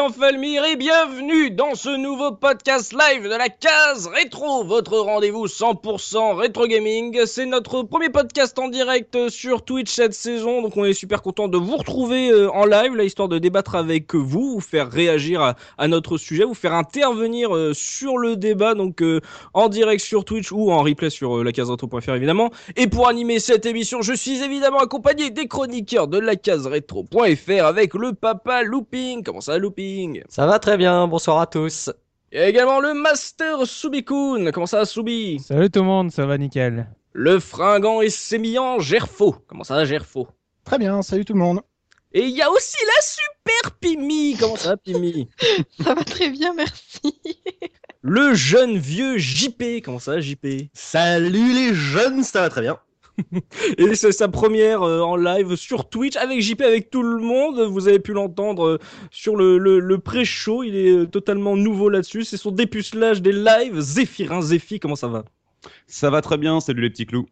c'est Enfalmir et bienvenue dans ce nouveau podcast live de la case rétro, votre rendez-vous 100% rétro gaming. C'est notre premier podcast en direct sur Twitch cette saison, donc on est super content de vous retrouver euh, en live, là, histoire de débattre avec vous, vous faire réagir à, notre sujet, vous faire intervenir euh, sur le débat, donc euh, en direct sur Twitch ou en replay sur la case rétro.fr évidemment. Et pour animer cette émission, je suis évidemment accompagné des chroniqueurs de la case rétro.fr avec le papa Looping. Comment ça, Looping? Ça va très bien, bonsoir à tous. Et également le Master Subikun. Comment ça, Subi? Salut tout le monde, ça va nickel. Le fringant et sémillant Gerfo. Comment ça, Gerfo? Très bien, salut tout le monde. Et il y a aussi la super Pimi. Comment ça, Pimi? Ça va très bien, merci. Le jeune vieux JP. Comment ça, JP Salut les jeunes, ça va très bien. Et c'est sa première euh, en live sur Twitch avec JP, avec tout le monde. Vous avez pu l'entendre euh, sur le, le, pré-show. Il est euh, totalement nouveau là-dessus. C'est son dépucelage des lives. Zéphirin, Zéphi, comment ça va? Ça va très bien, salut les petits clous.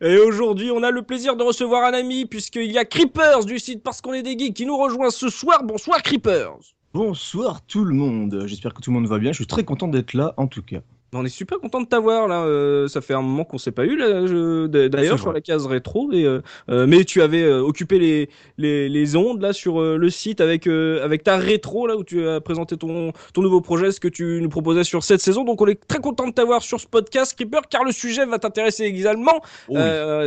Et aujourd'hui, on a le plaisir de recevoir un ami, puisqu'il y a Creepers du site Parce qu'on est des geeks qui nous rejoint ce soir. Bonsoir Creepers. Bonsoir tout le monde. J'espère que tout le monde va bien. Je suis très content d'être là en tout cas. On est super content de t'avoir là. Euh, ça fait un moment qu'on s'est pas eu là. D'ailleurs sur la case rétro. Et, euh, euh, mais tu avais occupé les, les, les, ondes là sur le site avec avec ta rétro là où tu as présenté ton ton nouveau projet, ce que tu nous proposais sur cette saison. Donc on est très content de t'avoir sur ce podcast, Creeper, car le sujet va t'intéresser également. Oh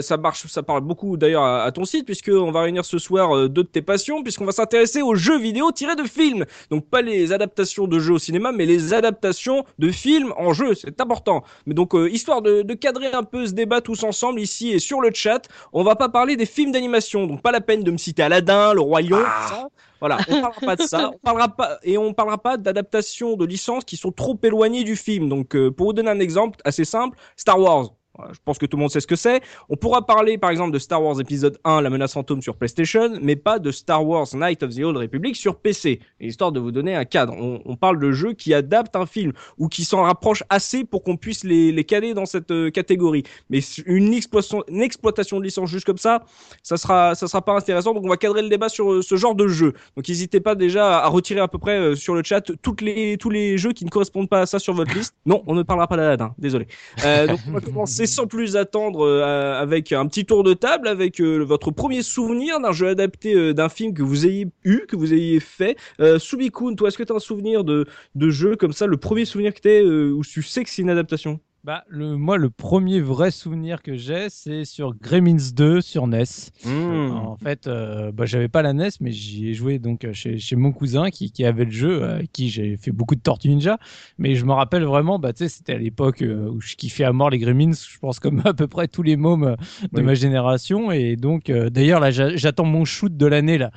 ça marche, ça parle beaucoup d'ailleurs à, ton site puisque on va réunir ce soir deux de tes passions puisqu'on va s'intéresser aux jeux vidéo tirés de films. Donc pas les adaptations de jeux au cinéma, mais les adaptations de films en jeu c'est important. Mais donc, euh, histoire de, cadrer un peu ce débat tous ensemble ici et sur le chat, on va pas parler des films d'animation, donc pas la peine de me citer Aladdin, Le Roi Lion, ah. ça. Voilà, on parlera pas de ça, on parlera pas et on parlera pas d'adaptations de licences qui sont trop éloignées du film. Donc, euh, pour vous donner un exemple assez simple, Star Wars. Je pense que tout le monde sait ce que c'est. On pourra parler par exemple de Star Wars épisode 1, La menace fantôme sur PlayStation, mais pas de Star Wars Night of the Old Republic sur PC. Histoire de vous donner un cadre. On, parle de jeux qui adaptent un film ou qui s'en rapprochent assez pour qu'on puisse les, les, caler dans cette euh, catégorie. Mais une exploitation, de licence juste comme ça, ça sera, ça sera pas intéressant. Donc on va cadrer le débat sur euh, ce genre de jeu. Donc n'hésitez pas déjà à retirer à peu près euh, sur le chat toutes les, tous les jeux qui ne correspondent pas à ça sur votre liste. Non, on ne parlera pas d'Aladin. Désolé. on va commencer sans plus attendre euh, avec un petit tour de table avec euh, votre premier souvenir d'un jeu adapté euh, d'un film que vous ayez eu, que vous ayez fait. Subikun, toi, est-ce que tu as un souvenir de, de jeu comme ça, le premier souvenir que tu où tu sais que c'est une adaptation? Bah, le, moi, le premier vrai souvenir que j'ai, c'est sur Gremlins 2 sur NES. Hmm. En fait, euh, bah, j'avais pas la NES, mais j'y ai joué donc chez, chez mon cousin qui, qui, avait le jeu, qui j'ai fait beaucoup de Tortue Ninja. Mais je me rappelle vraiment, bah, c'était à l'époque euh, où je kiffais à mort les Gremlins, je pense comme à peu près tous les mômes euh, de ma génération. Et donc, d'ailleurs, là, j'attends mon shoot de l'année, là.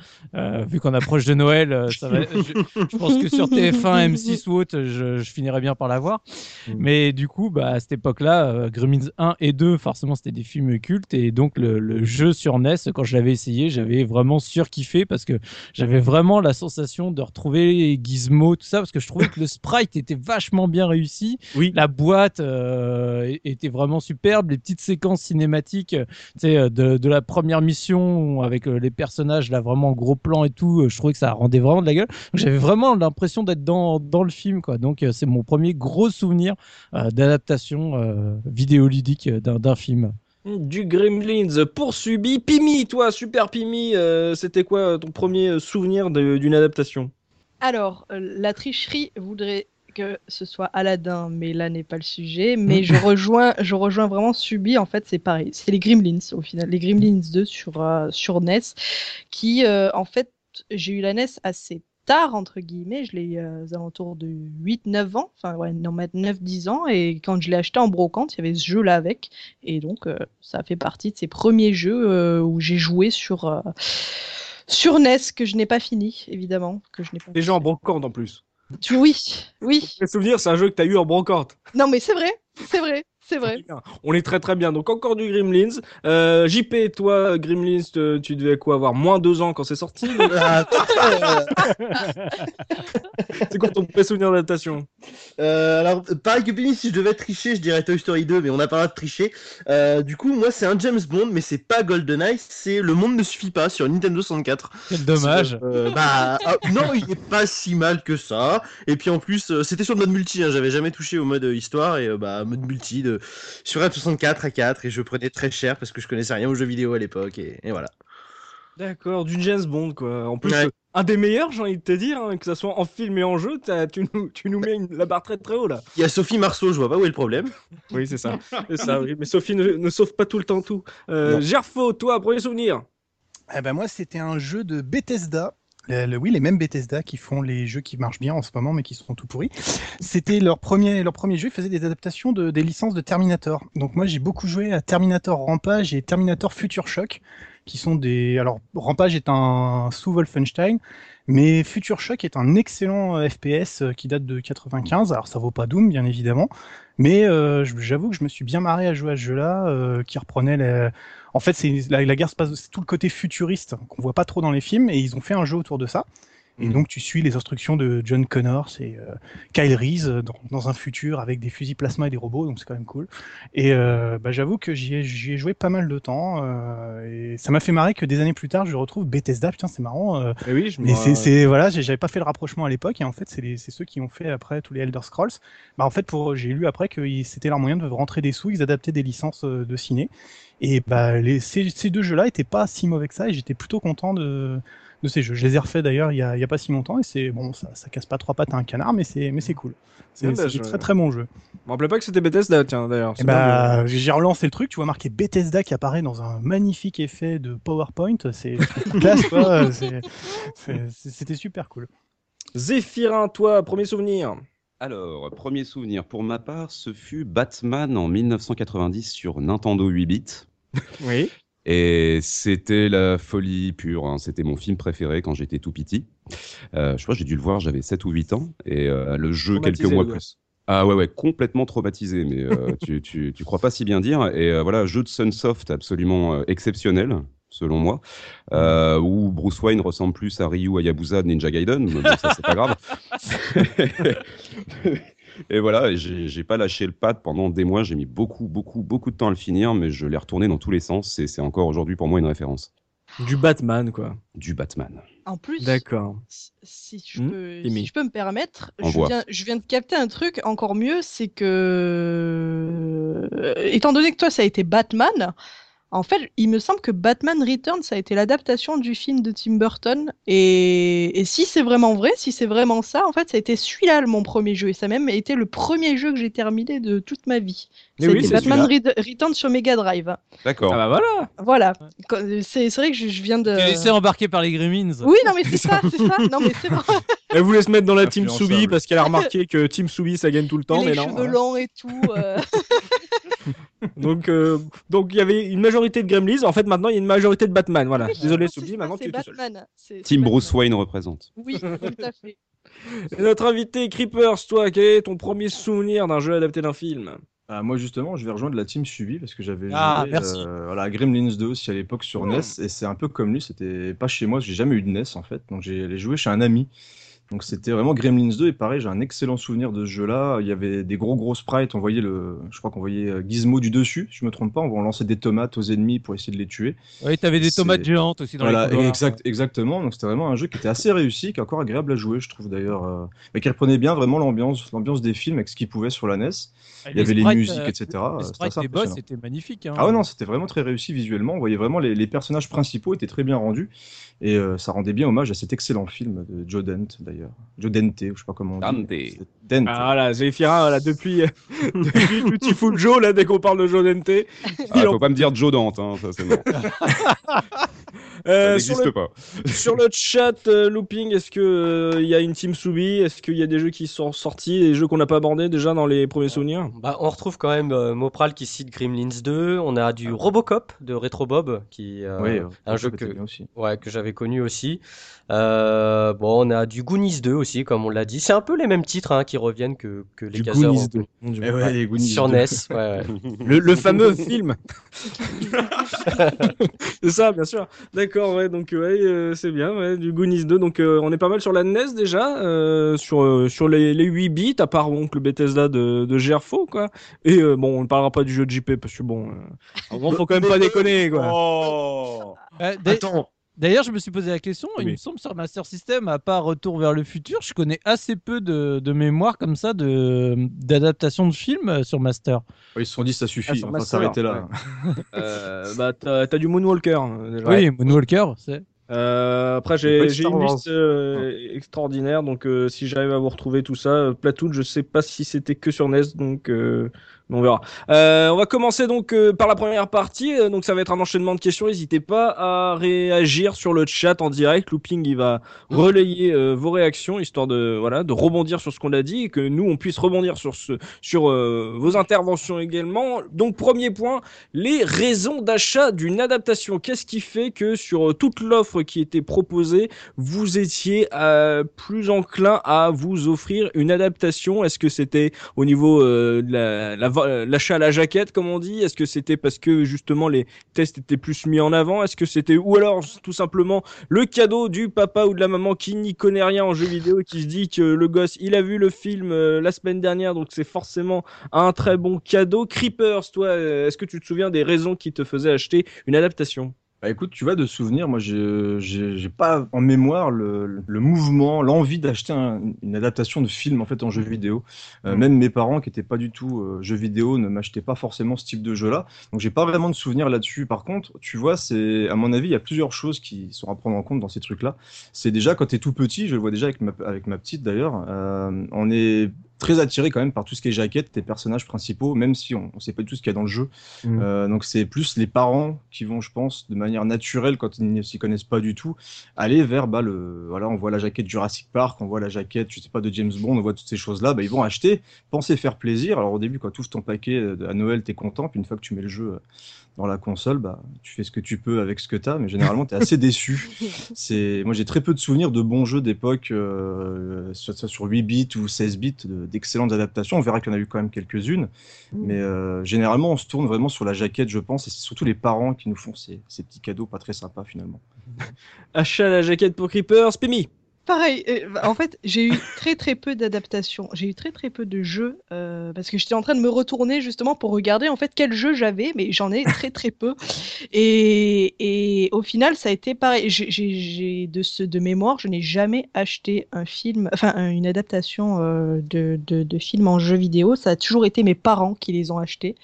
vu qu'on approche de Noël, ça va, je, pense que sur TF1, M6 ou autre, je, je finirai bien par l'avoir. Hmm. Mais du coup, bah, à cette époque-là, euh, Gremlins 1 et 2, forcément, c'était des films cultes. Et donc, le, jeu sur NES, quand je l'avais essayé, j'avais vraiment surkiffé parce que j'avais vraiment la sensation de retrouver Gizmo, tout ça, parce que je trouvais que le sprite était vachement bien réussi. Oui. La boîte euh, était vraiment superbe. Les petites séquences cinématiques de, de la première mission avec euh, les personnages là vraiment en gros plan et tout, je trouvais que ça rendait vraiment de la gueule. J'avais vraiment l'impression d'être dans, dans le film. quoi. Donc, c'est mon premier gros souvenir d'adaptation euh, vidéoludique d'un film. Du Gremlins poursuivi. Pimi, toi, super Pimi, euh, c'était quoi ton premier souvenir d'une adaptation? Alors, euh, la tricherie voudrait que ce soit Aladdin, mais là n'est pas le sujet. Mais je rejoins, je rejoins vraiment Subi. En fait, c'est pareil. C'est les Gremlins au final, les Gremlins 2 sur sur NES, qui en fait, j'ai eu la NES assez tard, entre guillemets, je l'ai euh, aux alentours de 8-9 ans, enfin ouais, non, 9-10 ans, et quand je l'ai acheté en brocante, il y avait ce jeu-là avec, et donc euh, ça fait partie de ces premiers jeux euh, où j'ai joué sur, sur NES, que je n'ai pas fini, évidemment. Que je n'ai pas Déjà en brocante en plus. Oui, oui. Les souvenirs, c'est un jeu que tu as eu en brocante. Non mais c'est vrai, c'est vrai. C'est vrai. On est très très bien. Donc encore du Gremlins. Euh, JP, toi, Gremlins, te- tu devais quoi avoir? Moins deux ans quand c'est sorti? Ah, C'est quoi ton premier souvenir d'adaptation? Euh, alors, pareil que Penny, si je devais tricher, je dirais Toy Story 2, mais on n'a pas le droit de tricher. Euh, du coup, moi, c'est un James Bond, mais c'est pas GoldenEye, c'est Le Monde ne suffit pas sur Nintendo 64. Quel dommage. Euh, bah, ah, non, il est pas si mal que ça. Et puis en plus, euh, c'était sur le mode multi, hein, j'avais jamais touché au mode histoire, et euh, bah, mode multi de... sur N64 à 4, et je prenais très cher parce que je connaissais rien aux jeux vidéo à l'époque, et, et voilà. D'accord, du James Bond quoi. En plus, Ouais. euh, un des meilleurs, j'ai envie de te dire, hein, que ça soit en film et en jeu, t'as- tu nous, tu nous mets une- la barre très très haut là. Il y a Sophie Marceau, je vois pas où est le problème. Oui, c'est ça. C'est ça, oui. Mais Sophie ne, ne sauve pas tout le temps tout. Euh. Gerfo, toi, premier souvenir Eh ben moi, c'était un jeu de Bethesda. Oui, les mêmes Bethesda qui font les jeux qui marchent bien en ce moment, mais qui sont tout pourris. C'était leur premier, leur premier jeu. Ils faisaient des adaptations de, des licences de Terminator. Donc moi, j'ai beaucoup joué à Terminator Rampage et Terminator Future Shock, qui sont des. Alors Rampage est un sous Wolfenstein, mais Future Shock est un excellent euh, FPS euh, qui date de 95. Alors ça vaut pas Doom, bien évidemment, mais euh, j'avoue que je me suis bien marré à jouer à ce jeu-là, qui reprenait les en fait, c'est la, guerre se passe, tout le côté futuriste qu'on voit pas trop dans les films, et ils ont fait un jeu autour de ça. Et donc, tu suis les instructions de John Connor, c'est euh, Kyle Reese dans, dans un futur avec des fusils plasma et des robots, donc c'est quand même cool. Et euh, bah, j'avoue que j'y ai, j'y ai joué pas mal de temps, euh, et ça m'a fait marrer que des années plus tard, je retrouve Bethesda. Putain, c'est marrant. euh, Eh oui, je mais c'est, c'est voilà, j'avais pas fait le rapprochement à l'époque, et en fait, c'est, les- c'est ceux qui ont fait après tous les Elder Scrolls. Bah, en fait, pour, j'ai lu après que c'était leur moyen de rentrer des sous, ils adaptaient des licences euh, de ciné. Et bah, les, ces, ces deux jeux-là étaient pas si mauvais que ça, et j'étais plutôt content de, de ces jeux. Je les ai refaits d'ailleurs il y a, pas si longtemps, et c'est bon, ça, ça casse pas trois pattes à un canard, mais c'est, mais c'est cool. C'est, Ah bah, je- très très bon jeu. Je me rappelais pas que c'était Bethesda, tiens, d'ailleurs. Bien bah, j'ai relancé le truc, tu vois marqué Bethesda qui apparaît dans un magnifique effet de PowerPoint, c'est C'était super cool. Zéphirin, toi, premier souvenir Alors, premier souvenir pour ma part, ce fut Batman en 1990 sur Nintendo 8 bits. Oui. Et c'était la folie pure. hein. C'était mon film préféré quand j'étais tout petit. Euh, je crois que j'ai dû le voir, j'avais 7 ou 8 ans. Et euh, le jeu, quelques mois plus. gosse. Ah ouais, ouais, complètement traumatisé, mais euh, tu, tu, tu crois pas si bien dire. Et voilà, jeu de Sunsoft absolument exceptionnel, selon moi, euh, où Bruce Wayne ressemble plus à Ryu Hayabusa de Ninja Gaiden, mais bon, ça c'est pas grave. et voilà, j'ai pas lâché le pad pendant des mois, j'ai mis beaucoup, beaucoup, beaucoup de temps à le finir, mais je l'ai retourné dans tous les sens, et c'est encore aujourd'hui pour moi une référence. Du Batman, quoi. Du Batman. En plus, D'accord. si- si je, Hmm, peux, si je peux me permettre, je viens, je viens de capter un truc encore mieux, c'est que, euh, étant donné que toi, ça a été Batman, en fait, il me semble que Batman Returns, ça a été l'adaptation du film de Tim Burton. Et, et si c'est vraiment vrai, si c'est vraiment ça, en fait, ça a été celui-là mon premier jeu. Et ça a même été le premier jeu que j'ai terminé de toute ma vie. Oui, c'est Batman Re- Returns sur Mega Drive. D'accord. Ah bah voilà Voilà. C'est vrai que je, je viens de. Tu laissé embarquer par les Gremlins. Oui, non, mais c'est ça, c'est ça. Non, mais c'est vrai. Elle voulait se mettre dans la team. Soubi parce qu'elle a remarqué que Team Soubi ça gagne tout le temps, les mais non. cheveux voilà. longs et tout. euh. Donc, euh, donc il y avait une majorité de Gremlins. En fait, maintenant il y a une majorité de Batman. Voilà. Oui, Désolé c'est Soubi, maintenant tu es tout seul. Batman. Team. Bruce Wayne représente. Oui, tout à fait. Et notre invité Creepers, toi, quel est ton premier souvenir d'un jeu adapté d'un film? Ah, moi justement, je vais rejoindre la team Subi parce que j'avais Ah, joué euh, voilà, à Gremlins 2 aussi à l'époque sur NES et c'est un peu comme lui, c'était pas chez moi, j'ai jamais eu de NES en fait, donc j'ai allé jouer chez un ami. Donc c'était vraiment Gremlins 2 et pareil, j'ai un excellent souvenir de ce jeu-là. Il y avait des gros gros sprites, on voyait le, je crois qu'on voyait euh, Gizmo du dessus, si je me trompe pas, on lançait des tomates aux ennemis pour essayer de les tuer. Oui, t'avais des tomates géantes aussi dans Voilà, les couloirs. exact, exactement. Donc c'était vraiment un jeu qui était assez réussi, qui est encore agréable à jouer, je trouve d'ailleurs, euh, mais qui reprenait bien vraiment l'ambiance, l'ambiance des films avec ce qu'il pouvait sur la NES. Ah, Il y avait les musiques, euh, etc. Les c'était sprites des boss, c'était magnifique. hein. Ah ouais, non, c'était vraiment très réussi visuellement. On voyait vraiment les, les personnages principaux étaient très bien rendus et euh, ça rendait bien hommage à cet excellent film de Joe Dante d'ailleurs. Joe Dante, ou je sais pas comment on Dante. dit. Dante. Ah là, Zéphirin, voilà, depuis, depuis Beautiful Joe, là, dès qu'on parle de Joe Dante, Ah, faut pas me dire Joe Dante, hein, ça c'est non. Euh, ça n'existe pas. sur le chat, euh, Looping, est-ce que euh, il y a une Team Soubi? Est-ce qu'il y a des jeux qui sont sortis, des jeux qu'on n'a pas abordés déjà dans les premiers souvenirs? bah, On retrouve quand même Mopral qui cite Gremlins 2. On a du Robocop de Retro Bob, qui oui, un jeu que, ouais, que j'avais connu aussi. bon, on a du Goonies 2 aussi, comme on l'a dit. C'est un peu les mêmes titres hein, qui reviennent que, que les. Goonies 2. Eh ouais, les Goonies sur NES. Ouais, le, le fameux film. c'est ça, bien sûr. D'accord, ouais, donc ouais, euh, c'est bien, ouais, du Goonies 2. Donc euh, on est pas mal sur la NES déjà, euh, sur, sur les, les 8 bits, à part donc, le Bethesda de, de Gerfo, quoi. Et bon, on ne parlera pas du jeu de JP parce que bon, euh, faut quand même pas déconner, quoi. Oh Attends. D'ailleurs, je me suis posé la question. Il me semble sur Master System, à part Retour vers le futur, je connais assez peu de, de mémoire comme ça de d'adaptation de films sur Master. ils se sont dit ça suffit, ah, on va s'arrêter là. euh, bah t'as as du Moonwalker. Hein, déjà. Oui, Moonwalker, c'est. Euh, après, j'ai une liste euh, extraordinaire, donc euh, si j'arrive à vous retrouver tout ça, euh, Platoon, je sais pas si c'était que sur NES, donc on verra. Euh, on va commencer donc euh, par la première partie. Euh, donc ça va être un enchaînement de questions. N'hésitez pas à réagir sur le chat en direct. Looping, il va relayer vos réactions histoire de voilà de rebondir sur ce qu'on a dit et que nous on puisse rebondir sur ce sur vos interventions également. Donc premier point, les raisons d'achat d'une adaptation. Qu'est-ce qui fait que sur toute l'offre qui était proposée, vous étiez plus enclin à vous offrir une adaptation? Est-ce que c'était au niveau de la, la euh, l'achat à la jaquette, comme on dit? Est-ce que c'était parce que justement les tests étaient plus mis en avant? Est-ce que c'était ou alors tout simplement le cadeau du papa ou de la maman qui n'y connaît rien en jeu vidéo et qui se dit que le gosse il a vu le film euh, la semaine dernière donc c'est forcément un très bon cadeau? Creepers, toi, euh, est-ce que tu te souviens des raisons qui te faisaient acheter une adaptation? Bah écoute, tu vois, de souvenir, moi j'ai pas en mémoire le, le mouvement, l'envie d'acheter une adaptation de film en fait en jeu vidéo. Euh, mm. Même mes parents qui étaient pas du tout euh, jeux vidéo ne m'achetaient pas forcément ce type de jeu-là. Donc j'ai pas vraiment de souvenir là-dessus. Par contre, tu vois, c'est à mon avis, il y a plusieurs choses qui sont à prendre en compte dans ces trucs-là. C'est déjà quand tu es tout petit, je le vois déjà avec ma, avec ma petite d'ailleurs, euh, on est très attiré quand même par tout ce qui est jaquette, tes personnages principaux, même si on ne sait pas du tout ce qu'il y a dans le jeu. Mm. Euh, donc c'est plus les parents qui vont, je pense, de manière naturelle, quand ils ne s'y connaissent pas du tout, aller vers, bah, le, voilà, on voit la jaquette Jurassic Park, on voit la jaquette, je sais pas, de James Bond, on voit toutes ces choses-là, bah, ils vont acheter, penser faire plaisir. Alors au début, quand tu ouvres ton paquet à Noël, tu es content, puis une fois que tu mets le jeu dans la console, bah, tu fais ce que tu peux avec ce que tu as, mais généralement, tu es assez déçu. C'est... Moi, j'ai très peu de souvenirs de bons jeux d'époque, euh, soit sur 8 bits ou 16 bits, d'excellentes adaptations. On verra qu'il y en a eu quand même quelques-unes, mmh. mais euh, généralement, on se tourne vraiment sur la jaquette, je pense, et c'est surtout les parents qui nous font ces, ces petits cadeaux pas très sympas finalement. Achat la jaquette pour Creeper, Spimi Pareil, euh, en fait, j'ai eu très très peu d'adaptations. J'ai eu très très peu de jeux euh, parce que j'étais en train de me retourner justement pour regarder en fait quel jeu j'avais, mais j'en ai très très peu. Et, et au final, ça a été pareil. J'ai de ce de mémoire, je n'ai jamais acheté un film, enfin une adaptation euh, de, de, de film en jeu vidéo. Ça a toujours été mes parents qui les ont achetés.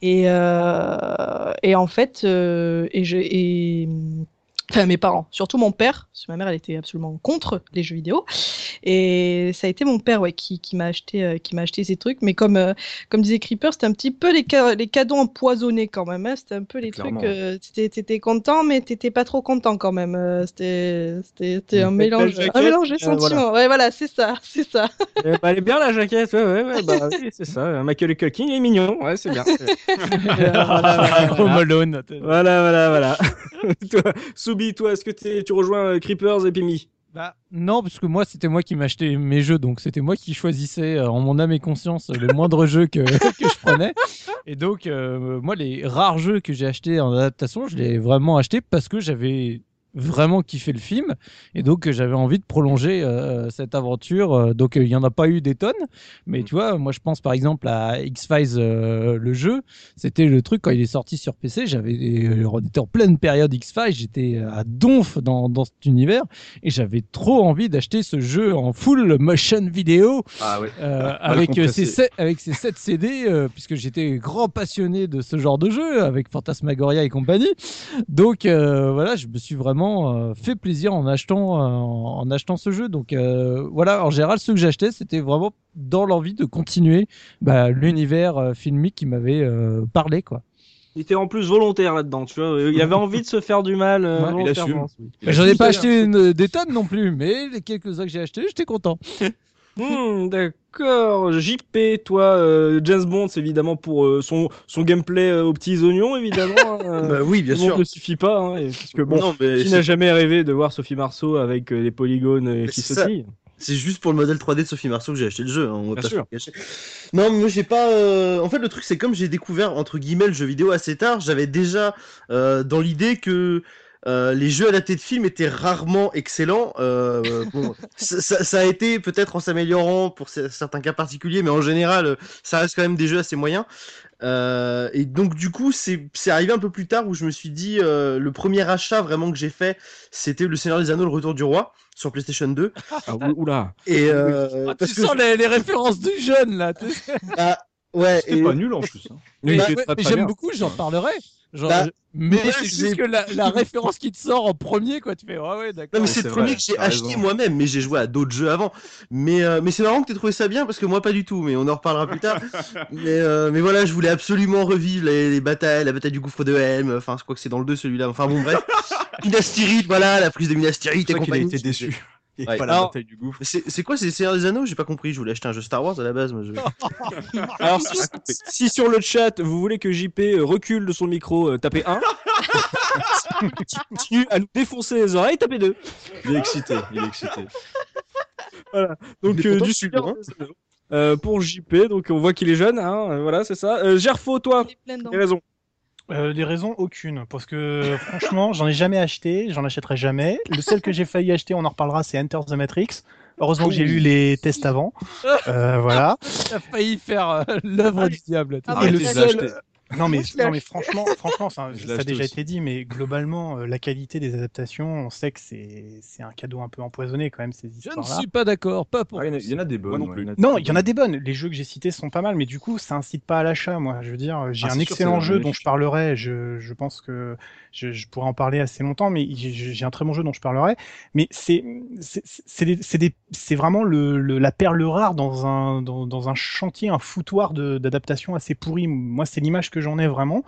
Et, euh, et en fait, et je Enfin, mes parents, surtout mon père, parce que ma mère, elle était absolument contre les jeux vidéo. Et ça a été mon père, ouais, qui, qui m'a acheté, euh, qui m'a acheté ces trucs. Mais comme, euh, comme disait Creeper, c'était un petit peu les, les cadeaux empoisonnés quand même. Hein. C'était un peu les trucs. Euh, t'étais content, mais t'étais pas trop content quand même. Euh, c'était, c'était un mélange, un mélange de sentiments. Ouais, voilà, c'est ça, c'est ça. Ben, elle est bien la jaquette, ouais, ouais, ouais bah, oui, c'est ça. Michael Culkin, il est mignon, ouais, c'est bien. voilà, voilà, voilà, voilà, voilà. Toi, toi, est-ce que tu rejoins euh, Creepers et Pimi bah, non, parce que moi, c'était moi qui m'achetais mes jeux, donc c'était moi qui choisissais euh, en mon âme et conscience le moindre jeu que, que, je prenais. Et donc, euh, moi, les rares jeux que j'ai achetés en adaptation, je les ai vraiment achetés parce que j'avais vraiment kiffé le film et donc j'avais envie de prolonger euh, cette aventure. Euh, donc il y en a pas eu des tonnes, mais mm. tu vois, moi je pense par exemple à X-Files euh, le jeu, c'était le truc quand il est sorti sur PC, j'avais on était en pleine période X-Files, j'étais à donf dans, dans cet univers et j'avais trop envie d'acheter ce jeu en full motion vidéo ah, oui. avec ses avec ses 7 CD puisque j'étais grand passionné de ce genre de jeu avec Phantasmagoria et compagnie. Donc voilà, je me suis vraiment euh, fait plaisir en achetant, euh, en achetant ce jeu. Donc euh, voilà, en général, ce que j'achetais, c'était vraiment dans l'envie de continuer bah, l'univers filmique qui m'avait parlé. quoi. Il était en plus volontaire là-dedans, tu vois. Il avait envie de se faire du mal euh, Ouais, a J'en ai pas acheté une, des tonnes non plus, mais les quelques-uns que j'ai achetés, j'étais content. Hmm, D'accord. JP, toi, euh, James Bond, c'est évidemment pour euh, son, son gameplay euh, aux petits oignons, évidemment. hein. Bah oui, bien sûr. ne suffit pas, hein, et- parce que bon, non, mais qui n'a jamais rêvé de voir Sophie Marceau avec des polygones qui ça. sautillent C'est juste pour le modèle 3D de Sophie Marceau que j'ai acheté le jeu. hein, on va Bien sûr. Non, mais moi j'ai pas. euh, En fait, le truc c'est comme j'ai découvert entre guillemets le jeu vidéo assez tard, j'avais déjà euh, dans l'idée que euh, les jeux adaptés de films étaient rarement excellents. Euh, bon, ça, a été peut-être en s'améliorant pour certains cas particuliers, mais en général, ça reste quand même des jeux assez moyens. Euh, et donc du coup, c'est arrivé un peu plus tard où je me suis dit, euh, le premier achat vraiment que j'ai fait, c'était Le Seigneur des Anneaux, Le Retour du Roi sur PlayStation 2. Ah, ou- oula. Et euh, Ah, tu que sens les, les références du jeune là. bah, ouais, C'était et- pas nul en plus. hein. Oui, Bah, ouais, J'aime beaucoup, j'en parlerai. Genre, Bah, Mais c'est juste que la, la référence qui te sort en premier, quoi, tu fais ouais, ouais, d'accord. Non, mais c'est le premier vrai, que j'ai acheté moi-même, mais j'ai joué à d'autres jeux avant. Mais, euh, mais c'est marrant que tu trouvé ça bien parce que moi pas du tout, mais on en reparlera plus tard. mais, euh, mais voilà, je voulais absolument revivre les, les batailles, la bataille du gouffre de Helm, enfin, je crois que c'est dans le 2 celui-là. Enfin bon, bref. Minas Tirith, voilà, la prise de Minas Tirith et ça qu'il a compagnie. été déçu. Et Ouais. pas la Alors- bataille du gouffre. C'est quoi, c'est Seigneur des Anneaux? J'ai pas compris, je voulais acheter un jeu Star Wars à la base. Moi, je... Alors, si, si sur le chat, vous voulez que JP euh, recule de son micro, euh, tapez 1. si continue à nous défoncer les oreilles, tapez 2. Il est excité, il est excité. Donc, Il est euh, du Seigneur hein. Euh, pour JP, donc on voit qu'il est jeune, hein, voilà, c'est ça. Euh, Gerfo, toi, Il est plein t'as raison. Euh, des raisons aucune, parce que franchement, j'en ai jamais acheté, j'en achèterai jamais. Le seul que j'ai failli acheter, on en reparlera, c'est Enter the Matrix. Heureusement que j'ai lu les tests avant. Euh, voilà. T'as failli faire euh, l'œuvre du diable. Ah, Et le seul-. Non mais, non, mais franchement, franchement, ça, a déjà aussi. été dit, mais globalement, euh, la qualité des adaptations, on sait que c'est c'est un cadeau un peu empoisonné quand même ces Je ne histoires-là. suis pas d'accord, pas pour. Ah, il, y en a, il y en a des bonnes. non plus. il y en a Non, il y en a des bonnes. Les jeux que j'ai cités sont pas mal, mais du coup, ça incite pas à l'achat. Moi, je veux dire, j'ai Ah, un sûr, excellent jeu dont je parlerai. Je, je pense que je, je pourrais en parler assez longtemps, mais j'ai un très bon jeu dont je parlerai. Mais c'est c'est c'est des- c'est des- c'est vraiment le, le- la perle rare dans un dans, dans un chantier, un foutoir de- d'adaptation assez pourri. Moi, c'est l'image que j'en ai vraiment.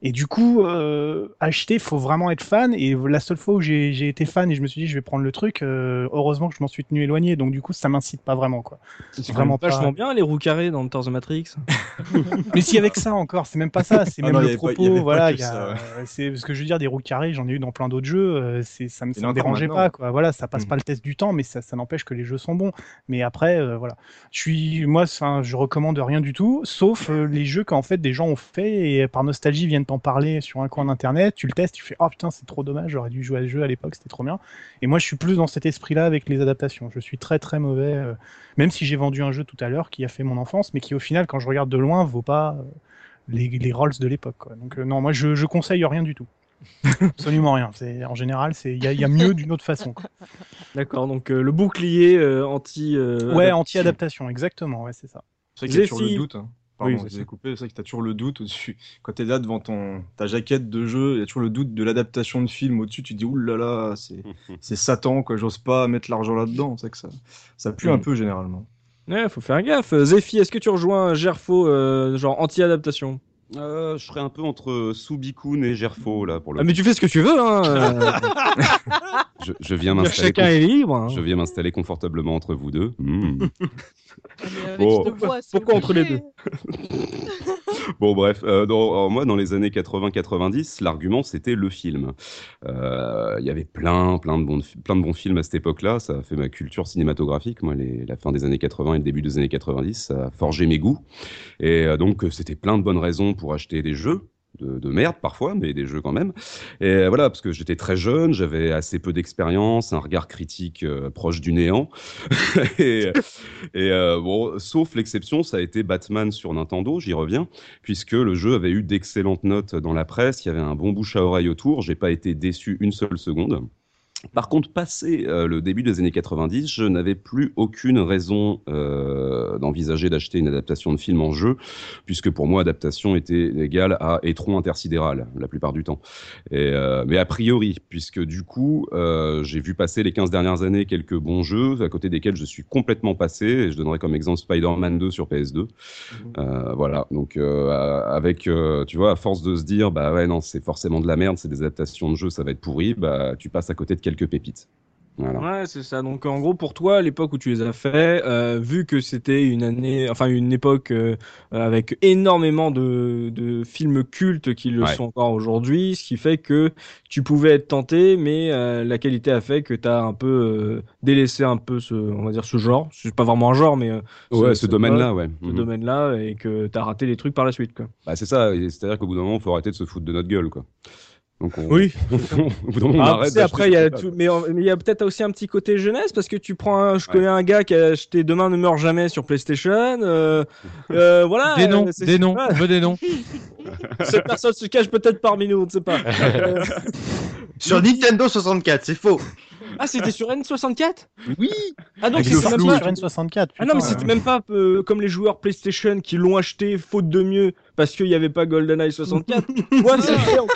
Et du coup, euh, acheter, faut vraiment être fan. Et la seule fois où j'ai j'ai été fan et je me suis dit, je vais prendre le truc, euh, heureusement que je m'en suis tenu éloigné. Donc du coup, ça m'incite pas vraiment, quoi. C'est vraiment vachement pas- bien les roues carrées dans Enter the Matrix. Mais si avec ça encore, c'est même pas ça, c'est Ah même non, le pas- y propos. voilà, y a- euh, c'est ce que je veux dire, des roues carrées, j'en ai eu dans plein d'autres jeux. euh, c'est ça me, ça me dérangeait maintenant. pas, quoi. Voilà, ça passe Mhm. pas le test du temps, mais ça, ça n'empêche que les jeux sont bons. Mais après, euh, voilà, je suis, moi, enfin, je recommande rien du tout, sauf euh, les jeux qu'en fait des gens ont fait et par nostalgie viennent t'en parler sur un coin d'internet. Tu le testes, tu fais, oh putain, c'est trop dommage, j'aurais dû jouer à ce jeu à l'époque, c'était trop bien. Et moi, je suis plus dans cet esprit-là avec les adaptations. Je suis très très mauvais, euh, même si j'ai vendu un jeu tout à l'heure qui a fait mon enfance, mais qui au final, quand je regarde de loin, vaut pas euh, les, les Rolls de l'époque. Donc euh, non, moi je, je conseille rien du tout. Absolument rien. C'est en général, c'est il y, a- il y a mieux d'une autre façon. D'accord, donc euh, le bouclier euh, anti. euh, Ouais, adaptation. anti-adaptation, exactement. Ouais, c'est ça. C'est vrai qu'il y a toujours Zephy. le doute. Hein. Pardon, Oui, je c'est coupé. C'est vrai que t'as toujours le doute au-dessus. Quand t'es là devant ton ta jaquette de jeu, il y a toujours le doute de l'adaptation de film au-dessus. Tu te dis oulala, c'est c'est Satan quoi. J'ose pas mettre l'argent là-dedans. C'est que ça ça pue un Mm. peu généralement. Ouais, faut faire gaffe. Euh, Zephy, est-ce que tu rejoins Gerfo, euh, genre anti-adaptation? Euh, je serais un peu entre Subikun et Gerfo là pour le. Ah, mais tu fais ce que tu veux, hein. je, je viens m'installer. chacun est libre. hein. Je viens m'installer confortablement entre vous deux. Hmm. Mais avec Bon. Pourquoi entre les obligé. Bon, bref, euh, dans- alors, moi, dans les années 80-90, l'argument, c'était le film. Euh, Il y avait plein, plein de, bons, plein de bons films à cette époque-là. Ça a fait ma culture cinématographique. Moi, les- la fin des années 80 et le début des années 90, ça a forgé mes goûts. Et euh, donc, c'était plein de bonnes raisons pour acheter des jeux. De, de merde parfois, mais des jeux quand même. Et voilà, parce que j'étais très jeune, j'avais assez peu d'expérience, un regard critique euh, proche du néant. et et euh, bon, sauf l'exception, ça a été Batman sur Nintendo, j'y reviens, puisque le jeu avait eu d'excellentes notes dans la presse, il y avait un bon bouche à oreille autour, j'ai pas été déçu une seule seconde. Par contre, passé euh, le début des années 90, je n'avais plus aucune raison euh, d'envisager d'acheter une adaptation de film en jeu, puisque pour moi, adaptation était égale à étron intersidéral, la plupart du temps. Et, euh, mais a priori, puisque du coup, j'ai vu passer les 15 dernières années quelques bons jeux, à côté desquels je suis complètement passé, et je donnerai comme exemple Spider-Man 2 sur PS2. Euh, voilà, donc avec, tu vois, à force de se dire, bah ouais, non, c'est forcément de la merde, c'est des adaptations de jeux, ça va être pourri, bah tu passes à côté de quelques pépites. Voilà. Ouais, c'est ça. Donc en gros, pour toi, l'époque où tu les as fait, euh, vu que c'était une année, enfin une époque euh, avec énormément de, de films cultes qui le Ouais. sont encore aujourd'hui, ce qui fait que tu pouvais être tenté, mais euh, la qualité a fait que tu as un peu délaissé un peu ce, on va dire ce genre. C'est pas vraiment un genre, mais Ouais, ce domaine-là, ouais. ce Mhm. domaine-là, et que tu as raté des trucs par la suite, quoi. Bah, c'est ça, c'est-à-dire qu'au bout d'un moment, il faut arrêter de se foutre de notre gueule, quoi. Donc on, Oui. on Ah, arrête après, il y a ce tout, truc-là. mais en- mais il y a peut-être aussi un petit côté jeunesse parce que tu prends, un, je connais un gars qui a acheté Demain ne meurt jamais sur PlayStation. euh, euh, voilà. Des noms, euh, des noms, ouais, on veut des noms. Cette personne se cache peut-être parmi nous, on ne sait pas. Sur Nintendo 64, c'est faux. ah, c'était sur N64 Oui. Ah donc c'est le même pas. sur N64. Ah non, mais c'était même pas euh, comme les joueurs PlayStation qui l'ont acheté faute de mieux parce qu'il n'y avait pas GoldenEye 64. Moi, c'était en,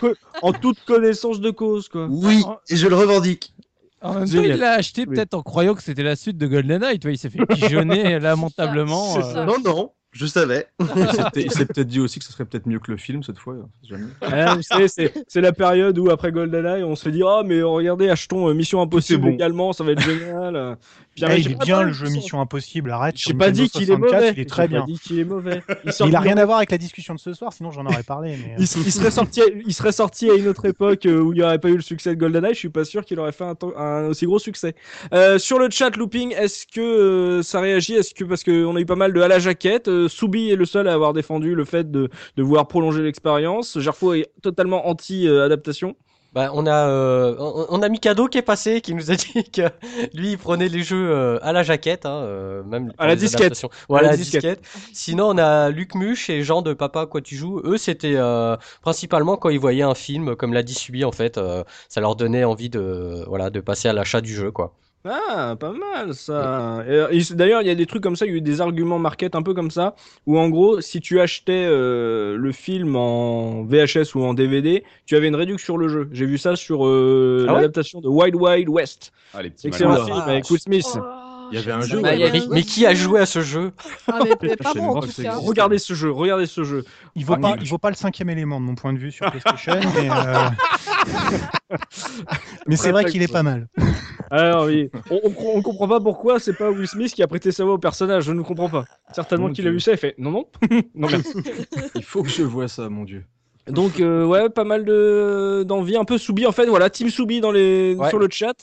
en toute connaissance de cause, quoi. Oui, et je le revendique. En même temps, il l'a acheté Oui. peut-être en croyant que c'était la suite de GoldenEye. Tu vois, il s'est fait pigeonner lamentablement. Euh. Non, non, je savais. Il s'est peut-être- dit aussi que ce serait peut-être mieux que le film cette fois. savez, c'est, la période où après GoldenEye, on se dit ah mais regardez, achetons euh, Mission Impossible bon. également, ça va être génial. Puis, eh, il est bien le jeu. Mission Impossible, arrête. J'ai pas dit qu'il est 64, mauvais. Il est très bien. dit est mauvais. Il, sort Il a du- rien à voir avec la discussion de ce soir, sinon j'en aurais parlé. Mais... Il, serait sorti, il serait sorti à une autre époque euh, où il n'y aurait pas eu le succès de GoldenEye. Je suis pas sûr qu'il aurait fait un, aussi gros succès. Euh, sur le chat looping, est-ce que euh, ça réagit? Est-ce que parce qu'on a eu pas mal de à la jaquette, Soubi est le seul à avoir défendu le fait de, de vouloir prolonger l'expérience. Gerfo est totalement anti euh, adaptation. Bah, on a euh, on, a Mikado qui est passé, qui nous a dit que lui il prenait les jeux euh, à la jaquette, hein, euh, même À la disquette. adaptations. Ouais, à À la la disquette. Sinon on a Luc Muche et Jean de Papa quoi tu joues. Eux c'était principalement quand ils voyaient un film comme l'a dit Subi en fait, ça leur donnait envie de voilà de passer à l'achat du jeu quoi. Ah, pas mal ça. Euh, D'ailleurs, il y a des trucs comme ça, il y a eu des arguments market un peu comme ça, où en gros, si tu achetais euh, le film en VHS ou en DVD, tu avais une réduction sur le jeu. J'ai vu ça sur euh, Ah ouais? l'adaptation de Wild Wild West. Ah, les petits Excellent malins. film vache. avec Will Smith. Oh, Il y avait un je jeu, Bah, ouais, mais, mais qui a joué à ce jeu Ah, mais, mais pas bon en tout cas. Regardez ce jeu, regardez ce jeu. Il vaut, Ah, pas, il vaut pas le cinquième élément de mon point de vue sur PlayStation, mais, euh, mais c'est vrai qu'il est pas mal. Alors oui, on, on, on comprend pas pourquoi c'est pas Will Smith qui a prêté sa voix au personnage, je ne comprends pas. Certainement qu'il a vu ça et fait non non. non merci. Il faut que je vois ça, mon dieu. Donc euh, ouais, pas mal de d'envie, un peu Soubi en fait. Voilà, Team Soubi dans les Ouais. sur le chat.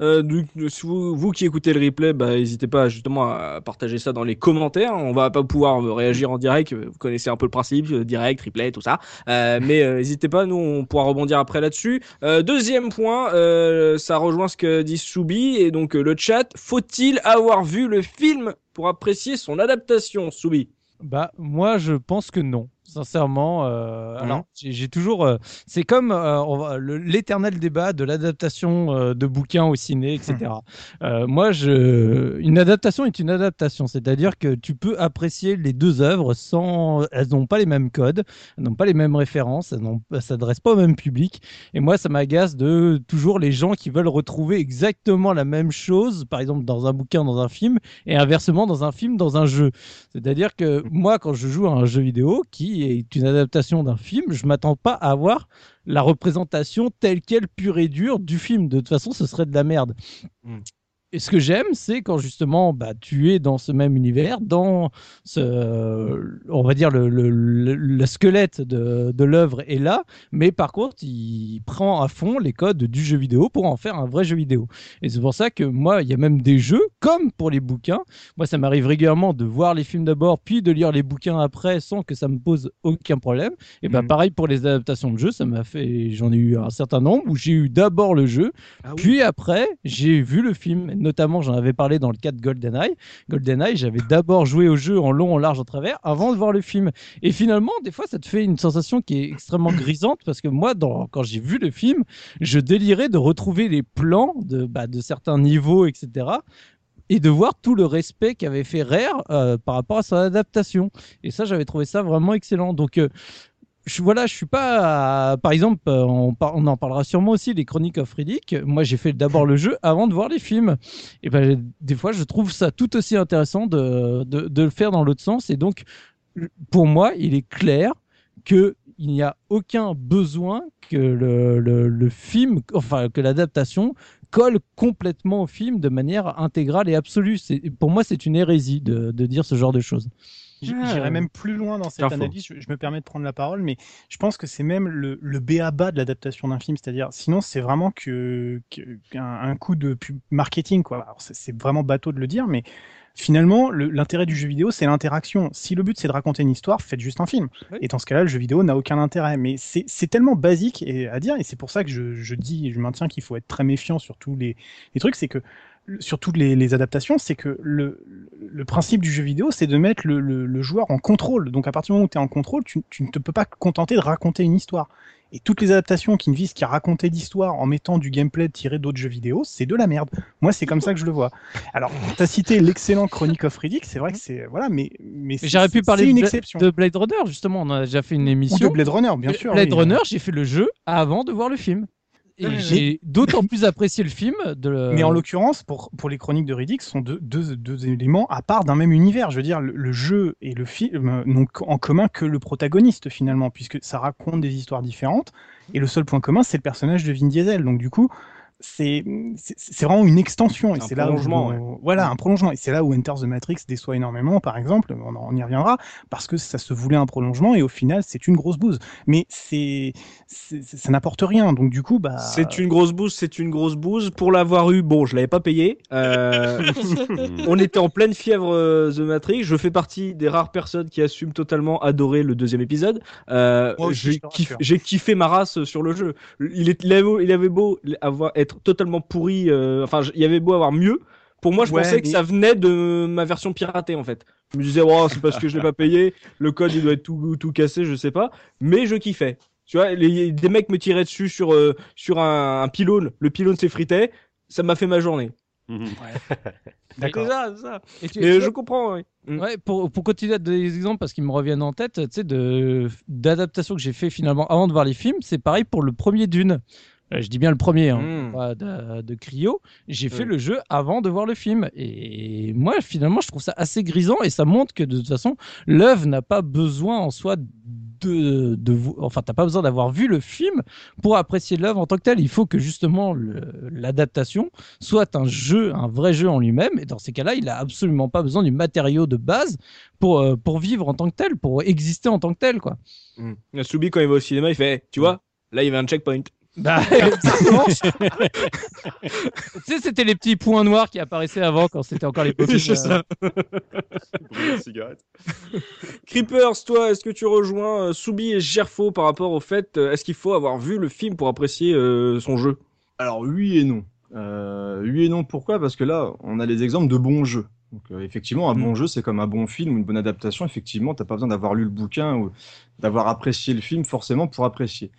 Euh, du- vous, vous qui écoutez le replay, bah n'hésitez pas justement à partager ça dans les commentaires. On va pas pouvoir euh, réagir en direct. Vous connaissez un peu le principe, euh, direct, replay, tout ça. Euh, mais euh, n'hésitez pas, nous on pourra rebondir après là-dessus. Euh, deuxième point, euh, ça rejoint ce que dit Soubi et donc euh, le chat. Faut-il avoir vu le film pour apprécier son adaptation, Soubi? Bah, moi, je pense que non. Sincèrement, euh, Mhm. alors j'ai toujours. euh, c'est comme euh, l'éternel débat de l'adaptation de bouquins au ciné, etc. Moi, je, une adaptation est une adaptation, c'est-à-dire que tu peux apprécier les deux œuvres sans. Elles n'ont pas les mêmes codes, elles n'ont pas les mêmes références, elles elles s'adressent pas au même public. Et moi, ça m'agace de toujours les gens qui veulent retrouver exactement la même chose, par exemple dans un bouquin, dans un film, et inversement dans un film, dans un jeu. C'est-à-dire que moi, quand je joue à un jeu vidéo qui est une adaptation d'un film, je m'attends pas à avoir la représentation telle quelle pure et dure du film. De toute façon, ce serait de la merde. Mm. Et ce que j'aime, c'est quand justement bah, tu es dans ce même univers, dans ce, on va dire le, le- le- le squelette de, de l'œuvre est là, mais par contre, il prend à fond les codes du jeu vidéo pour en faire un vrai jeu vidéo. Et c'est pour ça que moi, il y a même des jeux, comme pour les bouquins, moi, ça m'arrive régulièrement de voir les films d'abord, puis de lire les bouquins après, sans que ça me pose aucun problème. Et ben pareil pour les adaptations de jeux, ça m'a fait, j'en ai eu un certain nombre où j'ai eu d'abord le jeu, Ah puis après j'ai vu le film. Notamment j'en avais parlé dans le cas de GoldenEye. GoldenEye, j'avais d'abord joué au jeu en long, en large, en travers avant de voir le film. Et finalement, des fois, ça te fait une sensation qui est extrêmement grisante parce que moi, dans, quand j'ai vu le film, je délirais de retrouver les plans de, bah, de certains niveaux, etc et de voir tout le respect qu'avait fait Rare euh, par rapport à son adaptation. Et ça, j'avais trouvé ça vraiment excellent. Donc, euh, je, voilà, je suis pas. Par exemple, euh, on, on, en parlera sûrement aussi, les Chroniques of Riddick. Moi, j'ai fait d'abord le jeu avant de voir les films. Et ben, des fois, je trouve ça tout aussi intéressant de, de, de le faire dans l'autre sens. Et donc, pour moi, il est clair que il n'y a aucun besoin que le, le, le film, enfin que l'adaptation colle complètement au film de manière intégrale et absolue. Pour moi, c'est une hérésie de, de, dire ce genre de choses. J'irais ah. même plus loin dans cette analyse. Je, me permets de prendre la parole, mais je pense que c'est même le, le bas de l'adaptation d'un film. C'est-à-dire, sinon, c'est vraiment que, un, coup de marketing. C'est vraiment bateau de le dire, mais finalement, l'intérêt du jeu vidéo, c'est l'interaction. Si le but c'est de raconter une histoire, faites juste un film. Et dans ce cas-là, le jeu vidéo n'a aucun intérêt. Mais c'est tellement basique à dire, et c'est pour ça que je, je dis, je maintiens qu'il faut être très méfiant sur tous les, les trucs, c'est que sur toutes les, les adaptations, c'est que le, le, principe du jeu vidéo, c'est de mettre le, le, joueur en contrôle. Donc à partir du moment où tu es en contrôle, tu, tu ne te peux pas contenter de raconter une histoire. Et toutes les adaptations qui ne visent qu'à raconter l'histoire en mettant du gameplay tiré d'autres jeux vidéo, c'est de la merde. Moi, c'est comme ça que je le vois. Alors, tu as cité l'excellent Chronic of Riddick, c'est vrai que c'est. Voilà, mais. mais, j'aurais pu parler une exception. de Blade Runner, justement. On a déjà fait une émission. Ou de Blade Runner, bien sûr. Blade Runner, j'ai fait le jeu avant de voir le film. Et j'ai d'autant plus apprécié le film. De Mais en l'occurrence, pour, pour les chroniques de Riddick, ce sont deux, deux, deux, éléments à part d'un même univers. Je veux dire, le, jeu et le film n'ont en commun que le protagoniste finalement, puisque ça raconte des histoires différentes. Et le seul point commun, c'est le personnage de Vin Diesel. Donc du coup, c'est c'est vraiment une extension et c'est là où voilà un prolongement. Et c'est là où Enter the Matrix déçoit énormément par exemple. On, on, y reviendra parce que ça se voulait un prolongement et au final c'est une grosse bouse. Mais c'est ça n'apporte rien. Donc du coup bah c'est une grosse bouse c'est une grosse bouse. Pour l'avoir eu bon je l'avais pas payé. Euh... on était en pleine fièvre euh, The Matrix. Je fais partie des rares personnes qui assument totalement adorer le deuxième épisode. Euh, j'ai kiffé, kiffé ma race sur le jeu. Il, est, il, avait, il avait beau avoir être totalement pourri. Euh, enfin, il y avait beau avoir mieux. Pour moi, je pensais que ça venait de ma version piratée en fait. Je me disais, oh, c'est parce que je l'ai pas payé, le code il doit être tout, tout cassé, je sais pas. Mais je kiffais. Tu vois, les, des mecs me tiraient dessus sur, euh, sur un, pylône, le pylône s'effritait, ça m'a fait ma journée. Mhm. D'accord. Ça, ça. Et je comprends. Oui. Mm. Ouais, pour, pour continuer à donner des exemples parce qu'ils me reviennent en tête, tu sais, d'adaptation que j'ai fait finalement avant de voir les films, c'est pareil pour le premier Dune. Euh, je dis bien le premier, hein, hmm. de, de, Cryo. J'ai fait le jeu avant de voir le film. Et moi, finalement, je trouve ça assez grisant et ça montre que de toute façon, l'œuvre n'a pas besoin en soi de, de enfin, t'as pas besoin d'avoir vu le film pour apprécier l'œuvre en tant que telle. Il faut que justement l'adaptation soit un jeu, un vrai jeu en lui-même. Et dans ces cas-là, il a absolument pas besoin du matériau de base pour, euh, pour vivre en tant que tel, pour exister en tant que tel, quoi. Mmh. Soubi, quand il va au cinéma, il fait, tu vois, là, il y avait un checkpoint. Bah, tu sais, c'était les petits points noirs qui apparaissaient avant quand c'était encore les petits. C'est ça. Creepers, toi, est-ce que tu rejoins euh, Soubi et Gerfo par rapport au fait, euh, est-ce qu'il faut avoir vu le film pour apprécier euh, son jeu? Alors oui et non. oui et non, pourquoi? Parce que là, on a les exemples de bons jeux. Donc, effectivement, un mm. bon jeu, c'est comme un bon film ou une bonne adaptation. Effectivement, t'as pas besoin d'avoir lu le bouquin ou d'avoir apprécié le film forcément pour apprécier.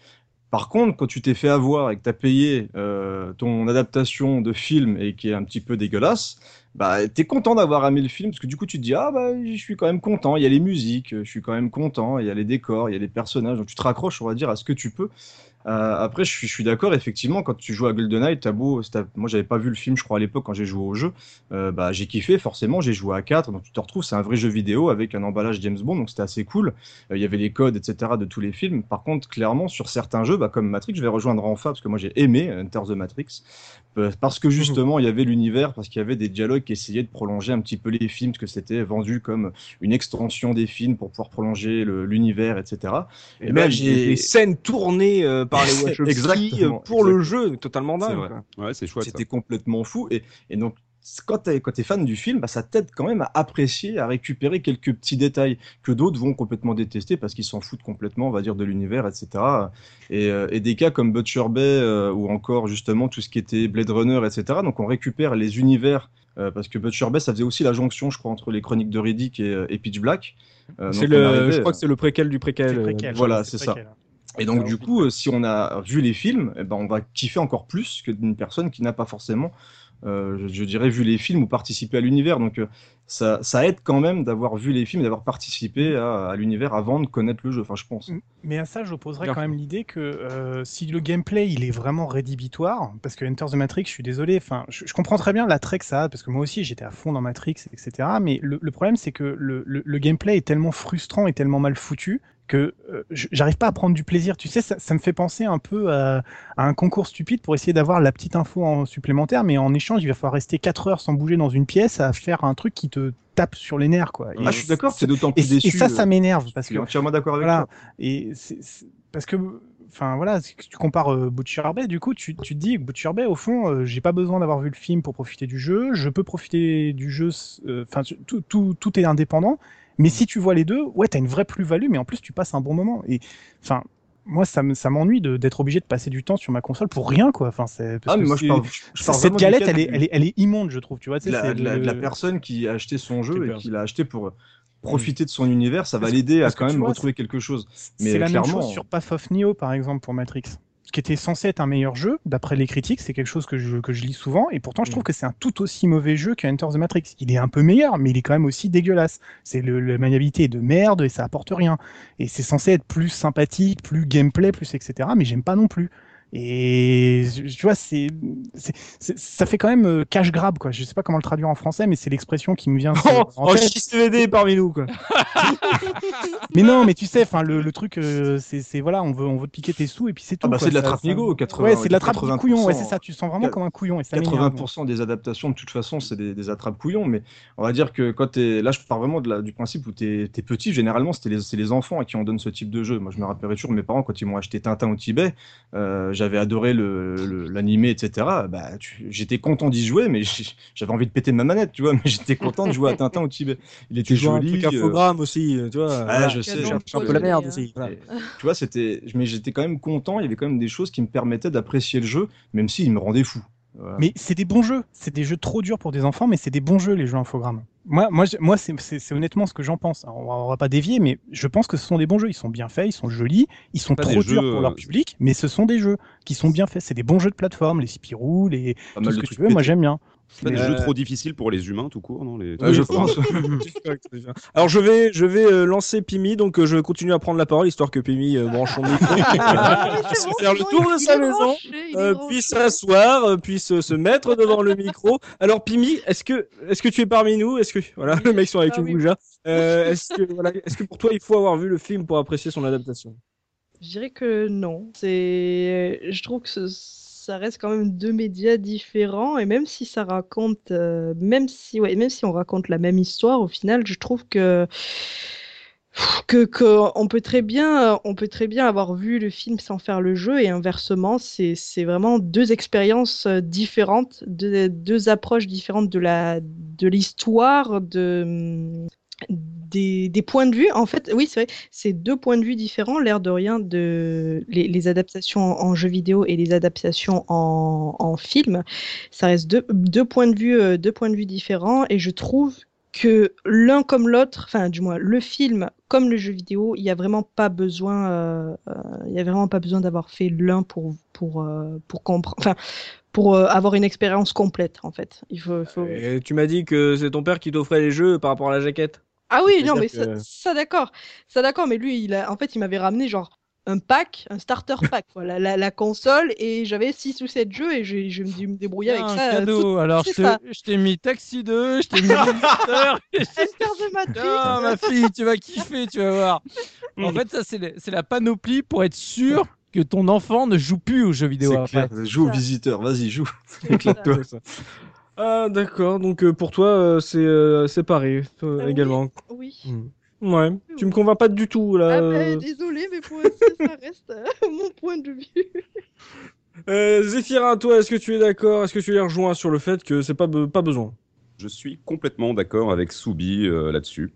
Par contre, quand tu t'es fait avoir et que tu as payé euh, ton adaptation de film et qui est un petit peu dégueulasse, bah, tu es content d'avoir aimé le film parce que du coup, tu te dis Ah, bah, je suis quand même content, il y a les musiques, je suis quand même content, il y a les décors, il y a les personnages. Donc, tu te raccroches, on va dire, à ce que tu peux. Euh, après, je suis, d'accord, effectivement, quand tu joues à GoldenEye, t'as beau, moi j'avais pas vu le film, je crois, à l'époque, quand j'ai joué au jeu, euh, bah, j'ai kiffé, forcément, j'ai joué à 4, donc tu te retrouves, c'est un vrai jeu vidéo avec un emballage James Bond, donc c'était assez cool. Euh, il y avait les codes, etc., de tous les films. Par contre, clairement, sur certains jeux, bah, comme Matrix, je vais rejoindre Renfa, parce que moi j'ai aimé Enter the Matrix, parce que justement, il y avait l'univers, parce qu'il y avait des dialogues qui essayaient de prolonger un petit peu les films, parce que c'était vendu comme une extension des films pour pouvoir prolonger l'univers, etc. Et, même j'ai des scènes tournées par les Wachowski Euh, pour le jeu, totalement dingue. Ouais, c'est chouette. C'était complètement fou. Et, et donc, quand tu es, fan du film, bah, ça t'aide quand même à apprécier, à récupérer quelques petits détails que d'autres vont complètement détester parce qu'ils s'en foutent complètement, on va dire, de l'univers, etc. Et, euh, et, des cas comme Butcher Bay euh, ou encore justement tout ce qui était Blade Runner, etc. Donc on récupère les univers euh, parce que Butcher Bay, ça faisait aussi la jonction, je crois, entre les chroniques de Riddick et, et Pitch Black. c'est le, je crois que c'est le préquel du préquel. voilà, c'est ça. Et donc, du coup, si on a vu les films, eh ben, on va kiffer encore plus que d'une personne qui n'a pas forcément euh, je, dirais, vu les films ou participé à l'univers. Donc euh, ça, ça, aide quand même d'avoir vu les films et d'avoir participé à, l'univers avant de connaître le jeu, enfin je pense. Mais à ça, j'opposerais quand même l'idée que euh, si le gameplay il est vraiment rédhibitoire, parce que Enter the Matrix, je suis désolé, enfin je, comprends très bien l'attrait que ça a, parce que moi aussi j'étais à fond dans Matrix, etc. Mais le, problème c'est que le, le, gameplay est tellement frustrant et tellement mal foutu que euh, j'arrive pas à prendre du plaisir. Tu sais, ça, me fait penser un peu à, un concours stupide pour essayer d'avoir la petite info en supplémentaire, mais en échange, il va falloir rester 4 heures sans bouger dans une pièce à faire un truc qui te tape sur les nerfs, quoi. ah, je suis d'accord, c'est d'autant plus déçu. Et ça, ça m'énerve parce je suis entièrement d'accord avec voilà, toi. Et c'est parce que enfin voilà, si tu compares euh, Butcher Bay, du coup, tu, tu, te dis que Butcher Bay, au fond, euh, j'ai pas besoin d'avoir vu le film pour profiter du jeu, je peux profiter du jeu, euh, enfin, tout, tout, tout, est indépendant, mais si tu vois les deux, ouais, t'as une vraie plus-value, mais en plus, tu passes un bon moment. Et enfin, moi, ça m'ennuie d'être obligé de passer du temps sur ma console pour rien, quoi. Enfin, c'est. Ah, mais moi, je parle, cette galette, elle est, elle, est, elle est, immonde, je trouve. Tu vois, la, la, la, personne qui a acheté son jeu et qui l'a acheté pour profiter de son univers, ça va l'aider à quand même retrouver quelque chose. Mais c'est la même chose sur Path of Neo, par exemple, pour Matrix qui était censé être un meilleur jeu, d'après les critiques, c'est quelque chose que je, que je lis souvent, et pourtant je trouve mm. que c'est un tout aussi mauvais jeu que Enter the Matrix. Il est un peu meilleur, mais il est quand même aussi dégueulasse. C'est le, la maniabilité est de merde et ça apporte rien. Et c'est censé être plus sympathique, plus gameplay, plus etc. Mais j'aime pas non plus. Et tu vois, c'est, ça fait quand même euh, cash grab, quoi. Je sais pas comment le traduire en français, mais c'est l'expression qui me vient. Oh, en oh, parmi nous, quoi. mais non, mais tu sais, enfin, le, le, truc, euh, c'est, voilà, on veut, on veut te piquer tes sous et puis c'est tout. Ah bah c'est de la trappe négo, 80. Ouais, c'est de la trappe couillon, ouais, c'est ça. Tu sens vraiment comme un couillon. Et ça 80% des adaptations, de toute façon, c'est des, des attrapes couillons, mais on va dire que quand t'es, là, je pars vraiment de la, du principe où t'es, es petit, généralement, c'était les, c'est les enfants à qui on donne ce type de jeu. Moi, je me rappellerai toujours mes parents quand ils m'ont acheté Tintin au Tibet. Euh, j'avais adoré l'animé, etc. Bah, j'étais content d'y jouer, mais j'avais envie de péter ma manette, tu vois. Mais j'étais content de jouer à Tintin au Tibet. Il était joli. Un infogramme euh, aussi, tu vois. Ah, je sais, un peu la merde aussi. Tu vois, c'était, mais j'étais quand même content. Il y avait quand même des choses qui me permettaient d'apprécier le jeu, même s'il me rendait fou. Mais c'est des bons jeux. C'est des jeux trop durs pour des enfants, mais c'est des bons jeux, les jeux infogrammes. Moi, moi, moi c'est honnêtement ce que j'en pense. On va, on va pas dévier, mais je pense que ce sont des bons jeux. Ils sont bien faits, ils sont jolis, ils sont trop durs pour leur euh, public, mais ce sont des jeux qui sont bien faits. C'est des bons jeux de plateforme, les Spirou, les tout ce que tu veux. Moi, j'aime bien. C'est pas des jeux trop difficiles pour les humains tout court, non les... Je pense. Alors je vais, je vais euh, lancer Pimi, donc euh, je continue à prendre la parole histoire que Pimi euh, branche son micro, faire le tour de sa maison, puisse s'asseoir, puisse se mettre devant le micro. Alors Pimi, est-ce que, est-ce que tu es parmi nous? Est-ce que voilà, le mec sont avec ah, une oui. est-ce que voilà, est-ce que pour toi il faut avoir vu le film pour apprécier son adaptation? Je dirais que non. C'est, je trouve que ce ça reste quand même deux médias différents. Et même si ça raconte, euh, même si ouais, même si on raconte la même histoire, au final, je trouve que que, on peut très bien on peut très bien avoir vu le film sans faire le jeu. Et inversement c'est c'est vraiment deux expériences euh, différentes deux, deux approches différentes de la de l'histoire de des, points de vue. En fait, oui, c'est vrai, c'est deux points de vue différents, l'air de rien, de les, adaptations en, jeu vidéo et les adaptations en, en film. Ça reste deux, points de vue, euh, deux points de vue différents, et je trouve que l'un comme l'autre, enfin du moins le film comme le jeu vidéo, il n'y a vraiment pas besoin, euh, euh, a vraiment pas besoin d'avoir fait l'un pour pour pour comprendre, enfin pour avoir une expérience complète en fait. Et tu m'as dit que c'est ton père qui t'offrait les jeux par rapport à la jaquette? Ah oui, non, mais ça, ça d'accord. Ça d'accord, mais lui, il a, en fait, il m'avait ramené genre un pack, un starter pack, voilà, la, la, console, et j'avais 6 ou 7 jeux, et je, je me débrouiller avec ça. cadeau, alors je t'ai mis Taxi 2, je t'ai mis de Matrix. Oh, ma fille, tu vas kiffer, tu vas voir. En fait, ça, c'est la panoplie pour être sûr que ton enfant ne joue plus aux jeux vidéo. Clair, joue aux visiteurs, vas-y, joue. Éclate-toi. Ah, d'accord, donc euh, pour toi, euh, c'est euh, pareil ah également. Oui. Hmm. Ouais, tu me convaincs pas du tout là. Ah bah, désolé, mais pour ça reste mon point de vue. Euh, Zéphirin, toi, est-ce que tu es d'accord? Est-ce que tu les rejoins sur le fait que c'est pas, be- pas besoin? Je suis complètement d'accord avec Soubi euh, là-dessus.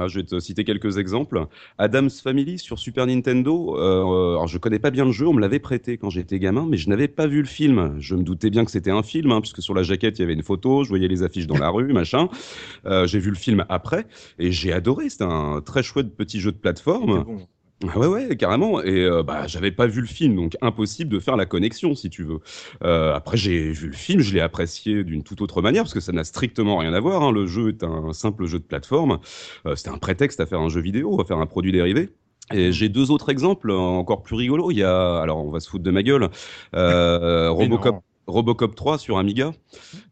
Ah, je vais te citer quelques exemples. Adam's Family sur Super Nintendo. euh, alors je connais pas bien le jeu, on me l'avait prêté quand j'étais gamin, mais je n'avais pas vu le film. Je me doutais bien que c'était un film, hein, puisque sur la jaquette il y avait une photo, je voyais les affiches dans la rue, machin. Euh, j'ai vu le film après et j'ai adoré. C'était un très chouette petit jeu de plateforme. Ah ouais, ouais, carrément. Et euh, bah, j'avais pas vu le film, donc impossible de faire la connexion, si tu veux. Euh, après, j'ai vu le film, je l'ai apprécié d'une toute autre manière, parce que ça n'a strictement rien à voir. hein. Le jeu est un simple jeu de plateforme. Euh, C'était un prétexte à faire un jeu vidéo, à faire un produit dérivé. Et j'ai deux autres exemples euh, encore plus rigolos. Il y a, alors on va se foutre de ma gueule, euh, Robocop. Robocop 3 sur Amiga.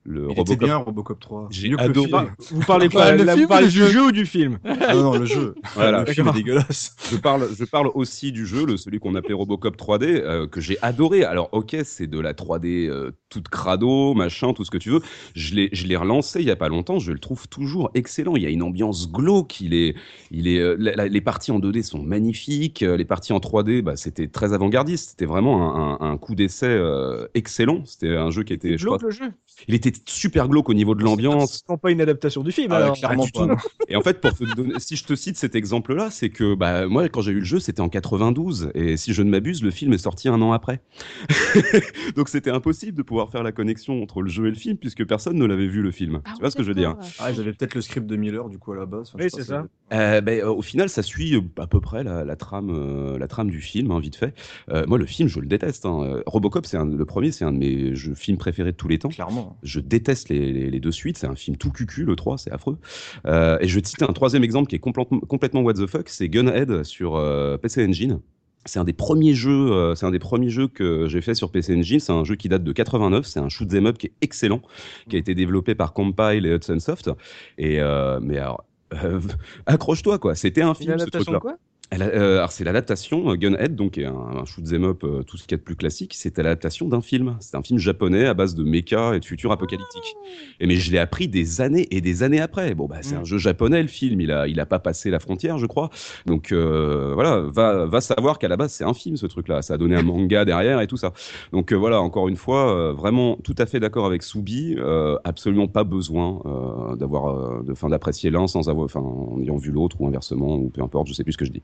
Le Il était Robocop. bien Robocop 3. J'ai Mieux que le adoré. film. Vous parlez quoi le film Vous parlez du jeu jeu ou du film Ah non, non, le jeu. Voilà. le film est dégueulasse. Je parle, je parle aussi du jeu, le, celui qu'on appelait Robocop 3D, euh, que j'ai adoré. Alors, ok, c'est de la 3D euh, toute crado, machin, tout ce que tu veux. Je l'ai, je l'ai relancé il y a pas longtemps. Je le trouve toujours excellent. Il y a une ambiance glauque. Il est, il est, euh, la- la- les parties en 2D sont magnifiques. Les parties en 3D, bah, c'était très avant-gardiste. C'était vraiment un, un- un coup d'essai euh, excellent. C'était un jeu qui était, je crois, le jeu il était super glauque au niveau de l'ambiance. C'est pas une adaptation du film Ah, alors. clairement du pas. tout. Et en fait, pour te donner, si je te cite cet exemple-là, c'est que bah, moi, quand j'ai eu le jeu, c'était en 92. Et si je ne m'abuse, le film est sorti un an après. Donc c'était impossible de pouvoir faire la connexion entre le jeu et le film, puisque personne ne l'avait vu le film. Ah tu vois ce que je veux dire? Ah, ils avaient peut-être le script de Miller du coup à la base. Enfin, Oui, c'est ça. Euh, ben, euh, Au final, ça suit euh, à peu près la, la trame, euh, la trame du film, hein, vite fait. Euh, moi, le film, je le déteste. hein. Robocop, c'est le premier, c'est un de mes jeux, films préférés de tous les temps. Clairement. Je déteste les, les- les deux suites. C'est un film tout cucu, le 3, c'est affreux. Euh, et je vais te citer un troisième exemple qui est complètement, complètement what the fuck. C'est Gunhead sur euh, PC Engine. C'est un des premiers jeux, euh, c'est un des premiers jeux que j'ai fait sur PC Engine. C'est un jeu qui date de 89. C'est un shoot 'em up qui est excellent, qui a été développé par Compile et Hudson Soft. Et mais alors, accroche-toi quoi. C'était un Une film ce de quoi? Elle a- euh, alors c'est l'adaptation euh, Gunhead, donc un, un shoot 'em up, euh, tout ce qu'il y a de plus classique. C'est l'adaptation d'un film. C'est un film japonais à base de mecha et de futur apocalyptique. Et mais je l'ai appris des années et des années après. Bon bah c'est Mm. un jeu japonais le film. Il a il a pas passé la frontière, je crois. Donc euh, voilà, va va savoir qu'à la base c'est un film ce truc-là. Ça a donné un manga derrière et tout ça. Donc voilà, encore une fois, vraiment tout à fait d'accord avec Soubi. euh, absolument pas besoin euh, d'avoir euh, de fin d'apprécier l'un sans avoir, enfin en ayant vu l'autre ou inversement ou peu importe. Je sais plus ce que je dis.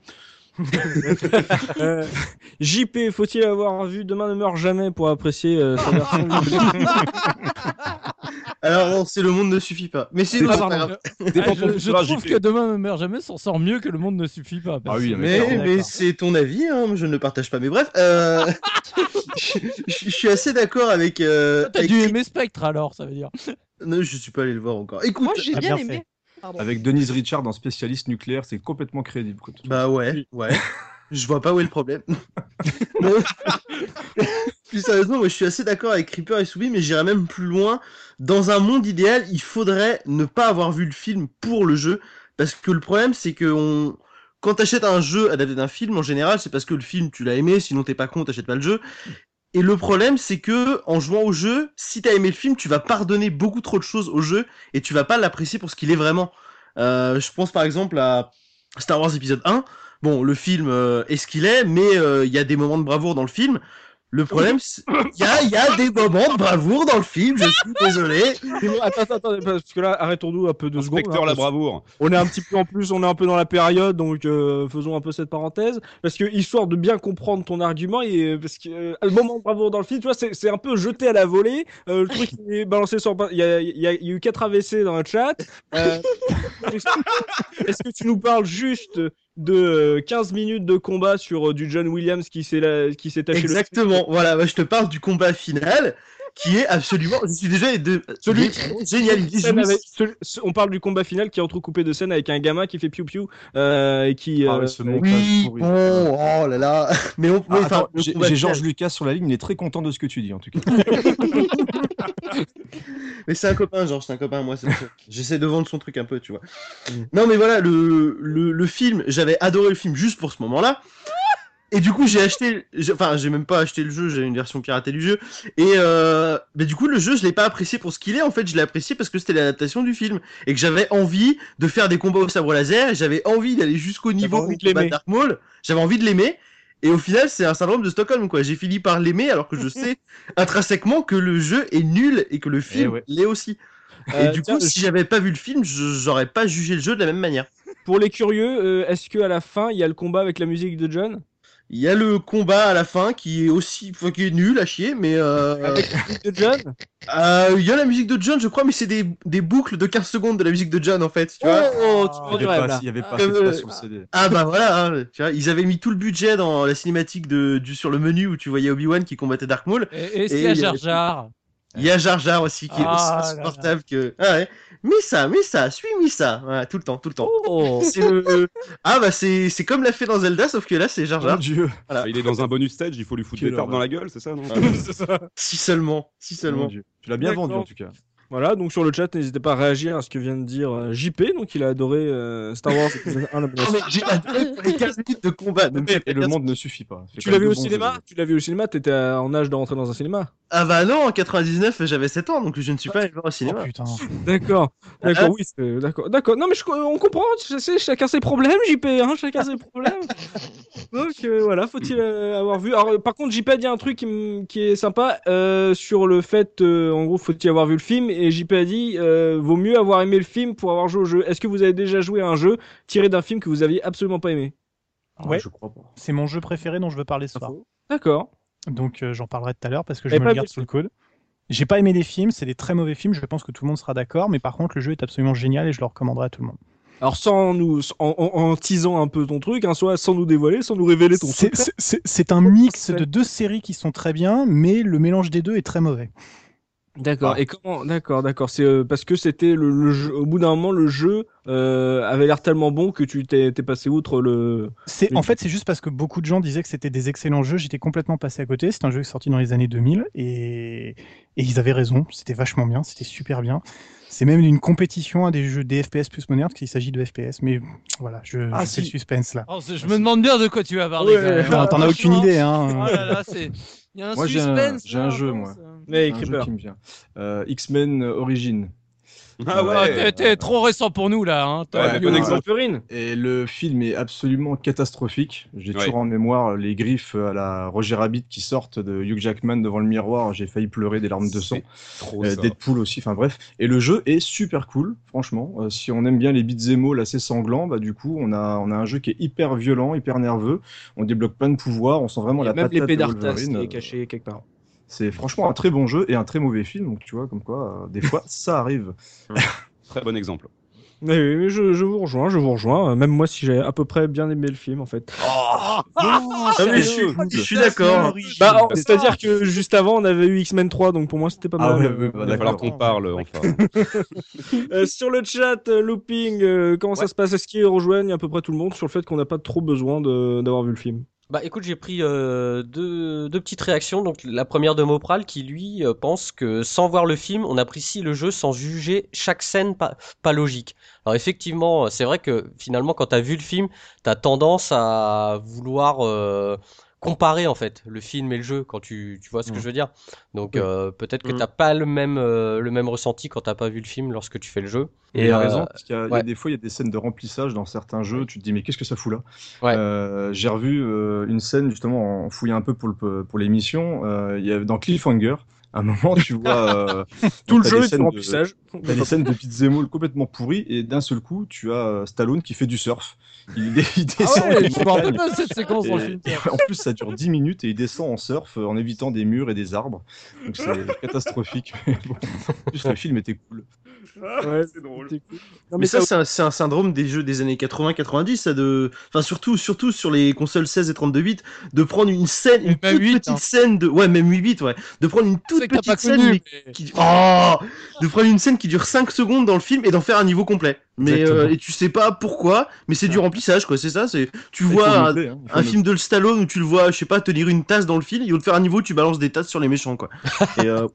Euh, JP, faut-il avoir vu Demain ne meurt jamais pour apprécier euh, sa version Alors non, c'est le monde ne suffit pas. Mais Ah, c'est pas pardon. grave. Ah, je, je trouve que Demain ne meurt jamais s'en sort mieux que Le Monde ne suffit pas. Ah oui, mais c'est ton avis, hein, je ne le partage pas. Mais bref, euh, je, je- je suis assez d'accord avec. Euh, T'as avec- dû aimer Spectre alors, ça veut dire. Non, je suis pas allé le voir encore. Écoute, Moi, j'ai Ah, bien bien aimé. Pardon. Avec Denise Richard en spécialiste nucléaire, c'est complètement crédible. quoi. bah ouais, ouais. Je vois pas où est le problème. Plus sérieusement, moi je suis assez d'accord avec Creeper et Soubi, mais j'irais même plus loin. Dans un monde idéal, il faudrait ne pas avoir vu le film pour le jeu, parce que le problème c'est que on... quand t'achètes un jeu adapté d'un film, en général, c'est parce que le film tu l'as aimé, sinon t'es pas con, t'achètes pas le jeu. Et le problème, c'est que en jouant au jeu, si t'as aimé le film, tu vas pardonner beaucoup trop de choses au jeu et tu vas pas l'apprécier pour ce qu'il est vraiment. Euh, je pense par exemple à Star Wars épisode 1. Bon, le film euh, est ce qu'il est, mais euh, il y a des moments de bravoure dans le film. Le problème, il y a, il y a des moments de bravoure dans le film, je suis désolé. Attends, attends, attends, parce que là, arrêtons-nous un peu deux secondes. Inspecteur hein, la bravoure. On est un petit peu en plus, on est un peu dans la période, donc euh, faisons un peu cette parenthèse. Parce que histoire de bien comprendre ton argument, et euh, parce que euh, le moment de bravoure dans le film, tu vois, c'est un peu jeté à la volée. Euh, le truc il est balancé sur. Il y a, y a- il y a eu 4 AVC dans le chat. Euh, Est-ce que tu nous parles juste de euh, 15 minutes de combat sur euh, du John Williams qui s'est la- qui s'est taché le Exactement. Voilà, bah, je te parle du combat final, qui est absolument. Je suis déjà de Celui- génial. Avec- on parle du combat final qui est entrecoupé de scènes avec un gamin qui fait piou piou euh, et qui. Ah euh, ouais, Oui, bon, oh là là. Mais on. Ah, oui, J'ai. Georges Lucas sur la ligne, il est très content de ce que tu dis en tout cas. Mais c'est un copain, genre, c'est un copain, moi. J'essaie de vendre son truc un peu, tu vois. Mm. Non, mais voilà, le, le, le film, j'avais adoré le film juste pour ce moment-là. Et du coup, j'ai acheté, enfin, j'ai même pas acheté le jeu, j'ai une version piratée du jeu. Et euh, mais du coup, le jeu, je l'ai pas apprécié pour ce qu'il est. En fait, je l'ai apprécié parce que c'était l'adaptation du film et que j'avais envie de faire des combats au sabre laser. J'avais envie d'aller jusqu'au niveau où Dark Maul. J'avais envie de l'aimer. Et au final, c'est un syndrome de Stockholm, quoi. J'ai fini par l'aimer alors que je sais intrinsèquement que le jeu est nul et que le film ouais. l'est aussi. Et Euh, du tiens, coup, si j'avais pas vu le film, je- j'aurais pas jugé le jeu de la même manière. Pour les curieux, euh, est-ce que à la fin il y a le combat avec la musique de John? Il y a le combat à la fin qui est aussi, enfin, qui est nul à chier, mais euh, Avec la musique de John euh, il y a la musique de John, je crois, mais c'est des, des boucles de 15 secondes de la musique de John en fait. Tu vois Oh, tu Il prends y du avait rêve pas, avait euh, sur le CD. Ah bah voilà, hein, tu vois, ils avaient mis tout le budget dans la cinématique de, du, sur le menu où tu voyais Obi-Wan qui combattait Dark Maul. Et, il y Jar avait- Jar? Il y a Jar Jar aussi qui est Ah aussi insupportable que. Ah ouais. Mais ça, mais ça, suis-moi ça. Voilà, tout le temps, tout le temps. Oh. C'est le- Ah bah c'est c'est comme l'a fait dans Zelda, sauf que là c'est Jar Mon Jar. dieu. Voilà. Il est dans un bonus stage, il faut lui foutre des tartes dans la gueule, c'est ça non Si seulement, si seulement. Dieu. Tu l'as bien D'accord. vendu en tout cas. Voilà, donc sur le chat, n'hésitez pas à réagir à ce que vient de dire euh, JP, donc il a adoré euh, Star Wars épisode 1 la menace. Ah, mais j'ai adoré les 15 minutes de combat. ne me fais Et pas le monde ne suffit pas. Tu l'as même vu au cinéma. Tu l'as vu au cinéma T'étais en âge de rentrer dans un cinéma Ah bah non, en 99 j'avais 7 ans, donc je ne suis pas allé voir au Oh cinéma. putain. D'accord, Ah, d'accord, oui, c'est- d'accord, d'accord. Non mais je, on comprend, je sais, chacun ses problèmes, JP, hein, chacun ses problèmes. Donc euh, voilà, faut-il euh, avoir vu. Alors par contre, JP a dit un truc qui, est sympa euh, sur le fait, euh, en gros, faut-il avoir vu le film Et JP a dit, euh, vaut mieux avoir aimé le film pour avoir joué au jeu. Est-ce que vous avez déjà joué à un jeu tiré d'un film que vous aviez absolument pas aimé? Ah, Ouais. Je crois pas. C'est mon jeu préféré dont je veux parler ce soir. D'accord. Donc euh, j'en parlerai tout à l'heure parce que Et je me pas le garde sous le coude. J'ai pas aimé les films, c'est des très mauvais films, je pense que tout le monde sera d'accord, mais par contre le jeu est absolument génial et je le recommanderai à tout le monde. Alors sans nous, en, en- en teasant un peu ton truc, hein, soit sans nous dévoiler, sans nous révéler ton truc. c'est- un mix de deux séries qui sont très bien, mais le mélange des deux est très mauvais. D'accord. Et comment D'accord, d'accord. C'est euh, parce que c'était le, le jeu. Au bout d'un moment, le jeu euh, avait l'air tellement bon que tu t'es t'es passé outre le. C'est en fait c'est juste parce que beaucoup de gens disaient que c'était des excellents jeux, j'étais complètement passé à côté. C'est un jeu qui est sorti dans les années 2000 et, et ils avaient raison. C'était vachement bien, c'était super bien. C'est même une compétition à des jeux des FPS plus modernes parce qu'il s'agit de FPS. Mais voilà, je, Ah, je fais si. le suspense là. Oh, Je me demande bien de quoi tu vas parler. Ouais. T'en as aucune idée hein. Oh là là, c'est. Il y a un Moi, j'ai un- suspense. j'ai un là, jeu, non, moi. Mais Un jeu Creeper. qui me vient. X-Men Origin. Ah Ah, ouais. t'es- T'es trop récent pour nous là. Hein. T'as- Ouais, bon exemple. Et le film est absolument catastrophique. J'ai Ouais. toujours en mémoire les griffes à la Roger Rabbit qui sortent de Hugh Jackman devant le miroir. J'ai failli pleurer des larmes de sang. Trop Euh. Deadpool aussi, enfin bref. Et le jeu est super cool, franchement. Euh, si on aime bien les beats all assez sanglants, bah du coup, on a, on a un jeu qui est hyper violent, hyper nerveux. On débloque plein de pouvoirs, on sent vraiment a la même patate l'épée d'Arthas qui est cachée quelque part. C'est franchement un très bon jeu et un très mauvais film. Donc tu vois, comme quoi, euh, des fois, ça arrive. Très bon exemple. Mais oui, mais je, je vous rejoins, je vous rejoins. Euh, Même moi, si j'ai à peu près bien aimé le film, en fait. Ah, mais je suis, je suis d'accord. Bah, c'est-à-dire que juste avant, on avait eu X-Men 3, donc pour moi, c'était pas Ah mal. ouais, ouais, bah, Il va falloir qu'on parle enfin. Euh, sur le chat, euh, Looping, euh, comment ça se passe? Est-ce qu'ils rejoignent à peu près tout le monde sur le fait qu'on n'a pas trop besoin d'avoir vu le film? Bah écoute, j'ai pris euh, deux, deux petites réactions. Donc la première de Mopral qui lui euh, pense que sans voir le film, on apprécie le jeu sans juger chaque scène pas, pas logique. Alors effectivement, c'est vrai que finalement quand t'as vu le film, t'as tendance à vouloir euh, comparer en fait le film et le jeu quand tu, tu vois ce que Mm. je veux dire. Donc Oui. euh, peut-être que Mm. t'as pas le même euh, le même ressenti quand t'as pas vu le film lorsque tu fais le jeu. Et il a euh, raison, parce qu'il y a, y des fois, il y a des scènes de remplissage dans certains jeux, tu te dis, mais qu'est-ce que ça fout là? Ouais. Euh, J'ai revu une scène, justement, en fouillant un peu pour le- pour l'émission, il y dans Cliffhanger, à un moment, tu vois... euh, Tout le jeu est de- remplissage. T'as des scènes de pizzemoul complètement pourries, et d'un seul coup, tu as euh, Stallone qui fait du surf. Il, il descend Ah ouais, je me pas de cette séquence dans le Et- film. et en plus, ça dure 10 minutes et il descend en surf euh, en évitant des murs et des arbres. Donc c'est catastrophique. Mais bon, en plus, le film était cool. Ouais, c'est drôle. Non, Mais ça, c'est un, c'est un syndrome des jeux des années 80-90, ça de, enfin surtout, surtout sur les consoles 16 et 32 bits, de prendre une scène, une toute 8, petite hein. scène de, ouais, même 8 bits, ouais, de prendre une toute petite scène, connu. mais mais- qui, oh, de prendre une scène qui dure 5 secondes dans le film et d'en faire un niveau complet. Mais euh, et tu sais pas pourquoi, mais c'est du remplissage, quoi. C'est ça, c'est, tu vois un, hein, un film de Stallone où tu le vois, je sais pas, tenir une tasse dans le film, et au lieu de faire un niveau, tu balances des tasses sur les méchants, quoi. Et, euh,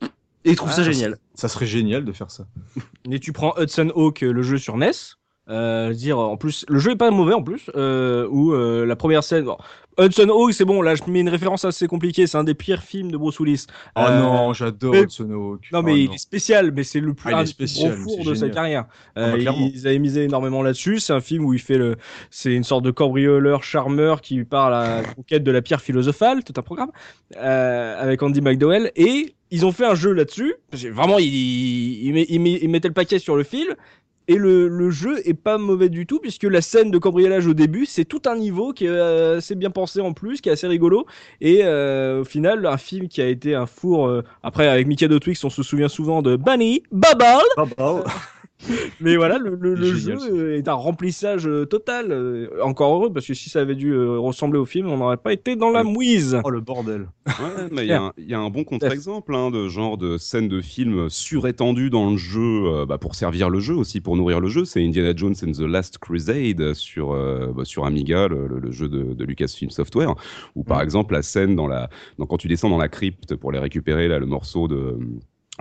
et ils trouvent Ah, ça ça, génial. Ça serait génial de faire ça. Et tu prends Hudson Hawk, euh, le jeu sur NES. Euh, dire en plus, le jeu est pas mauvais en plus. Euh, où euh, la première scène, bon, Hudson Hawk, c'est bon. Là, je mets une référence assez compliquée. C'est un des pires films de Bruce Willis. Oh Euh, non, j'adore mais- Hudson Hawk. Non, mais Oh il est spécial, mais c'est le plus Ah, spécial, gros mais four de sa carrière. Ah, bah, ils avaient misé énormément là-dessus. C'est un film où il fait le, c'est une sorte de cambrioleur charmeur qui part à la conquête de la pierre philosophale, tout un programme, avec Andy McDowell. Et ils ont fait un jeu là-dessus. Vraiment, ils il, met- il met- il mettait le paquet sur le fil. Et le, le jeu est pas mauvais du tout, puisque la scène de cambriolage au début, c'est tout un niveau qui est euh, assez bien pensé en plus, qui est assez rigolo. Et euh, au final, un film qui a été un four. euh, après, avec Mikado Twix, on se souvient souvent de Bunny, Bubble. Ah bah, Mais voilà, le, le- le C'est jeu est un remplissage euh, total. euh, encore heureux, parce que si ça avait dû euh, ressembler au film, on n'aurait pas été dans la mouise. oh le bordel. Ouais, mais il y, a un- il y a un bon contre-exemple hein, de genre de scène de film surétendue dans le jeu euh, bah, pour servir le jeu aussi, pour nourrir le jeu. C'est Indiana Jones and the Last Crusade sur, euh, bah, sur Amiga, le, le- le jeu de, de Lucasfilm Software, où par exemple la scène dans la, dans, quand tu descends dans la crypte pour les récupérer, là, le morceau de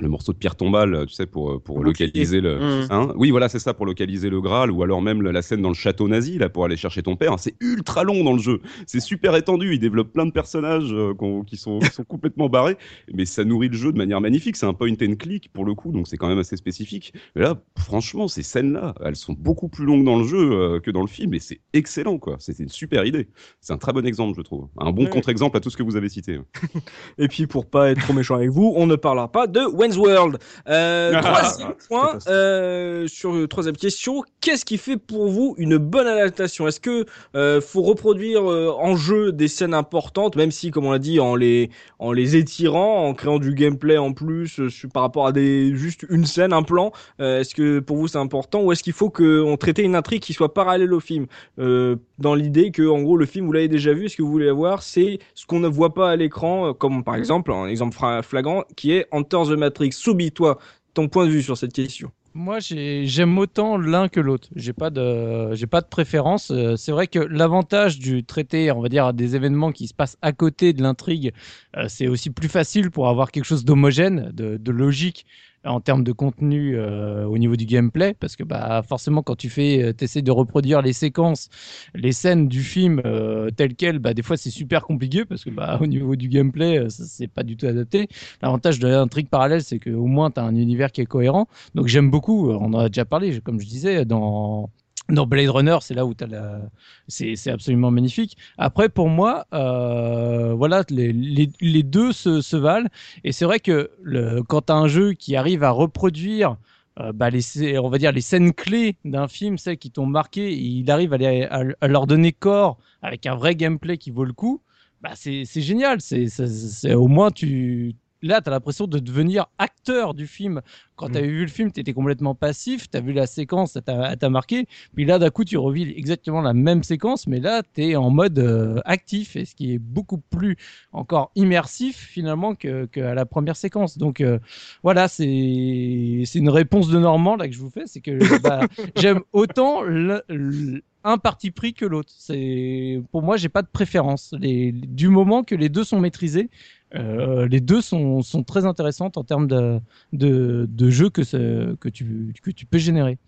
le morceau de pierre tombale, tu sais, pour, pour localiser le. Mmh. Hein oui, voilà, c'est ça, pour localiser le Graal, ou alors même la scène dans le château nazi, là, pour aller chercher ton père. C'est ultra long dans le jeu. C'est super étendu. Il développe plein de personnages euh, qui, sont, qui sont complètement barrés, mais ça nourrit le jeu de manière magnifique. C'est un point and click pour le coup, donc c'est quand même assez spécifique. Mais là, franchement, ces scènes-là, elles sont beaucoup plus longues dans le jeu euh, que dans le film, et c'est excellent, quoi. C'était une super idée. C'est un très bon exemple, je trouve. Un bon Ouais. contre-exemple à tout ce que vous avez cité. Et puis, pour pas être trop méchant avec vous, on ne parlera pas de Wayne's World. Euh, troisième point, euh, sur euh, troisième question, qu'est-ce qui fait pour vous une bonne adaptation? Est-ce que euh, faut reproduire en jeu des scènes importantes, même si, comme on l'a dit, en les en les étirant, en créant du gameplay en plus par rapport à des juste une scène, un plan Est-ce que pour vous c'est important ou est-ce qu'il faut qu'on traite une intrigue qui soit parallèle au film? Dans l'idée que en gros le film vous l'avez déjà vu, ce que vous voulez avoir, c'est ce qu'on ne voit pas à l'écran, comme par exemple un exemple flagrant qui est Enter the Matrix. Soubi, toi, ton point de vue sur cette question. Moi, j'ai- j'aime autant l'un que l'autre. J'ai pas de, j'ai pas de préférence. Euh, C'est vrai que l'avantage du traité, on va dire, des événements qui se passent à côté de l'intrigue, euh, c'est aussi plus facile pour avoir quelque chose d'homogène, de logique en termes de contenu euh, au niveau du gameplay, parce que bah forcément quand tu fais, euh, t'essaies de reproduire les séquences, les scènes du film euh, telles quelles, bah des fois c'est super compliqué parce que bah au niveau du gameplay, ça, c'est pas du tout adapté. L'avantage de l'intrigue parallèle, c'est qu'au moins tu as un univers qui est cohérent. Donc j'aime beaucoup, on en a déjà parlé, comme je disais, dans, dans Blade Runner, c'est là où tu la... c'est c'est absolument magnifique. Après, pour moi, euh, voilà, les, les, les deux se, se valent. Et c'est vrai que le, quand tu as un jeu qui arrive à reproduire euh, bah, les, on va dire les scènes clés d'un film, celles qui t'ont marqué, il arrive à, les- à- à leur donner corps avec un vrai gameplay qui vaut le coup, bah, c'est c'est génial. C'est c'est- c'est- au moins tu là, tu as l'impression de devenir acteur du film. Quand tu avais vu le film, tu étais complètement passif, tu as vu la séquence, ça t'a marqué. Puis là, d'un coup, tu revis exactement la même séquence, mais là, tu es en mode euh, actif, et ce qui est beaucoup plus encore immersif finalement que, que la première séquence. Donc euh, voilà, c'est c'est une réponse de Normand là que je vous fais, c'est que bah, j'aime autant le- le- un parti pris que l'autre. C'est pour moi, j'ai pas de préférence. Les, du moment que les deux sont maîtrisés, euh, les deux sont, sont très intéressantes en termes de, de, de jeu que, ce- que, tu, que tu peux générer.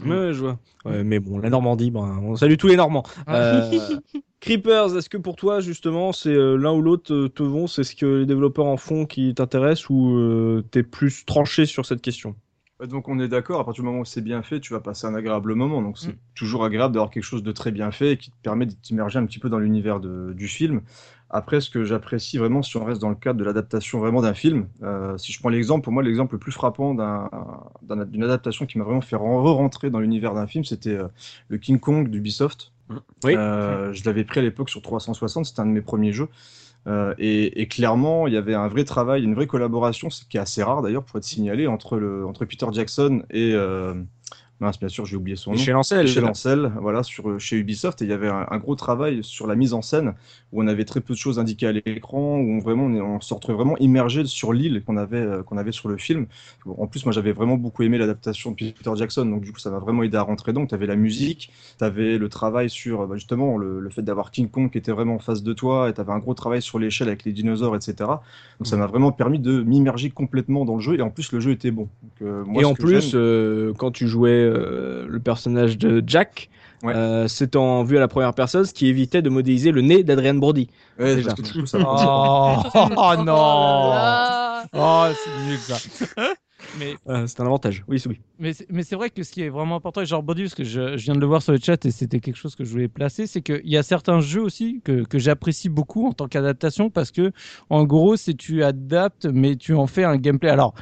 Ouais, je vois. Ouais, mais bon, la Normandie, ben, on salue tous les Normands. Euh, Creepers, est-ce que pour toi, justement, c'est euh, l'un ou l'autre te vont? C'est ce que les développeurs en font qui t'intéresse ou euh, t'es plus tranché sur cette question? Donc on est d'accord, à partir du moment où c'est bien fait, tu vas passer un agréable moment. Donc Mm. c'est toujours agréable d'avoir quelque chose de très bien fait et qui te permet de t'immerger un petit peu dans l'univers du film. Après, ce que j'apprécie vraiment, si on reste dans le cadre de l'adaptation vraiment d'un film, euh, si je prends l'exemple, pour moi, l'exemple le plus frappant d'un- d'un- d'une adaptation qui m'a vraiment fait re-rentrer dans l'univers d'un film, c'était euh, le King Kong d'Ubisoft. Oui. Euh, je l'avais pris à l'époque sur 360, c'était un de mes premiers jeux. Et, et clairement, il y avait un vrai travail, une vraie collaboration, ce qui est assez rare d'ailleurs pour être signalé, entre, le, entre Peter Jackson et. Euh, mince, bien sûr, j'ai oublié son nom. Chez Lancel. Chez Lancel, voilà, sur, chez Ubisoft, et il y avait un, un gros travail sur la mise en scène, où on avait très peu de choses indiquées à l'écran, où on, vraiment, on, se retrouvait vraiment immergé sur l'île qu'on avait, euh, qu'on avait sur le film. Bon, en plus, moi, j'avais vraiment beaucoup aimé l'adaptation de Peter Jackson, donc du coup, ça m'a vraiment aidé à rentrer. Donc, tu avais la musique, tu avais le travail sur, bah, justement, le, le fait d'avoir King Kong qui était vraiment en face de toi, et tu avais un gros travail sur l'échelle avec les dinosaures, etc. Donc, ça m'a vraiment permis de m'immerger complètement dans le jeu, et en plus, le jeu était bon. Donc, euh, moi, Et en plus, euh, quand tu jouais euh, le personnage de Jack, Ouais. euh, c'est en vue à la première personne, ce qui évitait de modéliser le nez d'Adrian Brody. Ouais, Déjà. parce que du coup, ça- Oh, oh non Ah. Oh, c'est nul ça. mais Euh, c'est un avantage. Oui, oui. mais c'est mais c'est vrai que ce qui est vraiment important, et genre Body, parce que je, je viens de le voir sur le chat et c'était quelque chose que je voulais placer, c'est qu'il y a certains jeux aussi que, que j'apprécie beaucoup en tant qu'adaptation parce que en gros, c'est tu adaptes, mais tu en fais un gameplay. Alors.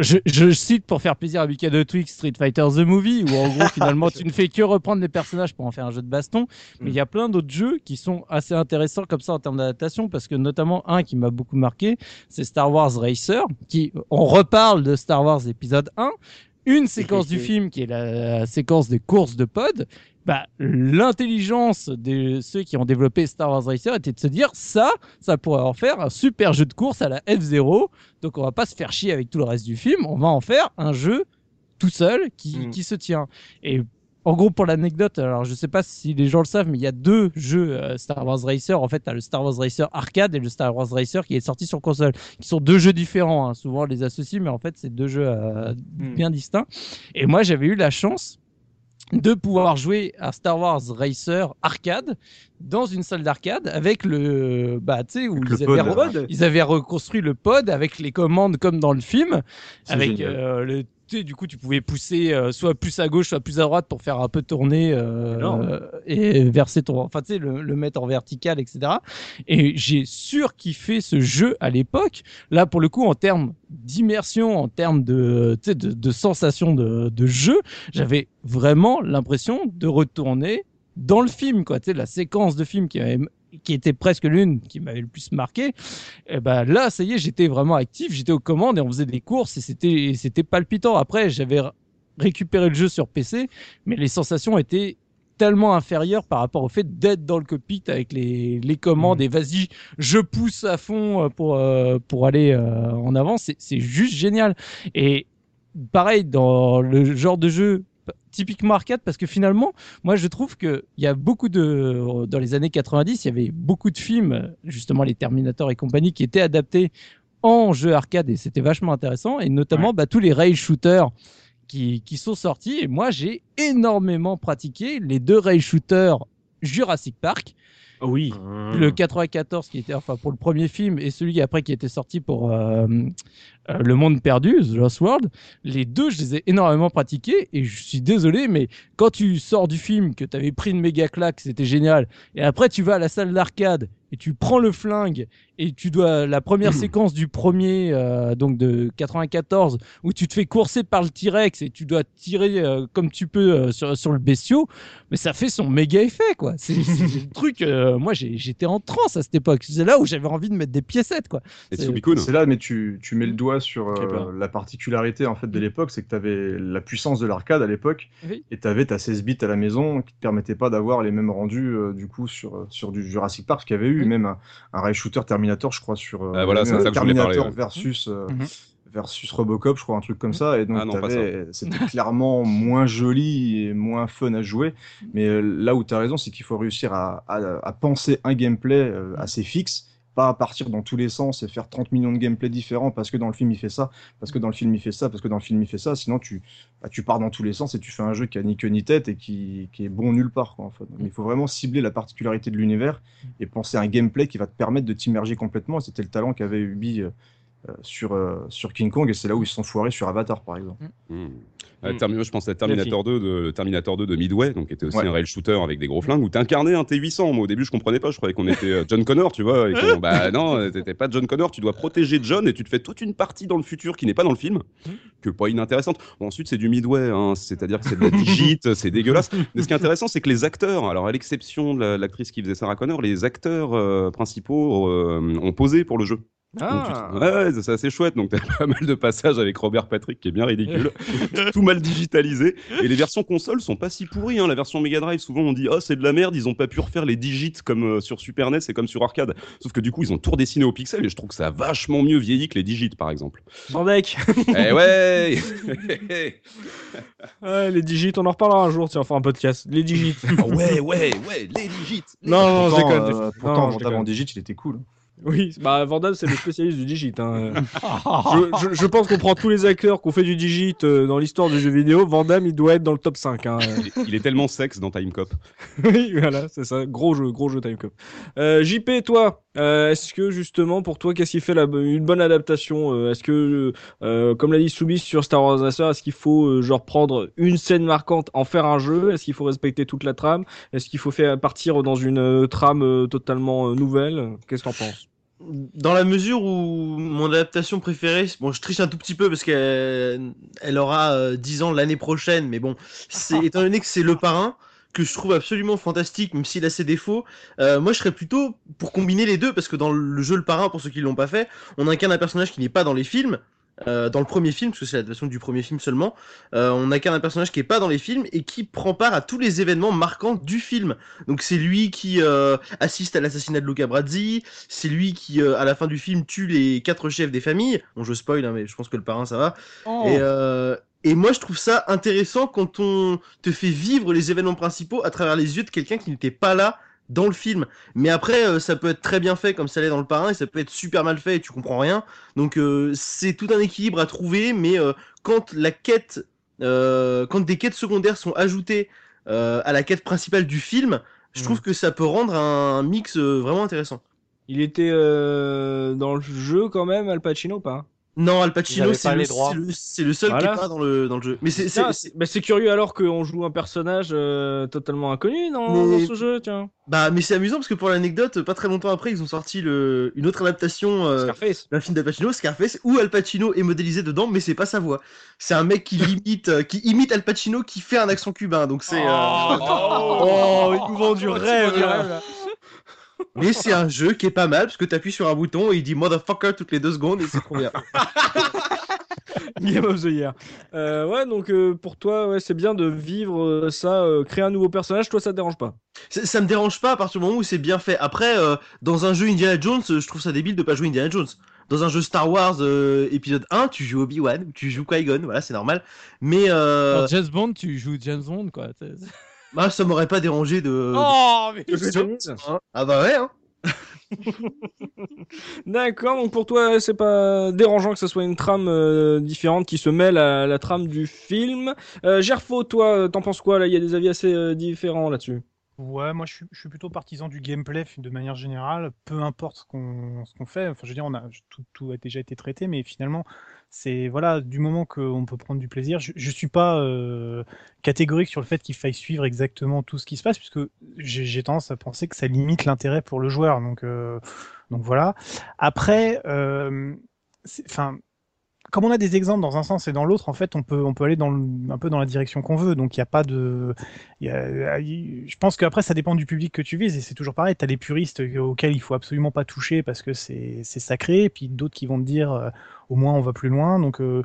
Je, je cite pour faire plaisir à Mikado Twix Street Fighter The Movie où en gros finalement tu ne fais que reprendre les personnages pour en faire un jeu de baston. Mais il y a plein d'autres jeux qui sont assez intéressants comme ça en termes d'adaptation parce que notamment un qui m'a beaucoup marqué c'est Star Wars Racer qui on reparle de Star Wars épisode 1 une séquence du film qui est la, séquence des courses de pod bah, l'intelligence de ceux qui ont développé Star Wars Racer était de se dire ça, ça pourrait en faire un super jeu de course à la F0. Donc on va pas se faire chier avec tout le reste du film, on va en faire un jeu tout seul qui, Mm. qui se tient. Et en gros, pour l'anecdote, alors je sais pas si les gens le savent, mais il y a deux jeux euh, Star Wars Racer. En fait, tu le Star Wars Racer arcade et le Star Wars Racer qui est sorti sur console, qui sont deux jeux différents. hein. Souvent, on les associe, mais en fait, c'est deux jeux euh, bien distincts. Et moi, j'avais eu la chance de pouvoir jouer à Star Wars Racer arcade dans une salle d'arcade avec le bah tu sais où ils avaient, pod. ils avaient reconstruit le pod avec les commandes comme dans le film C'est avec euh, le tu du coup tu pouvais pousser euh, soit plus à gauche soit plus à droite pour faire un peu tourner euh, et verser ton enfin tu sais le, le mettre en vertical etc et j'ai surkiffé ce jeu à l'époque. Là pour le coup en termes d'immersion en termes de sensation de, de jeu j'avais vraiment l'impression de retourner dans le film quoi. Tu sais la séquence de film qui avait qui était presque l'une qui m'avait le plus marqué et ben là ça y est j'étais vraiment actif j'étais aux commandes et on faisait des courses et c'était c'était palpitant. Après j'avais récupéré le jeu sur PC mais les sensations étaient tellement inférieures par rapport au fait d'être dans le cockpit avec les, les commandes et vas-y je pousse à fond euh, pour euh, pour aller euh, en avant. C'est c'est juste génial. Et pareil dans le genre de jeu typiquement arcade parce que finalement moi je trouve que il y a beaucoup de dans les années 90 il y avait beaucoup de films justement les Terminator et compagnie qui étaient adaptés en jeu arcade et c'était vachement intéressant. Et notamment bah, tous les rail shooters qui, qui sont sortis. Et moi j'ai énormément pratiqué les deux rail shooters Jurassic Park. Oh oui. le 94 qui était enfin pour le premier film et celui après qui était sorti pour euh, euh, Le Monde Perdu, The Lost World, les deux je les ai énormément pratiqués et je suis désolé mais quand tu sors du film que tu avais pris une méga claque, c'était génial. Et après tu vas à la salle d'arcade et tu prends le flingue et tu dois la première séquence du premier euh, donc de 94 où tu te fais courser par le T-Rex et tu dois tirer euh, comme tu peux euh, sur, sur le bestiau mais ça fait son méga effet quoi. C'est le truc euh, moi j'étais en transe à cette époque. C'est là où j'avais envie de mettre des piécettes quoi. Et C'est- là, mais tu, tu mets le doigt sur euh, la particularité en fait de l'époque, c'est que tu avais la puissance de l'arcade à l'époque, Oui. et tu avais ta 16 bits à la maison qui te permettait pas d'avoir les mêmes rendus euh, du coup sur, sur du Jurassic Park, qu'il y avait eu Oui. même un, un rail shooter Terminator, je crois, sur euh, Ah, voilà, ça Terminator parler, ouais. versus euh, Mhm. versus Robocop, je crois, un truc comme ça, et donc Ah c'était clairement moins joli et moins fun à jouer. Mais euh, là où tu as raison, c'est qu'il faut réussir à, à, à penser un gameplay euh, assez fixe pas à partir dans tous les sens et faire 30 millions de gameplay différents parce que dans le film il fait ça, parce que dans le film il fait ça, parce que dans le film il fait ça, sinon tu, bah, tu pars dans tous les sens et tu fais un jeu qui a ni queue ni tête et qui, qui est bon nulle part. Quoi, en fait. Donc, il faut vraiment cibler la particularité de l'univers et penser à un gameplay qui va te permettre de t'immerger complètement. C'était le talent qu'avait Ubi euh, sur, euh, sur King Kong et c'est là où ils se sont foirés sur Avatar par exemple. Hmm. Euh, Mm. Je pense à Terminator 2 de Terminator 2 de Midway, donc qui était aussi Ouais. un rail shooter avec des gros flingues où t'incarnais un T800. Moi au début je comprenais pas, je croyais qu'on était euh, John Connor, tu vois. Et qu'on- bah non, t'étais pas John Connor, tu dois protéger John et tu te fais toute une partie dans le futur qui n'est pas dans le film, que pas inintéressante. Bon, ensuite c'est du Midway, hein, c'est-à-dire que c'est de la digite, c'est dégueulasse. Mais ce qui est intéressant, c'est que les acteurs, alors à l'exception de la- l'actrice qui faisait Sarah Connor, les acteurs euh, principaux euh, ont posé pour le jeu. Tu- Ah. ouais, ouais, c'est assez chouette. Donc, t'as pas mal de passages avec Robert Patrick qui est bien ridicule, tout mal digitalisé. Et les versions consoles sont pas si pourries. Hein. La version Mega Drive, souvent on dit oh c'est de la merde, ils ont pas pu refaire les digits comme euh, sur Super NES et comme sur arcade. Sauf que du coup ils ont tout redessiné au pixel et je trouve que ça a vachement mieux vieilli que les digits par exemple. Sans deck. eh ouais. Ouais, les digits, on en reparlera un jour, tiens, on fera un podcast. Les digits. Ah ouais ouais ouais les digits. non, non, je pourtant, déconne. euh, je- pourtant non, je Avant déconne. Digit il était cool. Oui, bah Vandam c'est le spécialiste du digit. Hein. je, je, je, pense qu'on prend tous les acteurs qui ont fait du digit euh, dans l'histoire du jeu vidéo. Vandam il doit être dans le top 5. Hein. il, est, tellement sexe dans Time Cop. oui, voilà, c'est ça. Gros jeu, gros jeu Time Cop. Euh, JP, toi, euh, est-ce que justement pour toi, qu'est-ce qui fait la, une bonne adaptation euh, Est-ce que, euh, comme l'a dit Soubis sur Star Wars Racer, est-ce qu'il faut genre prendre une scène marquante, en faire un jeu? Est-ce qu'il faut respecter toute la trame? Est-ce qu'il faut faire partir dans une trame totalement nouvelle? Qu'est-ce que t'en penses? Dans la mesure où mon adaptation préférée, bon, je triche un tout petit peu parce qu'elle elle aura 10 ans l'année prochaine, mais bon, c'est étant donné que c'est le parrain, que je trouve absolument fantastique, même s'il a ses défauts. Euh, moi, je serais plutôt pour combiner les deux, parce que dans le jeu Le Parrain, pour ceux qui l'ont pas fait, on incarne un personnage qui n'est pas dans les films. Euh, dans le premier film, parce que c'est l'adaptation du premier film seulement, euh, on incarne un personnage qui est pas dans les films et qui prend part à tous les événements marquants du film. Donc c'est lui qui euh, assiste à l'assassinat de Luca Brazzi, c'est lui qui euh, à la fin du film tue les quatre chefs des familles. Bon, je spoil, hein, mais je pense que le parrain ça va. Oh. Et, euh, et moi, je trouve ça intéressant quand on te fait vivre les événements principaux à travers les yeux de quelqu'un qui n'était pas là dans le film. Mais après, euh, ça peut être très bien fait comme ça l'est dans le parrain, et ça peut être super mal fait et tu comprends rien. Donc euh, c'est tout un équilibre à trouver, mais euh, quand la quête, quand des quêtes secondaires sont ajoutées à la quête principale du film, je trouve mmh. que ça peut rendre un mix vraiment intéressant. Il était dans le jeu quand même, Al Pacino, pas? Non, Al Pacino, c'est le, le, seul qui est pas dans le, dans le jeu. Mais c'est bah, curieux alors qu'on joue un personnage euh, totalement inconnu dans, dans, ce jeu, tiens. Bah, mais c'est amusant parce que pour l'anecdote, pas très longtemps après, ils ont sorti le, une autre adaptation euh, d'un film d'Al Pacino, Scarface, où Al Pacino est modélisé dedans, mais c'est pas sa voix. C'est un mec qui limite, euh, qui imite Al Pacino, qui fait un accent cubain. Donc c'est. Oh, oh, ils nous vendent du rêve. Mais c'est un jeu qui est pas mal parce que t'appuies sur un bouton et il dit motherfucker toutes les deux secondes et c'est trop bien. Game of the Year. Euh, ouais, donc euh, pour toi, ouais, c'est bien de vivre euh, ça, créer un nouveau personnage. Toi, ça te dérange pas? Ça, me dérange pas à partir du moment où c'est bien fait. Après, dans un jeu Indiana Jones, je trouve ça débile de pas jouer Indiana Jones. Dans un jeu Star Wars épisode 1, tu joues Obi-Wan, tu joues Qui-Gon, voilà, c'est normal. Mais. Dans James Bond, tu joues James Bond, quoi. Bah, ça m'aurait pas dérangé de. Oh, mais Ah bah ouais, hein. D'accord, donc pour toi, c'est pas dérangeant que ce soit une trame euh, différente qui se mêle à la trame du film. Euh, Gerfo, toi, t'en penses quoi là? Il y a des avis assez euh, différents là-dessus. Ouais, moi je suis, je suis, plutôt partisan du gameplay de manière générale, peu importe ce qu'on fait. Enfin, je veux dire, on a, tout, tout, a déjà été traité, mais finalement, c'est voilà, du moment qu'on peut prendre du plaisir. Je, je suis pas euh, catégorique sur le fait qu'il faille suivre exactement tout ce qui se passe, puisque j'ai tendance à penser que ça limite l'intérêt pour le joueur. Donc, euh, donc voilà. Après, euh, enfin comme on a des exemples dans un sens et dans l'autre, en fait, on peut, on peut aller dans un peu dans la direction qu'on veut. Donc, il n'y a pas de. Je pense qu'après, ça dépend du public que tu vises et c'est toujours pareil. Tu as les puristes auxquels il faut absolument pas toucher parce que c'est sacré, puis d'autres qui vont te dire euh, au moins on va plus loin. Donc, euh,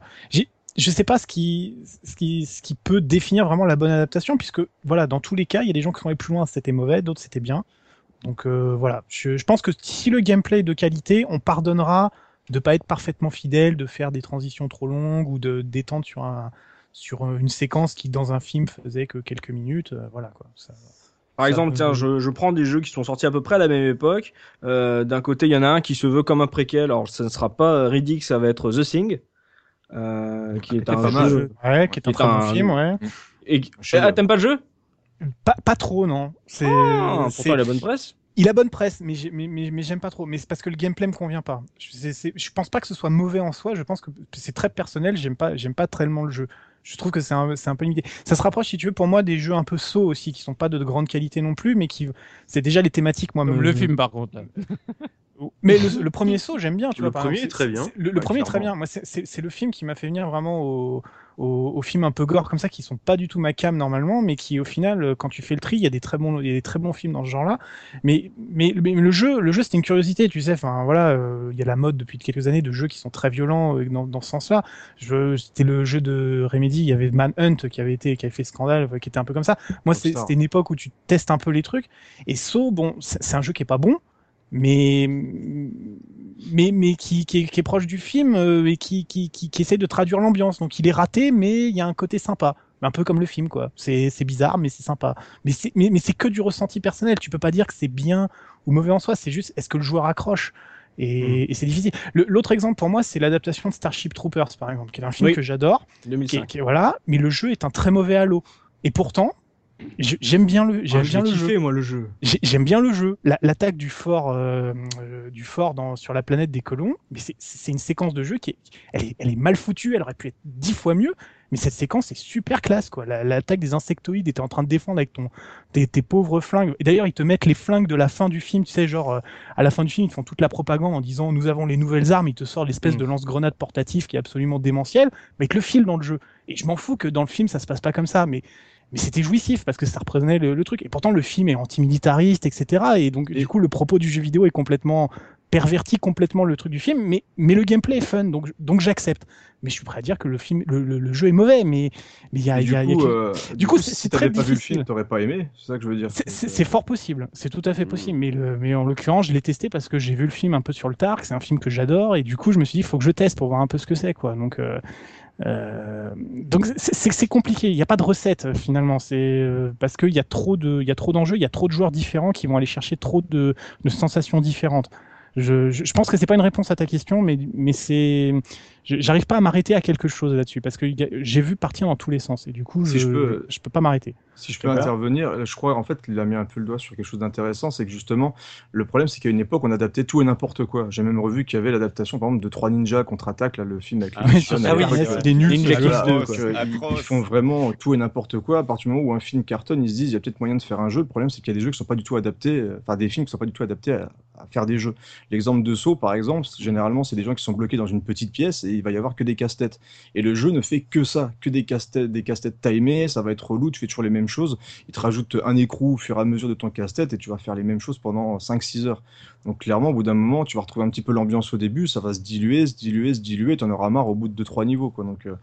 je sais pas ce qui, ce, qui, ce qui peut définir vraiment la bonne adaptation, puisque voilà, dans tous les cas, il y a des gens qui sont allés plus loin, c'était mauvais, d'autres c'était bien. Donc euh, voilà, je, je pense que si le gameplay est de qualité, on pardonnera de pas être parfaitement fidèle, de faire des transitions trop longues ou de d'étendre sur un sur une séquence qui dans un film faisait que quelques minutes, euh, voilà quoi. par exemple, tiens, je, je, prends des jeux qui sont sortis à peu près à la même époque. Euh, D'un côté, il y en a un qui se veut comme un préquel. Alors, ça ne sera pas Riddick, ça va être The Thing, euh, qui est un jeu, ouais, qui est, un très bon film, ouais. Et ah, t'aimes pas le jeu? Pas, pas trop, non. C'est ah, pourtant la bonne presse. Il a bonne presse, mais mais, j'aime pas trop. Mais c'est parce que le gameplay me convient pas. Je, je pense pas que ce soit mauvais en soi. Je pense que c'est très personnel. J'aime pas, j'aime pas tellement le jeu. Je trouve que c'est un, un, peu limité. Ça se rapproche, si tu veux, pour moi, des jeux un peu sauts aussi, qui sont pas de, grande qualité non plus, mais qui, c'est déjà les thématiques, moi. le film, par contre. Mais le, premier saut, j'aime bien. Tu le vois, premier est très bien. Le, premier est très bien. Moi, c'est le film qui m'a fait venir vraiment au, au, films un peu gore comme ça, qui sont pas du tout ma cam normalement, mais qui au final, quand tu fais le tri, il y a des très bons, il y a des très bons films dans ce genre-là. Mais, mais, le jeu, le jeu, c'était une curiosité, tu sais. Enfin voilà, euh, il y a la mode depuis quelques années de jeux qui sont très violents euh, dans, dans ce sens-là. C'était le jeu de Remedy. Il y avait Manhunt qui avait été, qui avait fait scandale, qui était un peu comme ça. Moi, c'était une époque où tu testes un peu les trucs. Et So, bon, c'est un jeu qui est pas bon mais mais mais qui, qui, est, qui est proche du film euh, et qui, qui, qui, qui essaie de traduire l'ambiance. Donc il est raté, mais il y a un côté sympa, un peu comme le film quoi. C'est c'est bizarre, mais c'est sympa. Mais c'est mais, mais c'est que du ressenti personnel. Tu peux pas dire que c'est bien ou mauvais en soi. C'est juste est-ce que le joueur accroche? Et, c'est difficile. L'autre exemple pour moi, c'est l'adaptation de Starship Troopers, par exemple, qui est un film que j'adore. voilà, mais le jeu est un très mauvais Halo. Et pourtant, J'aime bien le, j'aime ah, bien le jeu. moi le jeu. J'aime bien le jeu. L'attaque du fort, euh, euh, du fort dans, sur la planète des colons, mais c'est une séquence de jeu qui est, elle est, elle est mal foutue. Elle aurait pu être dix fois mieux, mais cette séquence est super classe quoi. L'attaque des insectoïdes était en train de défendre avec ton tes, tes pauvres flingues. Et d'ailleurs ils te mettent les flingues de la fin du film, tu sais genre euh, à la fin du film ils font toute la propagande en disant nous avons les nouvelles armes. Ils te sortent l'espèce mm. de lance-grenade portatif qui est absolument démentiel, mais avec le fil dans le jeu. Et je m'en fous que dans le film ça se passe pas comme ça, mais mais c'était jouissif parce que ça représentait le, truc. Et pourtant, le film est antimilitariste, etc. Et donc, du coup, le propos du jeu vidéo est complètement perverti complètement le truc du film, mais, mais le gameplay est fun, donc, donc j'accepte. Mais je suis prêt à dire que le, film, le, le, jeu est mauvais, mais il y a. du, coup, euh, du, coup, si t'avais pas vu le film, t'aurais pas aimé, c'est ça que je veux dire. C'est fort possible, c'est tout à fait hmm. possible, mais, le, mais en l'occurrence, je l'ai testé parce que j'ai vu le film un peu sur le tard, c'est un film que j'adore, et du coup, je me suis dit, il faut que je teste pour voir un peu ce que c'est, quoi. Donc, euh, euh, donc c'est compliqué. Il n'y a pas de recette finalement. C'est euh, parce qu'il y a trop de, il y a trop d'enjeux, il y a trop de joueurs différents qui vont aller chercher trop de, de sensations différentes. Je, je, je, pense que c'est pas une réponse à ta question, mais, mais c'est, j'arrive pas à m'arrêter à quelque chose là-dessus parce que j'ai vu partir dans tous les sens et du coup, je, je, peux, je peux pas m'arrêter. Si je peux intervenir, je crois en fait qu'il a mis un peu le doigt sur quelque chose d'intéressant, c'est que justement, le problème c'est qu'à une époque, on adaptait tout et n'importe quoi. J'ai même revu qu'il y avait l'adaptation par exemple de Trois Ninjas contre-attaque, là, le film avec ah, les ah, oui, des nuls, ils, font vraiment tout et n'importe quoi. À partir du moment où un film cartonne, ils se disent il y a peut-être moyen de faire un jeu. Le problème c'est qu'il y a des jeux qui sont pas du tout adaptés, euh, enfin des films qui sont pas du tout adaptés à, à faire des jeux. L'exemple de Saw, par exemple, généralement, c'est des gens qui sont bloqués dans une petite pièce et il va y avoir que des casse-têtes. Et le jeu ne fait que ça, que des casse-têtes, des casse-têtes timés, ça va être relou, tu fais toujours les mêmes choses. Il te rajoute un écrou au fur et à mesure de ton casse-tête et tu vas faire les mêmes choses pendant 5-6 heures. Donc clairement, au bout d'un moment, tu vas retrouver un petit peu l'ambiance au début, ça va se diluer, se diluer, se diluer, tu en auras marre au bout de 2-3 niveaux. Donc euh,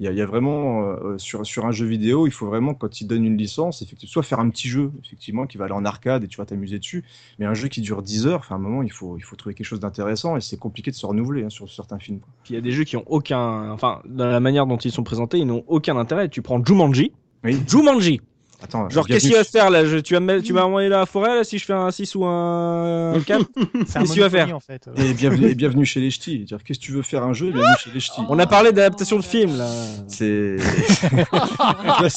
il y, a, vraiment euh, sur, sur un jeu vidéo, il faut vraiment quand il donne une licence, effectivement, soit faire un petit jeu effectivement qui va aller en arcade et tu vas t'amuser dessus, mais un jeu qui dure 10 heures, enfin à un moment il faut il faut trouver quelque chose d'intéressant et c'est compliqué de se renouveler hein, sur, certains films. il y a des jeux qui ont aucun, enfin dans la manière dont ils sont présentés, ils n'ont aucun intérêt. Tu prends Jumanji, oui. Jumanji, Attends, Genre, qu'est-ce qu'il va se faire là? Je, Tu vas me, tu vas envoyer la forêt là si je fais un 6 ou un 4 Qu'est-ce que tu vas faire? En fait. et, bienvenue, bienvenue chez les ch'tis. Qu'est-ce que tu veux faire un jeu? Bienvenue chez les ch'tis. On a parlé d'adaptation de film là. C'est.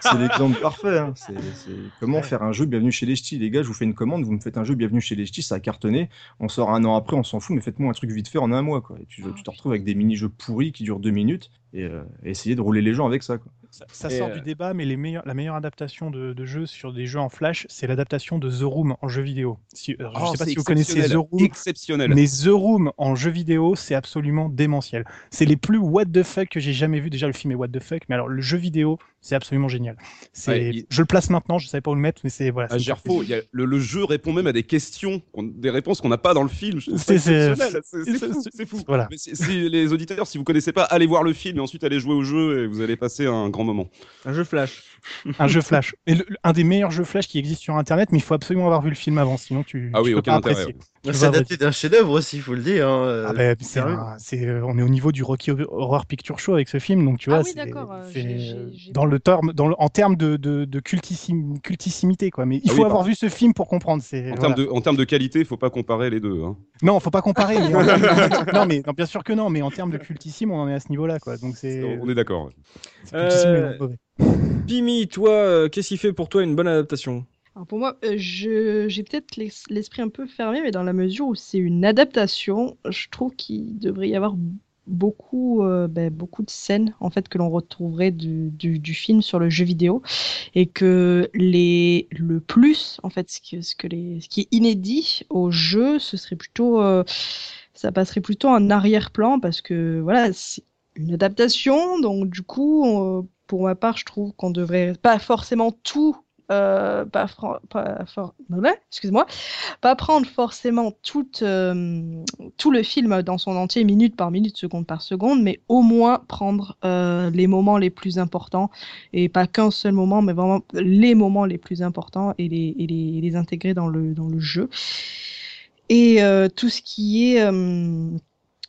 c'est l'exemple parfait. Hein. C'est comment faire un jeu? Bienvenue chez les ch'tis. Les gars, je vous fais une commande, vous me faites un jeu Bienvenue chez les ch'tis, ça a cartonné. On sort un an après, on s'en fout, mais faites-moi un truc vite fait en un mois. Quoi. Et tu, tu te retrouves avec des mini-jeux pourris qui durent deux minutes et, euh, essayer de rouler les gens avec ça. Quoi. Ça, sort du euh, débat, mais les meilleurs, la meilleure adaptation de, de jeu sur des jeux en Flash, c'est l'adaptation de The Room en jeu vidéo. Si, euh, je ne oh, sais pas si vous connaissez The Room, exceptionnel. mais The Room en jeu vidéo, c'est absolument démentiel. C'est les plus what the fuck que j'ai jamais vu. Déjà, le film est what the fuck, mais alors le jeu vidéo, c'est absolument génial. C'est, je le place maintenant, je savais pas où le mettre, mais c'est voilà. À Gerfo, y a, le, jeu répond même à des questions, des réponses qu'on n'a pas dans le film. C'est, fou. Voilà. si, les auditeurs, si vous connaissez pas, allez voir le film et ensuite allez jouer au jeu et vous allez passer un grand moment. Un jeu Flash. Un jeu Flash. Et un des meilleurs jeux Flash qui existe sur Internet, mais il faut absolument avoir vu le film avant, sinon tu. Ah oui, peux aucun pas intérêt. C'est adapté d'un chef-d'œuvre aussi, il faut le dire. Hein, euh, ah ben, c'est euh, on est au niveau du Rocky Horror Picture Show avec ce film, donc tu vois. Ah oui, d'accord. Euh, dans le terme, dans le, en termes de, de, de cultissim, cultissimité, quoi. Mais il ah faut avoir vu ce film pour comprendre. En, termes de, en termes de qualité, il faut pas comparer les deux. Hein. Non, faut pas comparer. mais non, mais bien sûr que non, mais en termes de cultissime, on en est à ce niveau-là, quoi. Donc c'est. On est d'accord. Pimi, toi, qu'est-ce qui fait pour toi une bonne adaptation? Pour moi, euh, j'ai peut-être l'esprit un peu fermé, mais dans la mesure où c'est une adaptation, je trouve qu'il devrait y avoir beaucoup, euh, ben, beaucoup de scènes en fait que l'on retrouverait du, film sur le jeu vidéo et que les le plus en fait ce, qui est inédit au jeu, ce serait plutôt euh, ça passerait plutôt en arrière-plan parce que voilà une adaptation donc du coup pour ma part je trouve qu'on devrait pas forcément tout euh, pas, excuse-moi, pas prendre forcément tout, euh, tout le film dans son entier, minute par minute, seconde par seconde, mais au moins prendre euh, les moments les plus importants, et pas qu'un seul moment, mais vraiment les moments les plus importants et les, intégrer dans le jeu. Et tout ce qui est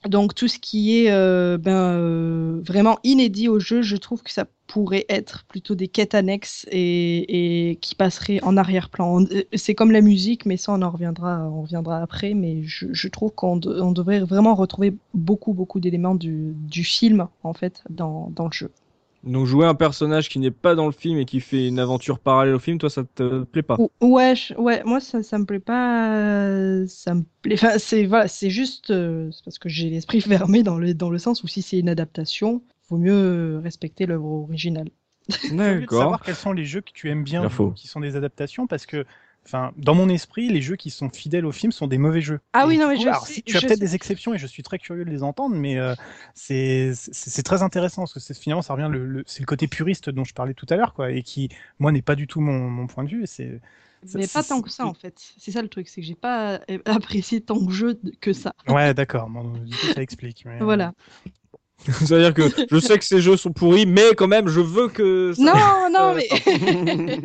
donc tout ce qui est ben, vraiment inédit au jeu, je trouve que ça pourraient être plutôt des quêtes annexes et, qui passeraient en arrière-plan. Euh, c'est comme la musique, mais ça on en reviendra, on reviendra après. Mais je, trouve qu'on de, on devrait vraiment retrouver beaucoup beaucoup d'éléments du, film en fait dans le jeu. Donc jouer un personnage qui n'est pas dans le film et qui fait une aventure parallèle au film, toi ça te plaît pas? Ouais, ouais, moi ça ça me plaît pas, ça me plaît. Enfin c'est voilà, c'est juste euh, parce que j'ai l'esprit fermé dans le dans le sens où si c'est une adaptation, vaut mieux respecter l'œuvre originale. D'accord. savoir quels sont les jeux que tu aimes bien, qui sont des adaptations, parce que Enfin, dans mon esprit, les jeux qui sont fidèles au film sont des mauvais jeux. Ah oui, non, mais je alors, si, tu as peut-être des exceptions et je suis très curieux de les entendre, mais euh, c'est très intéressant parce que finalement, ça revient le, c'est le côté puriste dont je parlais tout à l'heure, quoi, et qui, moi, n'est pas du tout mon, mon point de vue. C'est mais pas tant que ça en fait. C'est ça le truc, c'est que j'ai pas apprécié tant de jeux que ça. Ouais, d'accord. du coup, ça explique. Voilà. C'est-à-dire que je sais que ces jeux sont pourris, mais quand même, je veux que. Ça... Non, non, mais.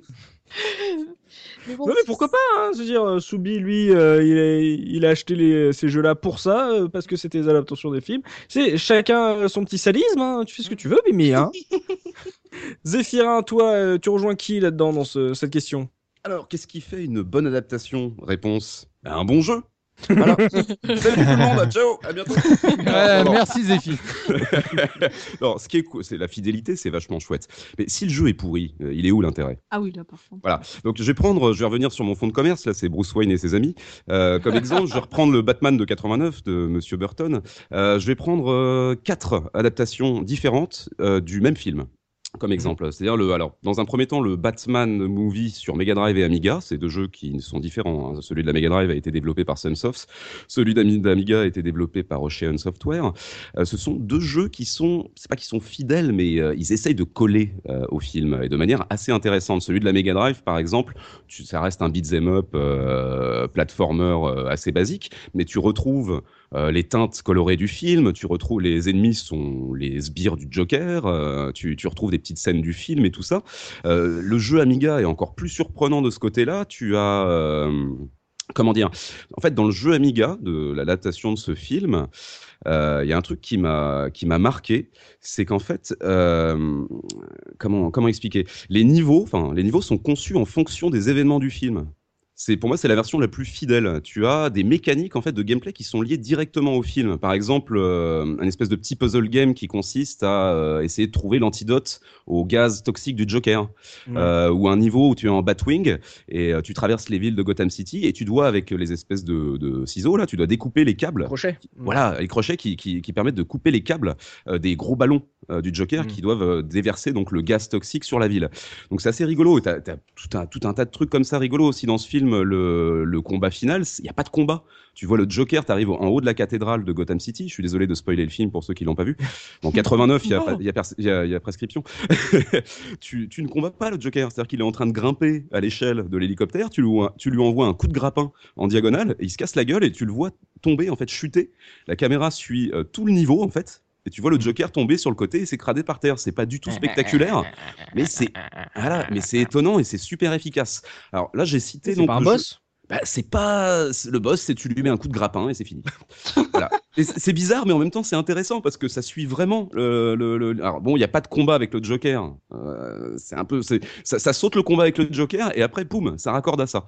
mais non, mais pourquoi pas hein, Je veux dire, euh, Soubi, lui, euh, il, a, il, a, acheté les, ces jeux-là pour ça, euh, parce que c'était des adaptations des films. C'est chacun son petit sadisme, hein, tu fais ce que tu veux, Mimi. Hein. Zéphirin, toi, tu rejoins qui là-dedans dans ce, cette question? Alors, qu'est-ce qui fait une bonne adaptation? Réponse ben, un bon jeu. Voilà. Salut tout le monde, ciao, à bientôt. merci Zéphi. ce qui est c'est la fidélité, c'est vachement chouette. Mais si le jeu est pourri, euh, il est où l'intérêt? Ah oui, là par contre. Voilà. Donc je vais prendre, je vais revenir sur mon fonds de commerce. Là, c'est Bruce Wayne et ses amis. Euh, comme exemple, je vais reprendre le Batman de 89 de Monsieur Burton. Euh, je vais prendre quatre adaptations différentes du même film comme exemple. C'est-à-dire, alors, dans un premier temps, le Batman Movie sur Mega Drive et Amiga, c'est deux jeux qui sont différents. Hein. Celui de la Mega Drive a été développé par Sunsoft, celui d'Amiga a été développé par Ocean Software. Euh, ce sont deux jeux qui sont, c'est pas qu'ils sont fidèles, mais euh, ils essayent de coller euh, au film et de manière assez intéressante. Celui de la Mega Drive, par exemple, tu, ça reste un beat'em up, platformer assez basique, mais tu retrouves euh, les teintes colorées du film, tu retrouves les ennemis sont les sbires du Joker, euh, tu, retrouves des petites scènes du film et tout ça. Euh, le jeu Amiga est encore plus surprenant de ce côté-là. Tu as comment dire En fait, dans le jeu Amiga de l'adaptation de ce film, il y a un truc qui m'a qui m'a marqué, c'est qu'en fait, comment comment expliquer? Les niveaux, enfin les niveaux sont conçus en fonction des événements du film c'est pour moi c'est la version la plus fidèle. Tu as des mécaniques en fait de gameplay qui sont liées directement au film. Par exemple, euh, un espèce de petit puzzle game qui consiste à euh, essayer de trouver l'antidote au gaz toxique du Joker, euh, ou un niveau où tu es en Batwing et tu traverses les villes de Gotham City et tu dois avec les espèces de, ciseaux là, tu dois découper les câbles. Crochets. Voilà, les crochets qui, qui, permettent de couper les câbles des gros ballons du Joker mm. qui doivent déverser donc le gaz toxique sur la ville. Donc c'est assez rigolo. T'as as tout un tout un tas de trucs comme ça rigolo aussi dans ce film le, combat final, il n'y a pas de combat. Tu vois le Joker, tu arrives en haut de la cathédrale de Gotham City. Je suis désolé de spoiler le film pour ceux qui l'ont pas vu. En 89, il y, a, prescription. tu, ne combats pas le Joker. C'est-à-dire qu'il est en train de grimper à l'échelle de l'hélicoptère. Tu, tu lui envoies un coup de grappin en diagonale et il se casse la gueule et tu le vois tomber, en fait, chuter. La caméra suit euh, tout le niveau, en fait et tu vois le. Joker tomber sur le côté et s'écrader par terre. C'est pas du tout spectaculaire, mais c'est voilà, mais c'est étonnant et c'est super efficace. Alors là, j'ai cité donc pas un boss? Bah, c'est pas le boss, c'est tu lui mets un coup de grappin et c'est fini. C'est bizarre, mais en même temps c'est intéressant parce que ça suit vraiment le. Alors bon, il n'y a pas de combat avec le Joker. Euh, c'est un peu, ça, saute le combat avec le Joker et après, poum, ça raccorde à ça.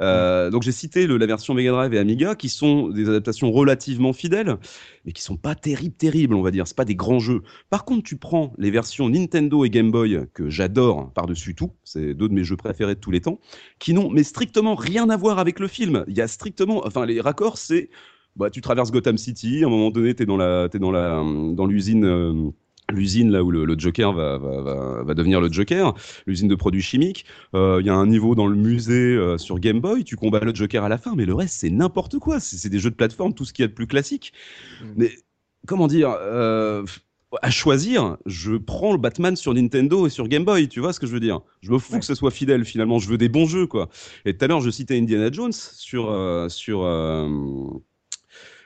Euh, donc j'ai cité la version Mega Drive et Amiga qui sont des adaptations relativement fidèles, mais qui sont pas terribles, terribles, on va dire. C'est pas des grands jeux. Par contre, tu prends les versions Nintendo et Game Boy que j'adore par-dessus tout, c'est deux de mes jeux préférés de tous les temps, qui n'ont mais strictement rien à voir avec le film. Il y a strictement, enfin les raccords, c'est bah, tu traverses Gotham City, à un moment donné, tu es dans la, es dans la, dans l'usine. Euh, l'usine là où le, Joker va, va, va, devenir le Joker, l'usine de produits chimiques. Euh, il y a un niveau dans le musée euh, sur Game Boy, tu combats le Joker à la fin, mais le reste c'est n'importe quoi. C'est des jeux de plateforme, tout ce qu'il y a de plus classique. Mm. Mais comment dire à choisir, je prends le Batman sur Nintendo et sur Game Boy, tu vois ce que je veux dire Je me fous que ce soit fidèle finalement, je veux des bons jeux quoi. Et tout à l'heure je citais Indiana Jones sur sur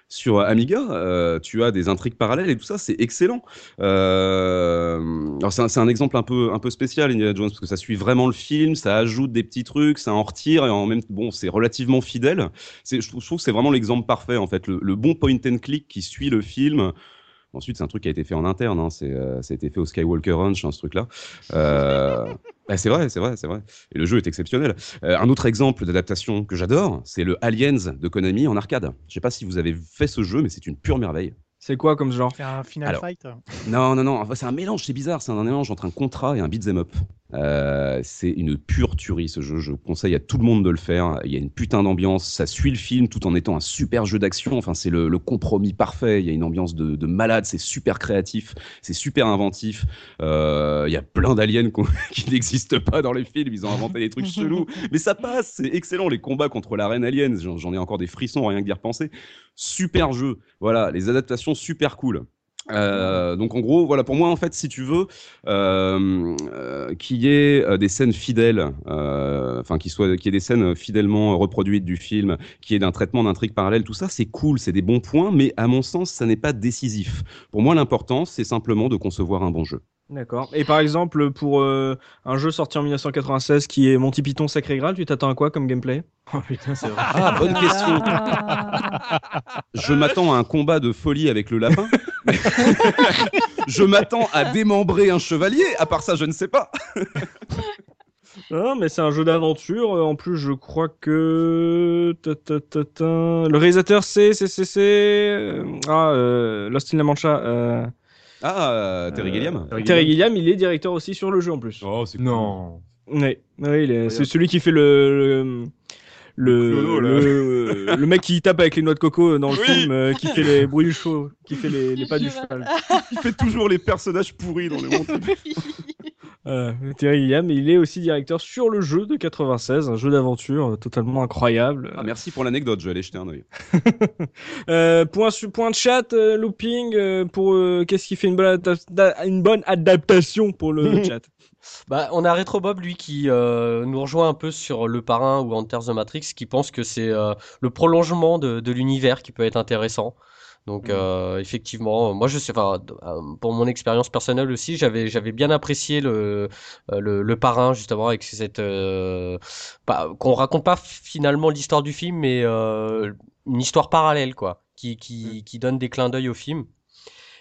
sur Amiga, euh, tu as des intrigues parallèles et tout ça, c'est excellent. Euh, alors c'est un, un, exemple un peu un peu spécial Indiana Jones parce que ça suit vraiment le film, ça ajoute des petits trucs, ça en retire et en même bon c'est relativement fidèle. Je, je trouve que c'est vraiment l'exemple parfait en fait, le, le, bon point and click qui suit le film Ensuite, c'est un truc qui a été fait en interne. Hein. C'est, ça a été fait au Skywalker Ranch, hein, ce truc-là. Bah, c'est vrai, c'est vrai, c'est vrai. Et le jeu est exceptionnel. un autre exemple d'adaptation que j'adore, c'est le Aliens de Konami en arcade. Je sais pas si vous avez fait ce jeu, mais c'est une pure merveille. C'est quoi comme genre? C'est un Final Fight Non, non, non. c'est un mélange, c'est bizarre. C'est un mélange entre un contrat et un beat'em up. Euh, c'est une pure tuerie ce jeu. Je conseille à tout le monde de le faire. Il y a une putain d'ambiance. Ça suit le film tout en étant un super jeu d'action. Enfin, c'est le, compromis parfait. Il y a une ambiance de, malade. C'est super créatif. C'est super inventif. Euh, il y a plein d'aliens qui n'existent pas dans les films. Ils ont inventé des trucs chelous. Mais ça passe. C'est excellent. Les combats contre la reine alien. J'en ai encore des frissons rien que d'y repenser. Super jeu. Voilà. Les adaptations super cool. Euh, donc en gros, voilà, pour moi en fait, si tu veux, euh, euh qu'il y ait euh, des scènes fidèles, enfin qu'il soit, qu'il y ait des scènes fidèlement reproduites du film, qu'il y ait d'un traitement d'intrigue parallèle, tout ça, c'est cool, c'est des bons points, mais à mon sens, ça n'est pas décisif. Pour moi, l'important, c'est simplement de concevoir un bon jeu. D'accord. Et par exemple, pour un jeu sorti en 1996 qui est Monty Python Sacré Graal, tu t'attends à quoi comme gameplay? Oh putain, c'est vrai. Ah, bonne question. Je m'attends à un combat de folie avec le lapin. je m'attends à démembrer un chevalier. À part ça, je ne sais pas. Non, mais c'est un jeu d'aventure. En plus, je crois que le réalisateur c'est c'est c'est c'est ah euh, Lost in La Mancha. Euh... Ah, euh, Terry Gilliam. Terry Gilliam, il est directeur aussi sur le jeu en plus. Oh, c'est non. Oui, oui c'est celui qui fait le le, le, mec qui tape avec les noix de coco dans le film, euh, qui fait les bruits chauds, qui fait les, les pas du cheval. il fait toujours les personnages pourris dans les mondes. Voilà, Terry Gilliam, il est aussi directeur sur le jeu de 96, un jeu d'aventure euh, totalement incroyable. Ah, merci pour l'anecdote, je vais aller jeter un oeil. euh, point, point de chat, euh, looping, pour qu'est-ce qui fait une bonne, une bonne adaptation pour le chat? Bah, on a Retro Bob, lui, qui euh, nous rejoint un peu sur Le Parrain ou Enter the Matrix, qui pense que c'est euh, le prolongement de, de l'univers qui peut être intéressant. Donc, mm. euh, effectivement, moi, je sais, enfin, pour mon expérience personnelle aussi, j'avais, j'avais bien apprécié le, le, le, Parrain, justement, avec cette. Bah, qu'on raconte pas finalement l'histoire du film, mais une histoire parallèle, quoi, qui, qui, mm. qui donne des clins d'œil au film.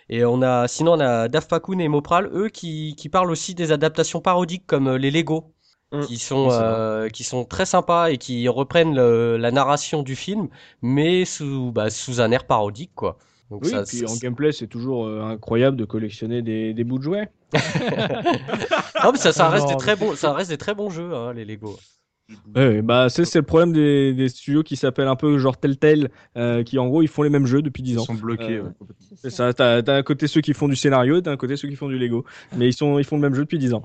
Et on a, sinon, on a Daft et Mopral, eux, qui, qui parlent aussi des adaptations parodiques comme euh, les Lego. Mm. qui sont euh, qui sont très sympas et qui reprennent la narration du film mais sous bah, sous un air parodique quoi. Donc oui, ça, puis en gameplay, c'est toujours euh, incroyable de collectionner des, des bouts de jouets. non, mais ça, ça reste des très bons, ça reste des très bons jeux, hein, les Lego. Ouais, bah c'est le problème des, des, studios qui s'appellent un peu genre Telltale, euh, qui en gros ils font les mêmes jeux depuis 10 ans. Ils sont bloqués. Euh, c'est ça. T'as d'un côté ceux qui font du scénario, d'un côté ceux qui font du Lego, mais ils sont ils font le même jeu depuis 10 ans.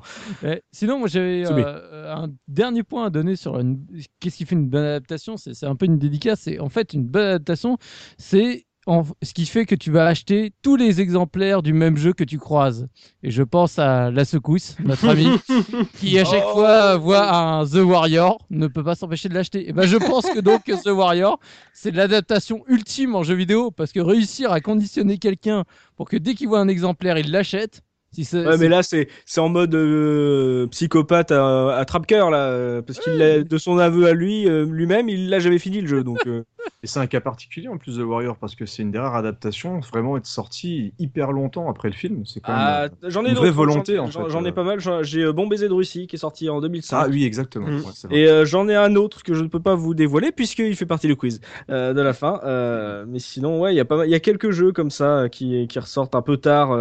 sinon, moi j'avais euh, un dernier point à donner sur qu'est-ce qui fait une bonne adaptation? C'est un peu une dédicace. C'est en fait une bonne adaptation, c'est ce qui fait que tu vas acheter tous les exemplaires du même jeu que tu croises. Et je pense à La Secousse, notre ami, qui à chaque fois voit un The Warrior, ne peut pas s'empêcher de l'acheter. Et ben je pense que donc The Warrior, c'est l'adaptation ultime en jeu vidéo, parce que réussir à conditionner quelqu'un pour que dès qu'il voit un exemplaire, il l'achète, ouais, mais là, c'est en mode euh, psychopathe à, à trappe-cœur, là. Parce qu'il de son aveu à lui, euh, lui-même, il l'a jamais fini le jeu. Donc, euh. Et c'est un cas particulier en plus de Warrior, parce que c'est une des rares adaptations vraiment être sortie hyper longtemps après le film. C'est quand même ah, j'en ai une vraie volonté, en fait. J'en ai pas mal. J'ai Bon Baiser de Russie qui est sorti en 2005. Ah oui, exactement. Mm. Et j'en ai un autre que je ne peux pas vous dévoiler, puisqu'il fait partie du quiz de la fin. mais sinon, ouais, il y, a pas, y a quelques jeux comme ça qui, qui ressortent un peu tard,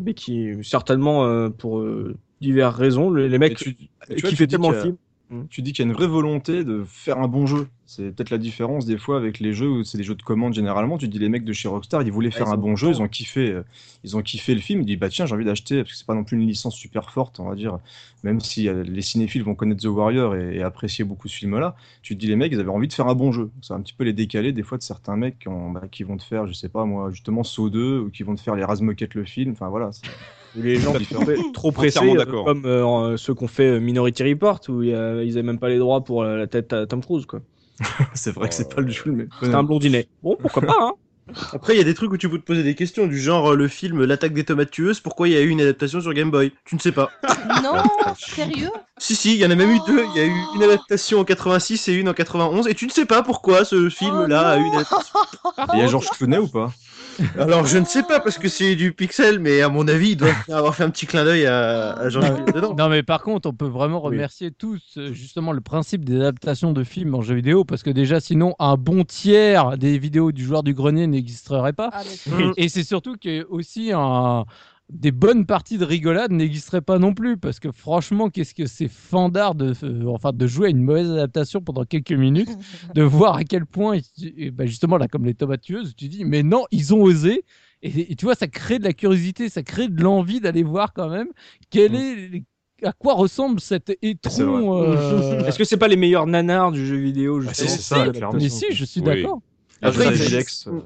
mais qui certainement euh, pour euh, diverses raisons. Les, mecs tu, qui fait tellement le film. Tu dis qu'il y a une vraie volonté de faire un bon jeu. C'est peut-être la différence des fois avec les jeux où c'est des jeux de commande généralement. Tu dis les mecs de chez Rockstar, ils voulaient faire un bon jeu, ils ont kiffé, euh, ils ont kiffé le film. Ils disent bah tiens j'ai envie d'acheter parce que c'est pas non plus une licence super forte, on va dire. Même si les cinéphiles vont connaître The Warrior et, apprécier beaucoup ce film-là, tu te dis les mecs ils avaient envie de faire un bon jeu. C'est un petit peu les décalés des fois de certains mecs qui, bah, qui vont te faire, je sais pas moi, justement Saw 2 ou qui vont te faire les Razmoquettes le film. Enfin voilà. Les gens trop pressés, euh, comme euh, ceux qu'on fait Minority Report où ils avaient même pas les droits pour la tête à Tom Cruise quoi. c'est vrai que c'est pas le jeu, mais. C'est un blondinet. Bon, pourquoi pas, hein Après, il y a des trucs où tu peux te poser des questions, du genre euh, le film L'attaque des tomates tueuses, pourquoi il y a eu une adaptation sur Game Boy? Tu ne sais pas. Non, sérieux? Si, si, il y en a même eu deux. Il y a eu une adaptation en 86 et une en 91, et tu ne sais pas pourquoi ce film-là a eu une adaptation. Il y a Georges Clooney ou pas? Alors je ne sais pas parce que c'est du pixel, mais à mon avis, il doit avoir fait un petit clin d'œil à, à Jean dedans. Non, mais par contre, on peut vraiment remercier tous euh, justement le principe des adaptations de films en jeu vidéo parce que déjà, sinon, un bon tiers des vidéos du joueur du grenier n'existerait pas. Ah, mais- Et c'est surtout que aussi un des bonnes parties de rigolade n'existeraient pas non plus parce que franchement qu'est-ce que c'est fandard de euh, enfin de jouer à une mauvaise adaptation pendant quelques minutes de voir à quel point et- et bah, justement là comme les tomates tueuses tu dis mais non ils ont osé. Et, et tu vois ça crée de la curiosité ça crée de l'envie d'aller voir quand même quel est à quoi ressemble cet étron euh, Est-ce que c'est pas les meilleurs nanars du jeu vidéo Ah, c'est ça, mais si je suis Oui. d'accord Après, ils- euh,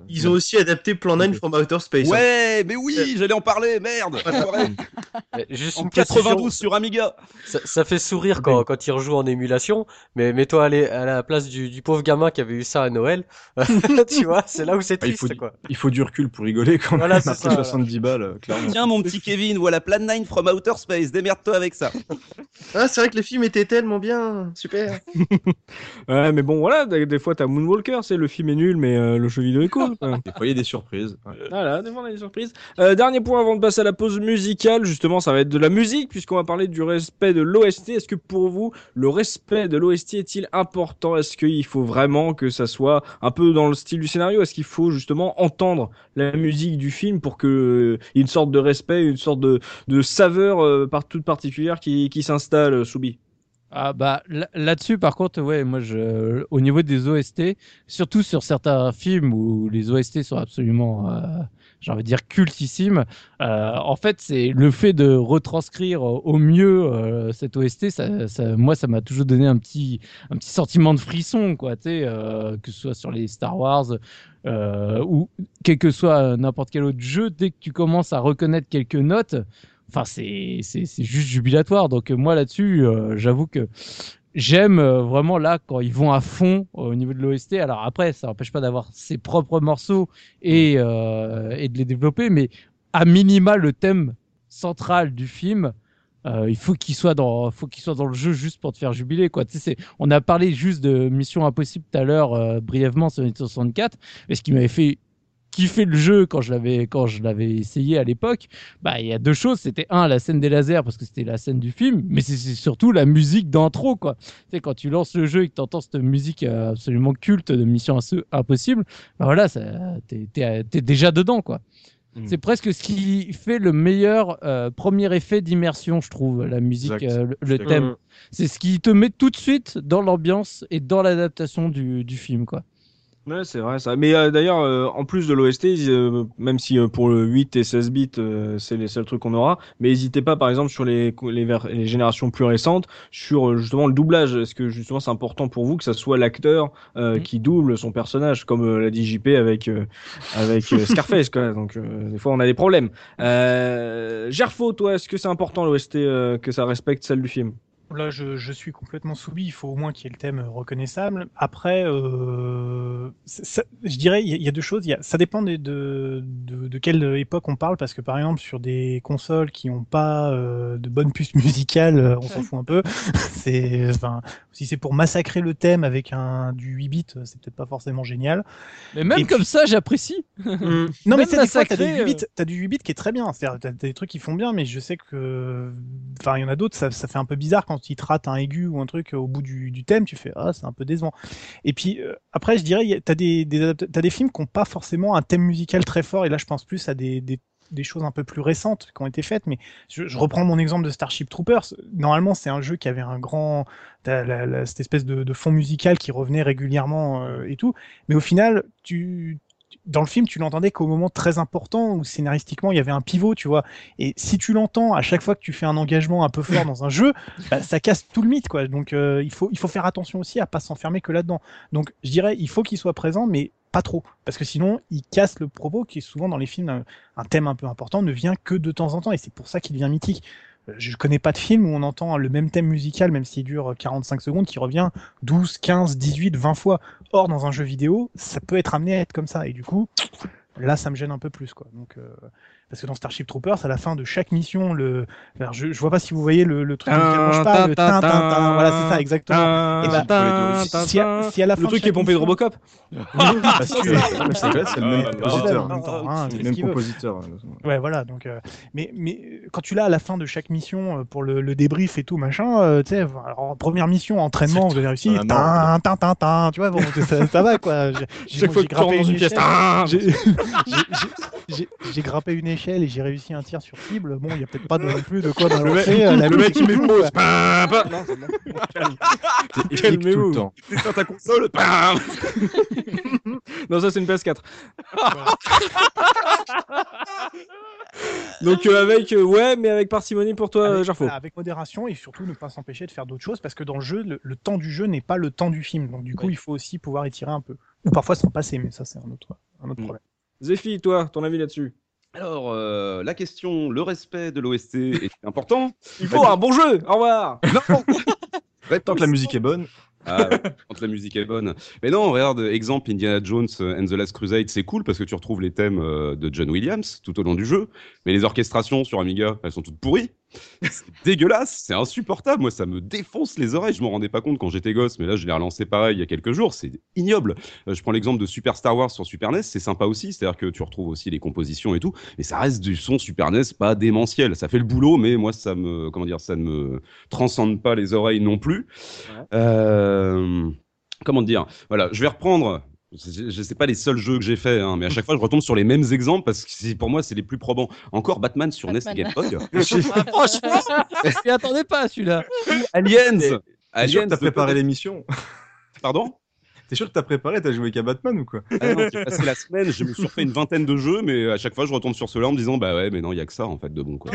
Ils ont aussi adapté Plan 9 from Outer Space. hein. Ouais, mais oui, j'allais en parler, merde. Juste en une précision, 92 sur Amiga. ça, ça fait sourire quand, quand il rejoue en émulation, mais mets-toi à, à la place du, du pauvre gamin qui avait eu ça à Noël. tu vois, c'est là où c'est Ah, il triste, faut- quoi. Il faut du recul pour rigoler quand même. Voilà, c'est Après ça, voilà. 70 balles, euh, clairement. Tiens, mon petit Kevin, voilà Plan 9 from Outer Space. Démerde-toi avec ça. Ah, c'est vrai que le film était tellement bien. Super. Ouais, mais bon, voilà, des, des fois t'as Moonwalker, c'est le film est nul, mais euh, le jeu vidéo est cool. quoi. Des fois, il y a des surprises. Voilà, des fois on a des surprises. Euh, dernier point avant de passer à la pause musicale, justement, ça va être de la musique, puisqu'on va parler du respect de l'OST. Est-ce que pour vous, le respect de l'OST est-il important? Est-ce qu'il faut vraiment que ça soit un peu dans le style du scénario? Est-ce qu'il faut justement entendre la musique du film pour que euh, y ait une sorte de respect, une sorte de, de saveur euh, par toute particulière qui, qui s'installe, euh, Soubi? Ah bah là- là-dessus par contre ouais moi je au niveau des OST surtout sur certains films où les OST sont absolument euh, j'ai envie de dire cultissimes euh, en fait c'est le fait de retranscrire au mieux euh, cette OST ça, moi ça m'a toujours donné un petit un petit sentiment de frisson quoi tu que ce soit sur les Star Wars ou quel que soit n'importe quel autre jeu dès que tu commences à reconnaître quelques notes Enfin, c'est c'est c'est juste jubilatoire. Donc euh, moi là-dessus, euh, j'avoue que j'aime euh, vraiment là quand ils vont à fond au niveau de l'OST. Alors après, ça n'empêche pas d'avoir ses propres morceaux et euh, et de les développer, mais à minima le thème central du film. euh, il faut qu'il soit dans, faut qu'il soit dans le jeu juste pour te faire jubiler, quoi. Tu sais, c'est- on a parlé juste de Mission Impossible tout à l'heure, euh, brièvement sur Nintendo 64, et ce qui m'avait fait kiffer le jeu quand je l'avais, quand je l'avais essayé à l'époque, bah, il y a deux choses. C'était un, la scène des lasers, parce que c'était la scène du film, mais c'est c'est surtout la musique d'intro, quoi. Tu sais, quand tu lances le jeu et que tu entends cette musique euh, absolument culte de Mission Impossible, bah voilà, t'es t'es déjà dedans, quoi. Mm. C'est presque ce qui fait le meilleur euh, premier effet d'immersion, je trouve, la musique, euh, le, thème. C'est ce qui te met tout de suite dans l'ambiance et dans l'adaptation du, du film, quoi. Ouais, c'est vrai ça. Mais euh, d'ailleurs, euh, en plus de l'OST, euh, même si euh, pour le 8 et 16 bits, euh, c'est les seuls trucs qu'on aura, mais n'hésitez pas, par exemple, sur les, les, les générations plus récentes, sur justement le doublage. Est-ce que justement c'est important pour vous que ça soit l'acteur euh, Mhm. qui double son personnage, comme euh, l'a dit JP avec, euh, avec Scarface, quoi. Donc, euh, des fois, on a des problèmes. Euh, Gerfo, toi, est-ce que c'est important l'OST euh, que ça respecte celle du film? Là, je, je suis complètement soumis. Il faut au moins qu'il y ait le thème reconnaissable. Après, euh, ça- je dirais, il y, a- il y a deux choses. Il y a, ça dépend de, de, de quelle époque on parle, parce que par exemple, sur des consoles qui n'ont pas euh, de bonne puce musicale, euh, on s'en fout un peu. c'est, enfin, si c'est pour massacrer le thème avec un du 8 bits, c'est peut-être pas forcément génial. Mais même Et comme puis- ça, j'apprécie. Non, mais Même c'est des fois, t'as du 8 bits, euh. t'as du 8 bits qui est très bien. C'est-à-dire, t'as t'as des trucs qui font bien, mais je sais que, enfin, il y en a d'autres, ça, ça fait un peu bizarre quand ils te ratent un aigu ou un truc au bout du, thème, tu fais, ah, c'est un peu décevant. Et puis, euh, après, je dirais, il t'as des, des, t'as des films qui n'ont pas forcément un thème musical très fort, et là, je pense plus à des, des choses un peu plus récentes qui ont été faites, mais je, reprends mon exemple de Starship Troopers. Normalement, c'est un jeu qui avait un grand, la- la- cette espèce de, de fond musical qui revenait régulièrement euh, et tout, mais au final, tu, dans le film, tu l'entendais qu'au moment très important où scénaristiquement il y avait un pivot, tu vois. Et si tu l'entends à chaque fois que tu fais un engagement un peu fort dans un jeu, bah, ça casse tout le mythe, quoi. Donc euh, il faut il faut faire attention aussi à pas s'enfermer que là-dedans. Donc je dirais il faut qu'il soit présent, mais pas trop, parce que sinon il casse le propos qui est souvent dans les films un, un thème un peu important ne vient que de temps en temps et c'est pour ça qu'il devient mythique. Je connais pas de film où on entend le même thème musical, même s'il dure 45 secondes, qui revient 12, 15, 18, 20 fois. Or, dans un jeu vidéo, ça peut être amené à être comme ça. Et du coup, là, ça me gêne un peu plus. Quoi. Donc, euh, Parce que dans Starship Troopers, à la fin de chaque mission, le, alors je, je vois pas si vous voyez le, le truc duquel je parle, le tin, tin, tin, voilà, c'est ça, exactement. Et bah, si, à, si à la fin Le truc qui est pompé de Robocop. C'est vrai, c'est le même Ah, compositeur. hein, C'est fait le même compositeur. Ouais, voilà. Donc, euh, mais, mais euh, quand tu l'as à la fin de chaque mission euh, pour le, le débrief et tout machin, euh, tu sais, alors, première mission, entraînement, vous avez réussi, tin, tin, tin, tin, tu vois, bon, ça, ça va quoi. Chaque fois que tu dans une pièce. J'ai- grimpé une échelle et j'ai réussi un tir sur cible. Bon, il y a peut-être pas non plus de quoi balancer. euh, la Le mec musique il. Non, c'est bon. T'es Calmez-vous. T'éteins ta console, Non, ça c'est une PS4. Donc euh, avec euh, ouais, mais avec parcimonie pour toi, avec, Jarfo. avec modération et surtout ne pas s'empêcher de faire d'autres choses parce que dans le jeu, le, le temps du jeu n'est pas le temps du film. Donc du coup, il faut aussi pouvoir étirer un peu. Ou parfois s'en passer, mais ça c'est un autre, un autre Mm. problème. Zephy, toi, ton avis là-dessus? Alors, euh, la question, le respect de l'OST est important. Il faut un bon jeu. Au revoir. Tant que la musique est bonne. Ah, ouais, quand la musique est bonne. Mais non, regarde, exemple Indiana Jones and the Last Crusade, c'est cool parce que tu retrouves les thèmes euh, de John Williams tout au long du jeu. Mais les orchestrations sur Amiga, elles sont toutes pourries. C'est dégueulasse, c'est insupportable. Moi, ça me défonce les oreilles. Je m'en rendais pas compte quand j'étais gosse, mais là, je l'ai relancé pareil il y a quelques jours. C'est ignoble. Euh, je prends l'exemple de Super Star Wars sur Super NES, c'est sympa aussi. C'est-à-dire que tu retrouves aussi les compositions et tout, mais ça reste du son Super NES pas démentiel. Ça fait le boulot, mais moi, ça me, comment dire, ça ne me transcende pas les oreilles non plus. Euh, comment dire? Voilà, je vais reprendre. Je sais pas les seuls jeux que j'ai fait, hein, mais à chaque fois je retombe sur les mêmes exemples parce que pour moi c'est les plus probants. Encore Batman sur NES et. Game Boy. Franchement, je m'y attendais pas celui-là. Aliens. T'es Aliens. que t'as préparé l'émission? Pardon? T'es sûr que t'as préparé T'as joué qu'à Batman ou quoi? Ah non, J'ai passé la semaine, je me suis refait une vingtaine de jeux, mais à chaque fois je retombe sur ceux-là en me disant bah ouais, mais non, il y a que ça en fait de bon quoi.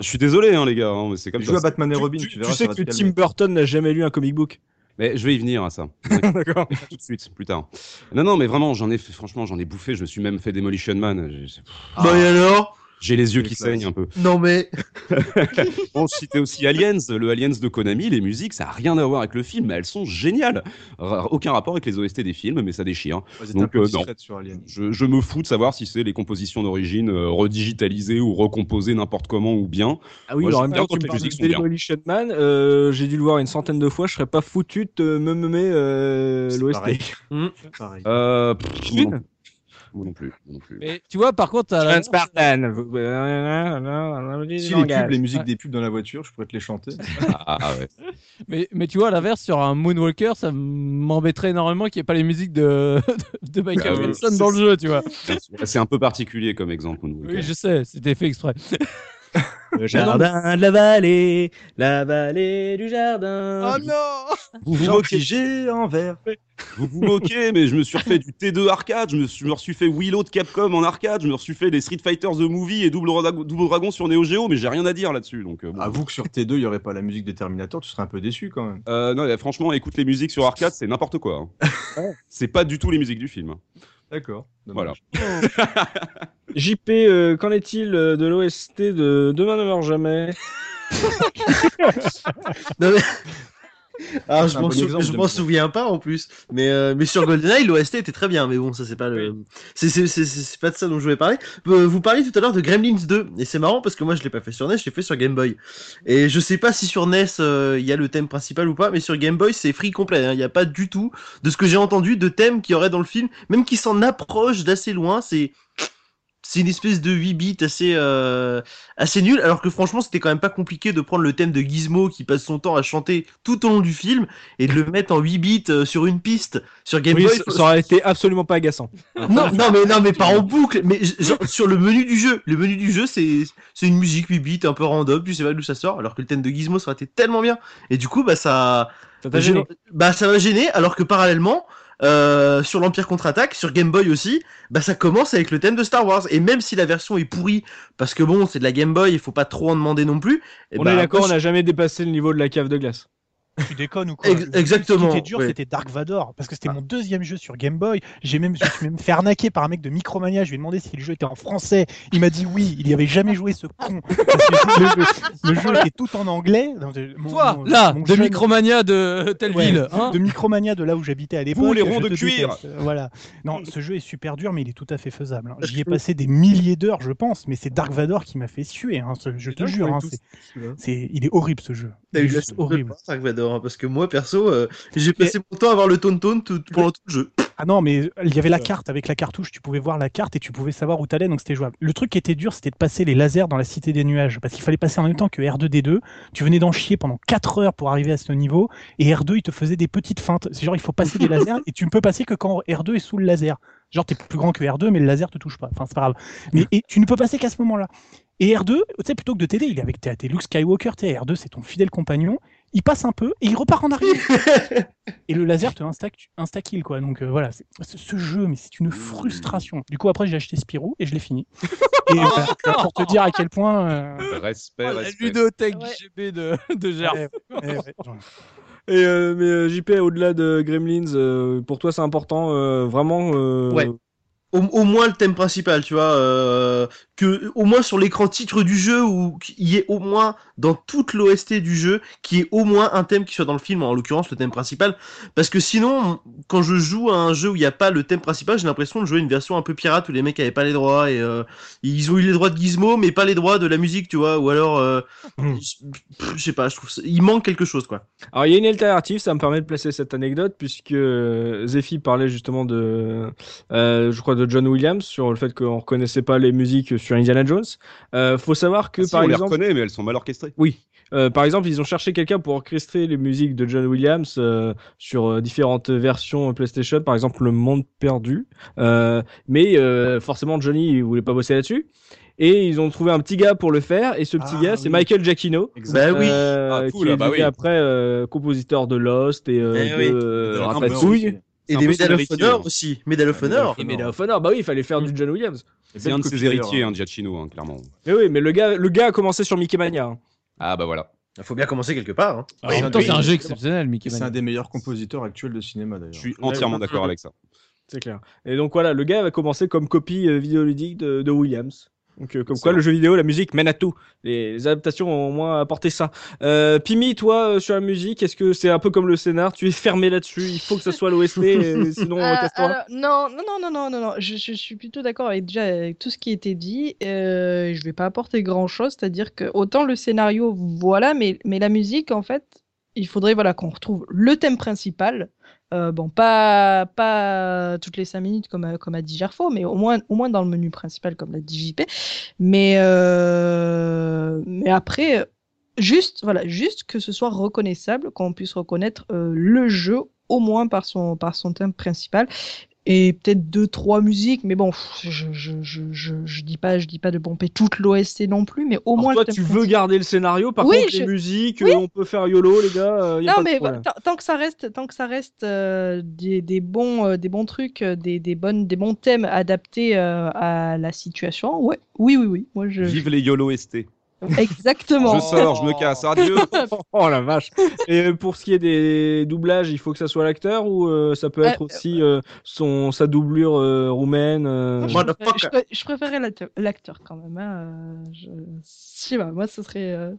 je suis désolé hein les gars, hein, mais c'est comme Joue ça. à Batman et Tu- Robin, tu, tu, tu verras. sais que Tim. Burton n'a jamais lu un comic book? Mais je vais y venir à ça. D'accord. tout de suite, plus tard. Non non, mais vraiment, j'en ai fait, franchement, j'en ai bouffé. Je me suis même fait Demolition Man. J'ai- Bah et alors? J'ai les yeux qui saignent un peu. Non mais. Bon, je citais aussi Aliens, le Aliens de Konami, les musiques, ça a rien à voir avec le film, mais elles sont géniales. Aucun rapport avec les OST des films, mais ça déchire. Donc, peu euh, discrète sur. Je, je me fous de savoir si c'est les compositions d'origine euh, redigitalisées ou recomposées n'importe comment ou bien. Ah oui, Moi, alors même quand tu les parles musiques de. Demolition Man, euh, j'ai dû le voir une centaine de fois, je serais pas foutu de me meumer euh, l'OST. pareil. Mm. Pareil. Euh, pff, moi, non, plus. moi non plus. Mais tu vois, par contre, Spartan. Si les pubs, les musiques des pubs dans la voiture, je pourrais te les chanter. Ah, ah, ouais. mais, mais tu vois, à l'inverse, sur un Moonwalker, ça m'embêterait énormément qu'il n'y ait pas les musiques de, de Michael Ah Jackson c'est- dans le jeu, tu vois. C'est un peu particulier comme exemple. Moonwalker. Oui, je sais, c'était fait exprès. Le jardin de la vallée, la vallée du jardin. non Vous vous moquez, en vert. vous vous moquez, mais je me suis refait du T2 arcade, je me suis, je me suis fait Willow de Capcom en arcade, je me suis fait les Street Fighter The Movie et Double, Dragon- Double Dragon sur Neo Geo, mais j'ai rien à dire là-dessus. Donc, euh, bon. Avoue que sur T2, il n'y aurait pas la musique des Terminator, tu serais un peu déçu quand même. Euh, non, franchement, écoute les musiques sur arcade, c'est n'importe quoi. hein. c'est pas du tout les musiques du film. D'accord. Voilà. JP, euh, qu'en est-il euh, de l'OST de Demain ne meurt jamais? Non, mais- Alors, je C'est un m'en bon sou- exemple, je m'en souviens pas en plus, mais euh, mais sur GoldenEye l'OST était très bien, mais bon ça c'est pas le, c'est pas de ça dont je voulais parler. Vous parliez tout à l'heure de Gremlins 2 et c'est marrant parce que moi je l'ai pas fait sur NES, je l'ai fait sur Game Boy et je sais pas si sur NES euh, il y a le thème principal ou pas, mais sur Game Boy c'est free complet, hein. il n'y a pas du tout de ce que j'ai entendu de thème qu'il y aurait dans le film, même qui s'en approche d'assez loin, c'est c'est une espèce de 8 bits assez euh, assez nul alors que franchement c'était quand même pas compliqué de prendre le thème de Gizmo qui passe son temps à chanter tout au long du film et de le mettre en 8 bits euh, sur une piste. Sur Game Oui, Boy ça, ça aurait été absolument pas agaçant. non non mais non mais pas en boucle mais genre, sur le menu du jeu. Le menu du jeu c'est c'est une musique 8 bits un peu random tu sais pas d'où ça sort alors que le thème de Gizmo ça aurait été tellement bien. Et du coup bah ça Ça bah ça m'a gêné alors que parallèlement euh, sur l'Empire contre-attaque, sur Game Boy aussi, bah ça commence avec le thème de Star Wars. Et même si la version est pourrie, parce que bon, c'est de la Game Boy, il faut pas trop en demander non plus. et On bah, est d'accord, moi, on n'a jamais dépassé le niveau de la cave de glace. Tu déconnes ou quoi Ex- exactement, Ce qui était dur, ouais. c'était Dark Vador, parce que c'était mon deuxième jeu sur Game Boy. J'ai même, je me suis même fait arnaquer par un mec de Micromania. Je lui ai demandé si le jeu était en français. Il m'a dit oui. Il y avait jamais joué ce con. Le, jeu était tout en anglais. Mon- Toi, mon- là, mon de jeune- Micromania de telle Ouais, ville. hein de Micromania de là où j'habitais à l'époque. Vous, les ronds de cuir. déteste. Voilà. Non, ce jeu est super dur, mais il est tout à fait faisable. hein. J'y ai passé des milliers d'heures, je pense, mais c'est Dark Vador qui m'a fait suer. hein, ce- je te jure. ait hein, celui-là. c'est, il est horrible ce jeu. Il est juste horrible. Dark Vador, hein, parce que moi, perso, euh, j'ai passé mon temps à voir le tonton tout, pendant tout le jeu. Ah non, mais il y avait la carte avec la cartouche, tu pouvais voir la carte et tu pouvais savoir où t'allais, donc c'était jouable. Le truc qui était dur, c'était de passer les lasers dans la cité des nuages, parce qu'il fallait passer en même temps que R2D2. Tu venais d'en chier pendant 4 heures pour arriver à ce niveau, et R2, il te faisait des petites feintes. C'est genre, il faut passer des lasers, et tu ne peux passer que quand R2 est sous le laser. Genre, t'es plus grand que R2, mais le laser te touche pas. Enfin, c'est pas grave. Mais et tu ne peux passer qu'à ce moment-là. Et R2, tu sais, plutôt que de t'aider, il est avec t'es t'es Luke Skywalker, sais, R2, c'est ton fidèle compagnon. Il passe un peu et il repart en arrière. et le laser te insta, insta kill quoi. Donc euh, voilà, c'est- ce, ce jeu, mais c'est une frustration. Du coup après j'ai acheté Spirou et je l'ai fini. Et voilà, pour te dire à quel point. euh, Respect, Oh, la respect. ludothèque Ouais. GB de, de Gerf. ouais, ouais, ouais, genre, Et euh, mais euh, JP, au-delà de Gremlins, euh, pour toi c'est important, euh, vraiment. Au, au moins le thème principal, tu vois, euh, que au moins sur l'écran titre du jeu ou qu'il y ait au moins dans toute l'OST du jeu, qu'il y ait au moins un thème qui soit dans le film, en l'occurrence le thème principal, parce que sinon, quand je joue à un jeu où il n'y a pas le thème principal, j'ai l'impression de jouer une version un peu pirate où les mecs avaient pas les droits et euh, ils ont eu les droits de Gizmo mais pas les droits de la musique, tu vois, ou alors, euh, Hmm. je je sais pas, je trouve ça- il manque quelque chose quoi. Alors il y a une alternative, ça me permet de placer cette anecdote puisque euh, Zephy parlait justement de, euh, je crois de John Williams sur le fait qu'on reconnaissait pas les musiques sur Indiana Jones. Euh, faut savoir que Ah si, par on les exemple, reconnaît, mais elles sont mal orchestrées. oui, euh, par exemple ils ont cherché quelqu'un pour orchestrer les musiques de John Williams euh, sur euh, différentes versions PlayStation, par exemple Le Monde Perdu, Euh, mais euh, forcément Johnny il voulait pas bosser là-dessus. Et ils ont trouvé un petit gars pour le faire, et ce petit Ah, gars, c'est. Michael Giacchino. Bah oui. Euh, Ah, qui est ah bah oui. après euh, compositeur de Lost et euh, Eh de oui. De la Ratatouille. Et des Medal of Honor hein. aussi, Medal of Medal of Honor. Et Medal of Honor, bah oui, il fallait faire du John Williams. C'est un de ses héritiers, hein, Giacchino, hein, clairement. Mais oui, mais le gars, le gars a commencé sur Mickey Mania. hein. Ah bah voilà. Il faut bien commencer quelque part. Hein. en même temps, c'est un jeu exceptionnel, Mickey C'est un Mania. des meilleurs compositeurs actuels de cinéma d'ailleurs. Je suis entièrement d'accord avec ça. C'est clair. Et donc voilà, le gars va commencer comme copie euh, vidéoludique de, de Williams. Donc euh, comme quoi le jeu vidéo, la musique mène à tout. Les, les adaptations ont au moins apporté ça. Euh, Pimi, toi euh, sur la musique, est-ce que c'est un peu comme le scénar? Tu es fermé là-dessus. Il faut que ça soit l'OST, et sinon Ah, casse-toi. alors, non, non, non, non, non, non, non. Je, je suis plutôt d'accord avec déjà avec tout ce qui a été dit. Euh, je vais pas apporter grand-chose, c'est-à-dire que autant le scénario, voilà, mais, mais la musique, en fait, il faudrait voilà qu'on retrouve le thème principal. Euh, bon, pas, pas toutes les cinq minutes comme, a- comme a dit Gerfo, mais au moins, au moins dans le menu principal comme l'a dit JP. Mais, euh, mais après, juste, voilà, juste que ce soit reconnaissable, qu'on puisse reconnaître euh, le jeu au moins par son, par son thème principal. Et peut-être deux, trois musiques, mais bon, pff, je, je, je, je, je dis pas, je dis pas de pomper toute l'OST non plus, mais au Alors, moins toi, tu veux garder le scénario, par Oui, contre je- les musiques, Oui. euh, on peut faire YOLO les gars. euh, y a Non, pas mais tant, tant que ça reste, tant que ça reste euh, des, des bons, euh, des bons trucs, des, des bonnes, des bons thèmes adaptés euh, à la situation, ouais, oui, oui, oui, moi je, Vive les YOLO ST. exactement. Je sors, je me casse, adieu. Oh la vache. Et euh, pour ce qui est des doublages, il faut que ça soit l'acteur ou euh, ça peut être Euh, aussi euh, son sa doublure euh, roumaine. euh, je, je pré- je préférais l'acteur- quand même. Hein. Je... sais pas, moi, ce serait. euh,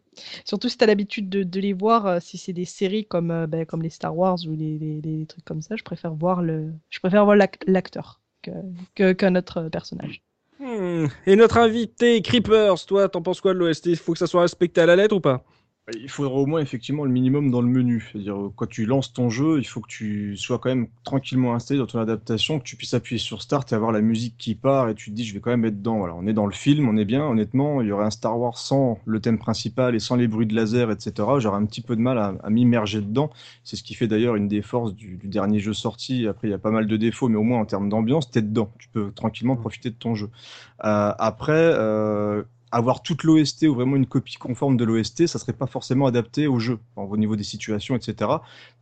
Surtout si t'as l'habitude de, de les voir, euh, si c'est des séries comme, euh, ben, comme les Star Wars ou les, les- les trucs comme ça, je préfère voir le, je préfère voir l'ac- l'acteur que- que- qu'un autre personnage. Hmm. Et notre invité Creepers, toi, t'en penses quoi de l'OST faut que ça soit respecté à la lettre ou pas? Il faudra au moins effectivement le minimum dans le menu. C'est-à-dire euh, quand tu lances ton jeu, il faut que tu sois quand même tranquillement installé dans ton adaptation, que tu puisses appuyer sur Start et avoir la musique qui part et tu te dis je vais quand même être dedans. Voilà, on est dans le film, on est bien. Honnêtement, il y aurait un Star Wars sans le thème principal et sans les bruits de laser, etc. J'aurais un petit peu de mal à, à m'immerger dedans. C'est ce qui fait d'ailleurs une des forces du, du dernier jeu sorti. Après, il y a pas mal de défauts, mais au moins en termes d'ambiance, t'es dedans. Tu peux tranquillement profiter de ton jeu. Euh, après. euh, avoir toute l'OST ou vraiment une copie conforme de l'OST, ça serait pas forcément adapté au jeu, enfin, au niveau des situations, etc.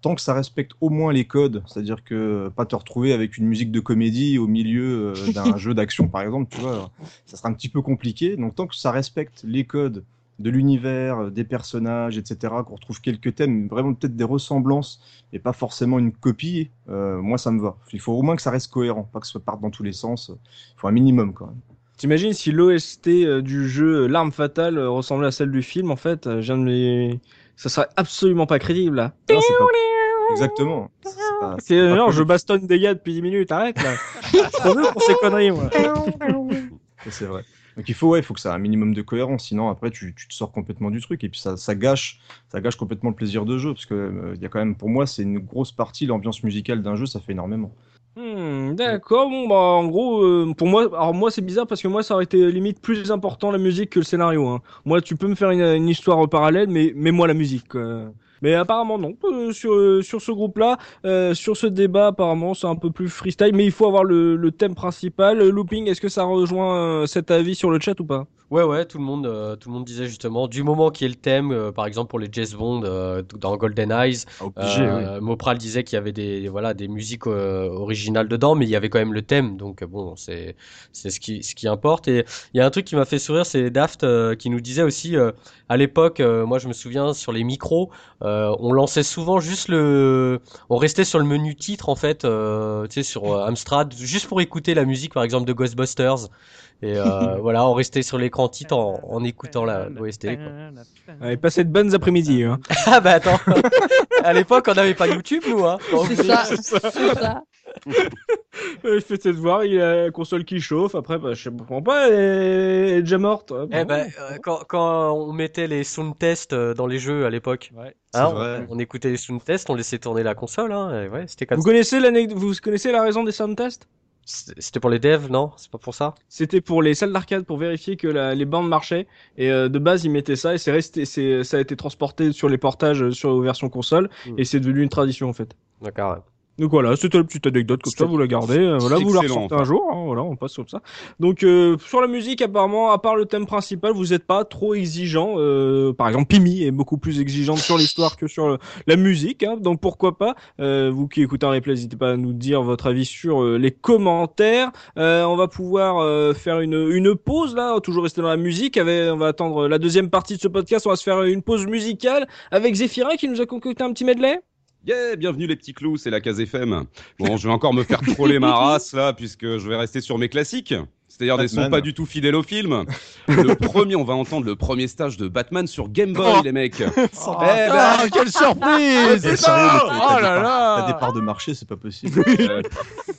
Tant que ça respecte au moins les codes, c'est-à-dire que euh, pas te retrouver avec une musique de comédie au milieu euh, d'un jeu d'action, par exemple, tu vois, ça sera un petit peu compliqué. Donc tant que ça respecte les codes de l'univers, des personnages, etc., qu'on retrouve quelques thèmes, vraiment peut-être des ressemblances et pas forcément une copie, moi ça me va. Il faut au moins que ça reste cohérent, pas que ça parte dans tous les sens. Il faut un minimum quand même. T'imagines si l'OST du jeu L'arme fatale ressemblait à celle du film, en fait, je viens de les... ça serait absolument pas crédible là. Exactement. C'est non, je bastonne des gars depuis 10 minutes, arrête là. trop pour ces conneries, moi. C'est vrai. Donc il faut, ouais, faut que ça ait un minimum de cohérence, sinon après tu, tu, te sors complètement du truc et puis ça, ça, gâche, ça gâche complètement le plaisir de jeu parce que euh, il y a quand même, pour moi, c'est une grosse partie l'ambiance musicale d'un jeu, ça fait énormément. Hmm, d'accord, bon bah en gros euh, pour moi, alors moi c'est bizarre parce que moi ça aurait été limite plus important la musique que le scénario. Hein. Moi tu peux me faire une, une histoire parallèle, mais mets moi la musique. Quoi. Mais apparemment non. Euh, sur, euh, sur ce groupe-là, euh, sur ce débat, apparemment c'est un peu plus freestyle, mais il faut avoir le, le thème principal. Looping, est-ce que ça rejoint cet avis sur le chat ou pas? Ouais, ouais, tout le monde, euh, tout le monde disait justement, du moment qu'il y ait le thème, euh, par exemple pour les Jazz Bond euh, dans Golden Eyes, ah, Mopral disait qu'il y avait des, voilà, des musiques originales dedans, mais il y avait quand même le thème, donc bon, c'est, c'est ce qui, ce qui importe. Et il y a un truc qui m'a fait sourire, c'est Daft qui nous disait aussi, à l'époque, moi je me souviens sur les micros, on lançait souvent juste le, on restait sur le menu titre en fait, tu sais, sur Amstrad, juste pour écouter la musique, par exemple de Ghostbusters. Et euh, voilà, on restait sur l'écran titre en, en écoutant la l'OST. Allez, passez de bonnes après-midi. Hein. ah bah attends, à l'époque on n'avait pas YouTube nous. Hein. C'est ça, c'est ça. je fais de voir, il a la console qui chauffe. Après, bah, je comprends pas, elle est déjà morte. Hein. Eh ben, euh, quand, quand, on mettait les sound tests euh, dans les jeux à l'époque, ouais, hein, on, on, écoutait les sound tests, on laissait tourner la console. Hein, ouais, c'était comme vous connaissez vous connaissez la raison des sound tests? C'était pour les devs, non? C'est pas pour ça? C'était pour les salles d'arcade pour vérifier que la, les bandes marchaient. Et euh, de base, ils mettaient ça et c'est resté, c'est, ça a été transporté sur les portages euh, sur les versions console hmm. et c'est devenu une tradition en fait. D'accord. Donc voilà, c'était une petite anecdote comme ça, vous la gardez, euh, voilà, vous la ressortez un jour, hein, voilà, on passe comme ça. Donc euh, sur la musique, apparemment, à part le thème principal, vous n'êtes pas trop exigeant. Euh, par exemple, Pimi est beaucoup plus exigeante sur l'histoire que sur la musique, hein, donc pourquoi pas. vous qui écoutez un replay, n'hésitez pas à nous dire votre avis sur les commentaires. on va pouvoir faire une, une pause là, toujours rester dans la musique. Avec, on va attendre la deuxième partie de ce podcast. On va se faire une pause musicale avec Zéphirin qui nous a concocté un petit medley. Yeah, bienvenue les petits clous, c'est la case FM. Bon, je vais encore me faire troller ma race là, puisque je vais rester sur mes classiques. C'est-à-dire des sons pas du tout fidèles au film. Le premier, on va entendre le premier stage de Batman sur Game Boy, oh. les mecs. Oh, eh ben, ah, quelle surprise eh, sérieux, oh là là T'as des parts de marché, c'est pas possible. Euh,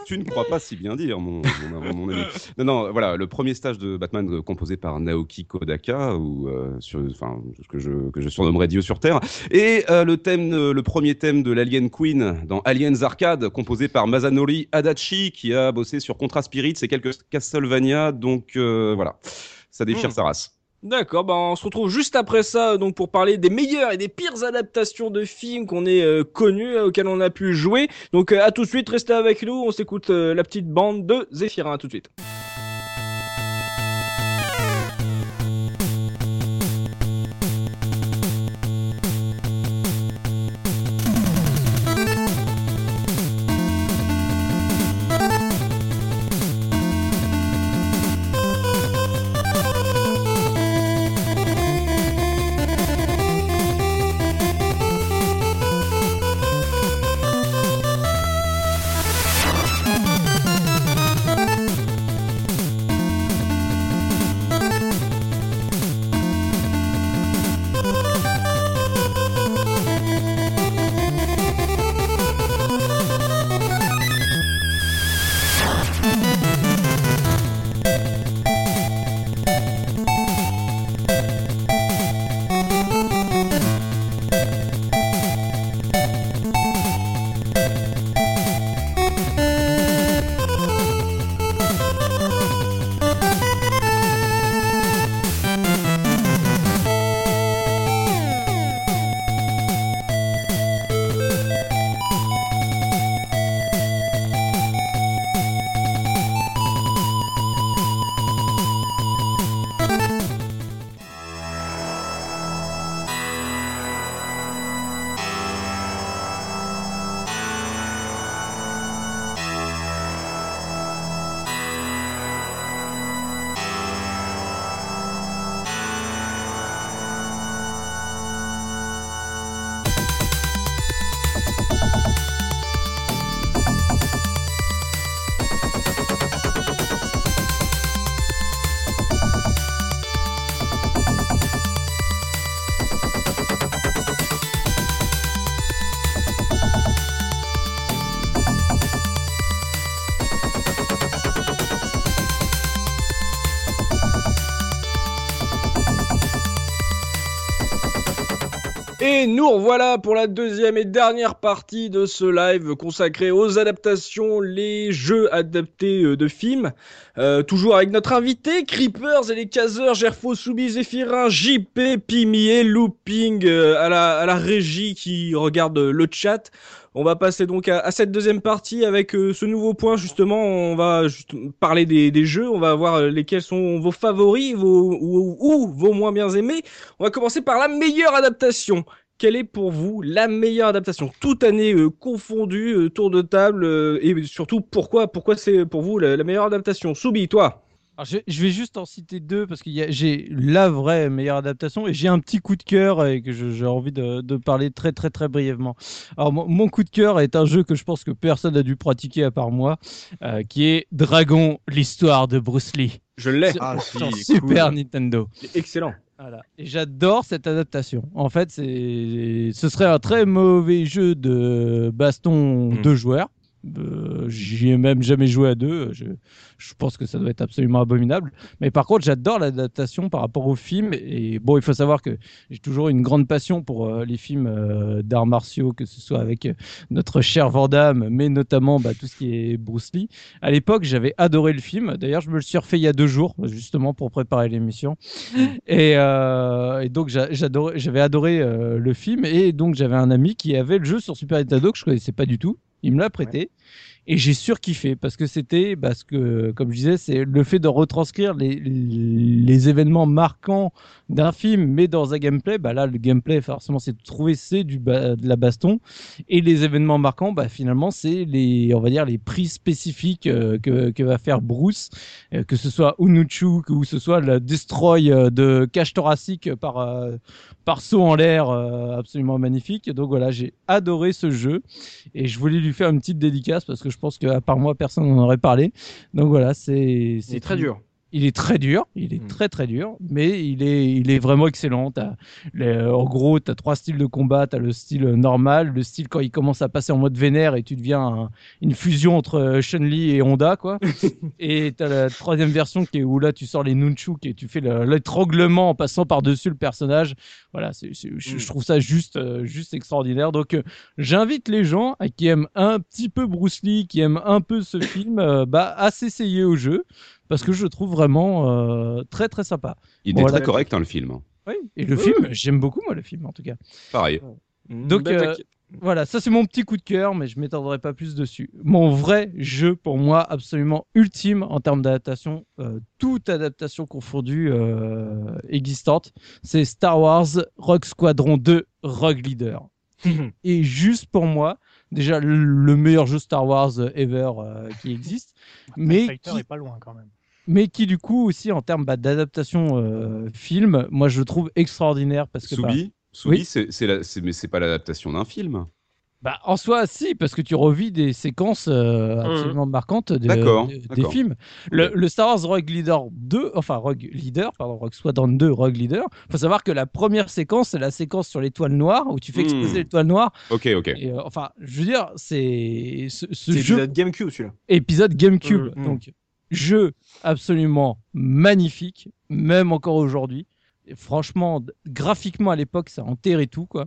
tu ne crois pas si bien dire, mon, mon, ami. Non, non, voilà, le premier stage de Batman euh, composé par Naoki Kodaka, ou euh, sur, enfin, que je que je surnommerais Dieu sur Terre, et le thème, le premier thème de l'Alien Queen dans Aliens Arcade, composé par Masanori Adachi, qui a bossé sur Contra Spirit, c'est quelques Castlevania donc euh, voilà, ça déchire hmm. sa race. D'accord, bah on se retrouve juste après ça donc pour parler des meilleures et des pires adaptations de films qu'on ait euh, connus, euh, auxquels on a pu jouer. Donc à tout de suite, restez avec nous, on s'écoute la petite bande de Zéphirin, à tout de suite. Revoilà pour la deuxième et dernière partie de ce live consacré aux adaptations, les jeux adaptés euh, de films. Euh, toujours avec notre invité, Creepers et les Caseurs, Gerfo, Soubi, Zéphirin, JP, Pimi et Looping euh, à, la, régie qui regarde le chat. On va passer donc à, cette deuxième partie avec ce nouveau point justement. On va juste parler des, jeux. On va voir lesquels sont vos favoris, vos ou vos moins bien aimés. On va commencer par la meilleure adaptation. Quelle est pour vous la meilleure adaptation? Toute année euh, confondue, euh, tour de table, euh, et surtout pourquoi Pourquoi c'est pour vous la, la meilleure adaptation? Soubi, toi? Alors, je, je vais juste en citer deux parce que j'ai la vraie meilleure adaptation et j'ai un petit coup de cœur et que j'ai envie de, de parler très très très brièvement. Alors mon, mon coup de cœur est un jeu que je pense que personne n'a dû pratiquer à part moi, euh, qui est Dragon, l'histoire de Bruce Lee Je l'ai. sur, Ah, si, Super cool. Nintendo. Excellent. Voilà. Et j'adore cette adaptation. En fait, c'est, ce serait un très mauvais jeu de baston Mm. deux joueurs. Euh, J'y ai même jamais joué à deux. Je, je pense que ça doit être absolument abominable. Mais par contre, j'adore l'adaptation par rapport au film. Et bon, il faut savoir que j'ai toujours une grande passion pour euh, les films euh, d'arts martiaux, que ce soit avec notre cher Van Damme, mais notamment bah, tout ce qui est Bruce Lee. À l'époque, j'avais adoré le film. D'ailleurs, je me le suis refait il y a deux jours, justement pour préparer l'émission. Et, euh, et donc j'avais adoré le film et donc j'avais un ami qui avait le jeu sur Super Nintendo que je connaissais pas du tout. Il me l'a prêté et j'ai surkiffé parce que c'était parce que comme je disais c'est le fait de retranscrire les, les événements marquants d'un film mais dans un gameplay. Bah là le gameplay forcément c'est de trouver c'est du de la baston et les événements marquants bah finalement c'est les on va dire les prix spécifiques euh, que, que va faire Bruce euh, que ce soit Unuchu, que ce soit le destroy euh, de cage thoracique par, par saut en l'air absolument magnifique. Donc voilà, j'ai adoré ce jeu et je voulais lui faire une petite dédicace parce que je pense qu'à part moi, personne n'en aurait parlé. Donc voilà, c'est C'est très dur. Il est très dur, il est Mm. très très dur, mais il est, il est vraiment excellent. Les- en gros, tu as trois styles de combat. Tu as le style normal, le style quand il commence à passer en mode vénère et tu deviens un- une fusion entre euh, Chun-Li et Honda. quoi. et tu as la troisième version qui est où là tu sors les nunchuk et tu fais le- l'étranglement en passant par-dessus le personnage. Voilà, c'est- je, je trouve ça juste, euh, juste extraordinaire. Donc euh, j'invite les gens à qui aiment un petit peu Bruce Lee, qui aiment un peu ce film, euh, bah, à s'essayer au jeu parce que je le trouve vraiment euh, très très sympa. Il est Voilà. très correct, hein, le film. Oui, et le Oui, film, j'aime beaucoup moi le film en tout cas. Pareil. Donc, Belle euh. Voilà, ça c'est mon petit coup de cœur, mais je m'étendrai pas plus dessus. Mon vrai jeu pour moi absolument ultime en termes d'adaptation, euh, toute adaptation confondue euh, existante, c'est Star Wars Rogue Squadron 2 Rogue Leader. Et juste pour moi, déjà le, le meilleur jeu Star Wars ever euh, qui existe, mais Fighter qui, est pas loin quand même. Mais qui du coup aussi en termes bah, d'adaptation euh, film, moi je le trouve extraordinaire parce que bah, Soubi, Soubi, oui. c'est la- mais c'est pas l'adaptation d'un film. Bah, en soi, si, parce que tu revis des séquences euh, absolument marquantes de- D'accord, de- des films. Le, le Star Wars Rogue Leader 2, enfin Rogue Leader, pardon, Rogue Squadron 2, Rogue Leader, faut savoir que la première séquence, c'est la séquence sur l'étoile noire, où tu fais exploser Hmm. l'étoile noire. Ok, ok. Et, euh, enfin, je veux dire, c'est ce, ce C'est jeu l'épisode GameCube celui-là. épisode GameCube. Mm, mm. Donc, jeu absolument magnifique, même encore aujourd'hui. Et franchement, graphiquement à l'époque, ça enterrait tout, quoi.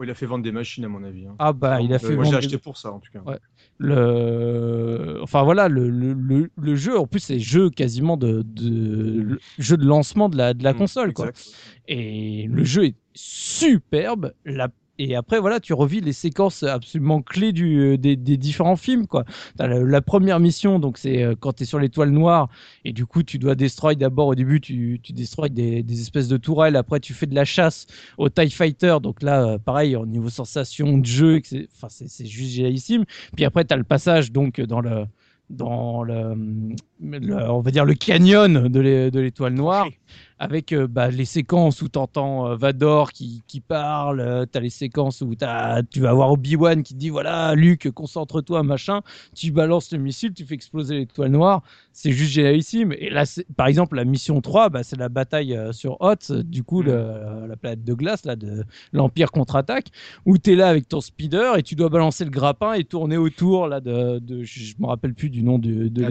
Ouais, il a fait vendre des machines, à mon avis. hein. Ah bah, il a Euh, fait Moi, j'ai acheté des- pour ça, en tout cas. Ouais. le enfin voilà le, le, le, jeu en plus c'est jeu quasiment de, de jeu de lancement de la de la Mm, console quoi exact. et le jeu est superbe la et après voilà tu revis les séquences absolument clés du euh, des, différents films quoi. La, première mission donc c'est euh, quand tu es sur l'étoile noire et du coup tu dois destroy d'abord au début tu tu destroy des, des espèces de tourelles après tu fais de la chasse au TIE Fighter. Donc là euh, pareil au niveau sensation de jeu enfin c'est juste génialissime. Puis après tu as le passage donc dans le dans le, le- on va dire le canyon de l'é- de l'étoile noire avec euh, bah, les séquences où t'entends euh, Vador qui, qui parle, euh, t'as les séquences où t'as, tu vas voir Obi-Wan qui te dit voilà Luke concentre-toi machin, tu balances le missile, tu fais exploser l'étoile noire, c'est juste génialissime. Et là, par exemple, la mission 3, bah, c'est la bataille euh, sur Hoth, du coup le- euh, la planète de glace là de l'Empire contre-attaque, où t'es là avec ton speeder et tu dois balancer le grappin et tourner autour là de, de je, je me rappelle plus du nom de, de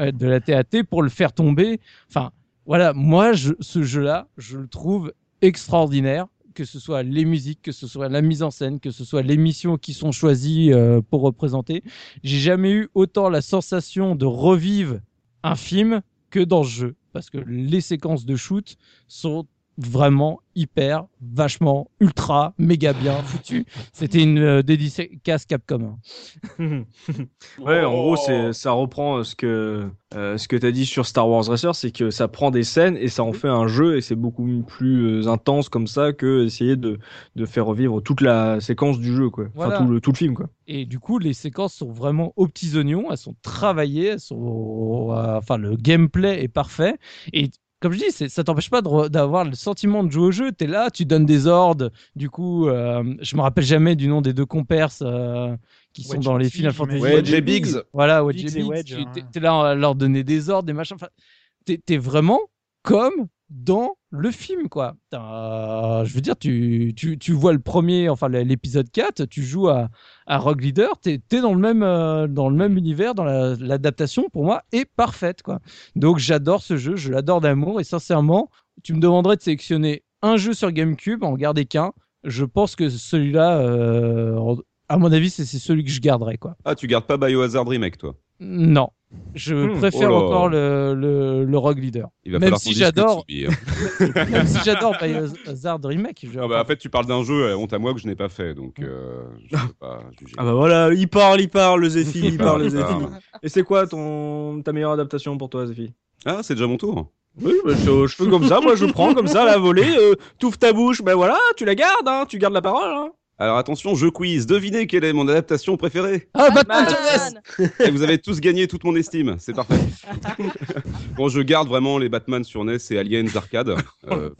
euh, de la TAT pour le faire tomber. Enfin, voilà, moi, ce jeu-là, je le trouve extraordinaire. que ce soit les musiques, que ce soit la mise en scène, que ce soit les missions qui sont choisies euh, pour représenter. J'ai jamais eu autant la sensation de revivre un film que dans ce jeu. Parce que les séquences de shoot sont vraiment hyper, vachement, ultra, méga bien foutues. C'était une euh, dédicace Capcom. Ouais, en gros, c'est, ça reprend euh, ce que, euh, ce que tu as dit sur Star Wars Racer, c'est que ça prend des scènes et ça en fait un jeu et c'est beaucoup plus euh, intense comme ça que essayer de, de faire revivre toute la séquence du jeu, quoi. Voilà. Enfin, tout le, tout le film, quoi. Et du coup, les séquences sont vraiment aux petits oignons, elles sont travaillées, elles sont, enfin, le gameplay est parfait. Et comme je dis, c'est- ça t'empêche pas d'avoir le sentiment de jouer au jeu. Tu es là, tu donnes des ordres. Du coup, euh, je me rappelle jamais du nom des deux compères euh, qui sont Wedge dans les Final Fantasy. Wedge et Biggs. Voilà, Wedge Biggs et Wedge, tu hein. t'es- t'es là à leur donner des ordres, des machins. Enfin, t'es es vraiment comme dans le film, quoi. T'as- Je veux dire, tu, tu, tu vois le premier, enfin l'épisode 4, tu joues à, à Rogue Leader, t'es es dans, le même, euh, dans le même univers, dans la- l'adaptation, pour moi, est parfaite, quoi. Donc j'adore ce jeu, je l'adore d'amour, et sincèrement, tu me demanderais de sélectionner un jeu sur GameCube, en garder qu'un. Je pense que celui-là, euh, à mon avis, c'est c'est celui que je garderais, quoi. Ah, tu gardes pas Biohazard Remake, toi? Non. Je Hmm, préfère oh encore le, le, le Rogue Leader. Il va Même si j'adore- hein. Même si j'adore Biohazard Remake. je- Ah bah, en fait, tu parles d'un jeu, euh, honte à moi que je n'ai pas fait, donc euh, je peux pas juger. Ah bah voilà, il parle, il parle, le Zephy, il parle, le Zephy. Et c'est quoi ton, ta meilleure adaptation pour toi, Zephy Ah, c'est déjà mon tour. Oui, bah, je, je fais comme ça, moi je prends comme ça la volée, euh, t'ouvres ta bouche, ben voilà, tu la gardes, hein, tu gardes la parole. Hein. Alors attention, jeu quiz. Devinez quelle est mon adaptation préférée? Ah, Batman Batman Et vous avez tous gagné toute mon estime, c'est parfait. bon, je garde vraiment les Batman sur NES et Aliens Arcade. Euh,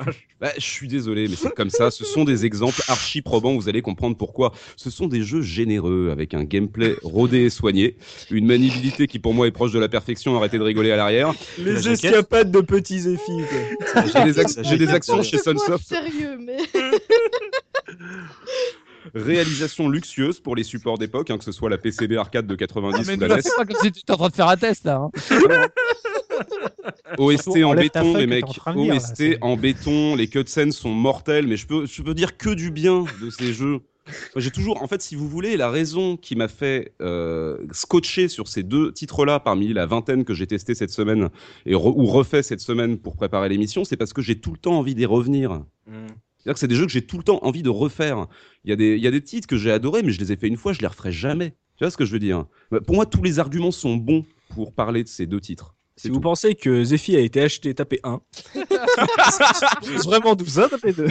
bah, je suis désolé, mais c'est comme ça. Ce sont des exemples archi probants. Vous allez comprendre pourquoi. Ce sont des jeux généreux avec un gameplay rodé et soigné, une maniabilité qui pour moi est proche de la perfection. Arrêtez de rigoler à l'arrière. Les escapades de petits quoi. J'ai des, ac- des actions chez Sunsoft. Sérieux, mais. Réalisation luxueuse pour les supports d'époque, hein, que ce soit la PCB arcade de 90 Ah, Mais ou la NES. pas comme si tu étais en train de faire un test là. hein. OST en béton, les mecs. là, OST c'est- en béton, les cutscenes sont mortels, mais je peux, je peux dire que du bien de ces jeux. J'ai toujours, en fait, si vous voulez, la raison qui m'a fait euh, scotcher sur ces deux titres-là, parmi la vingtaine que j'ai testé cette semaine et re- ou refait cette semaine pour préparer l'émission, c'est parce que j'ai tout le temps envie d'y revenir. C'est-à-dire des jeux que j'ai tout le temps envie de refaire. Il y, a des, titres que j'ai adorés, mais je les ai fait une fois, je les referai jamais. Tu vois ce que je veux dire? Pour moi, tous les arguments sont bons pour parler de ces deux titres. Si vous pensez que Zephy a été acheté, tapez 1. Vraiment tout ça, tapez 2.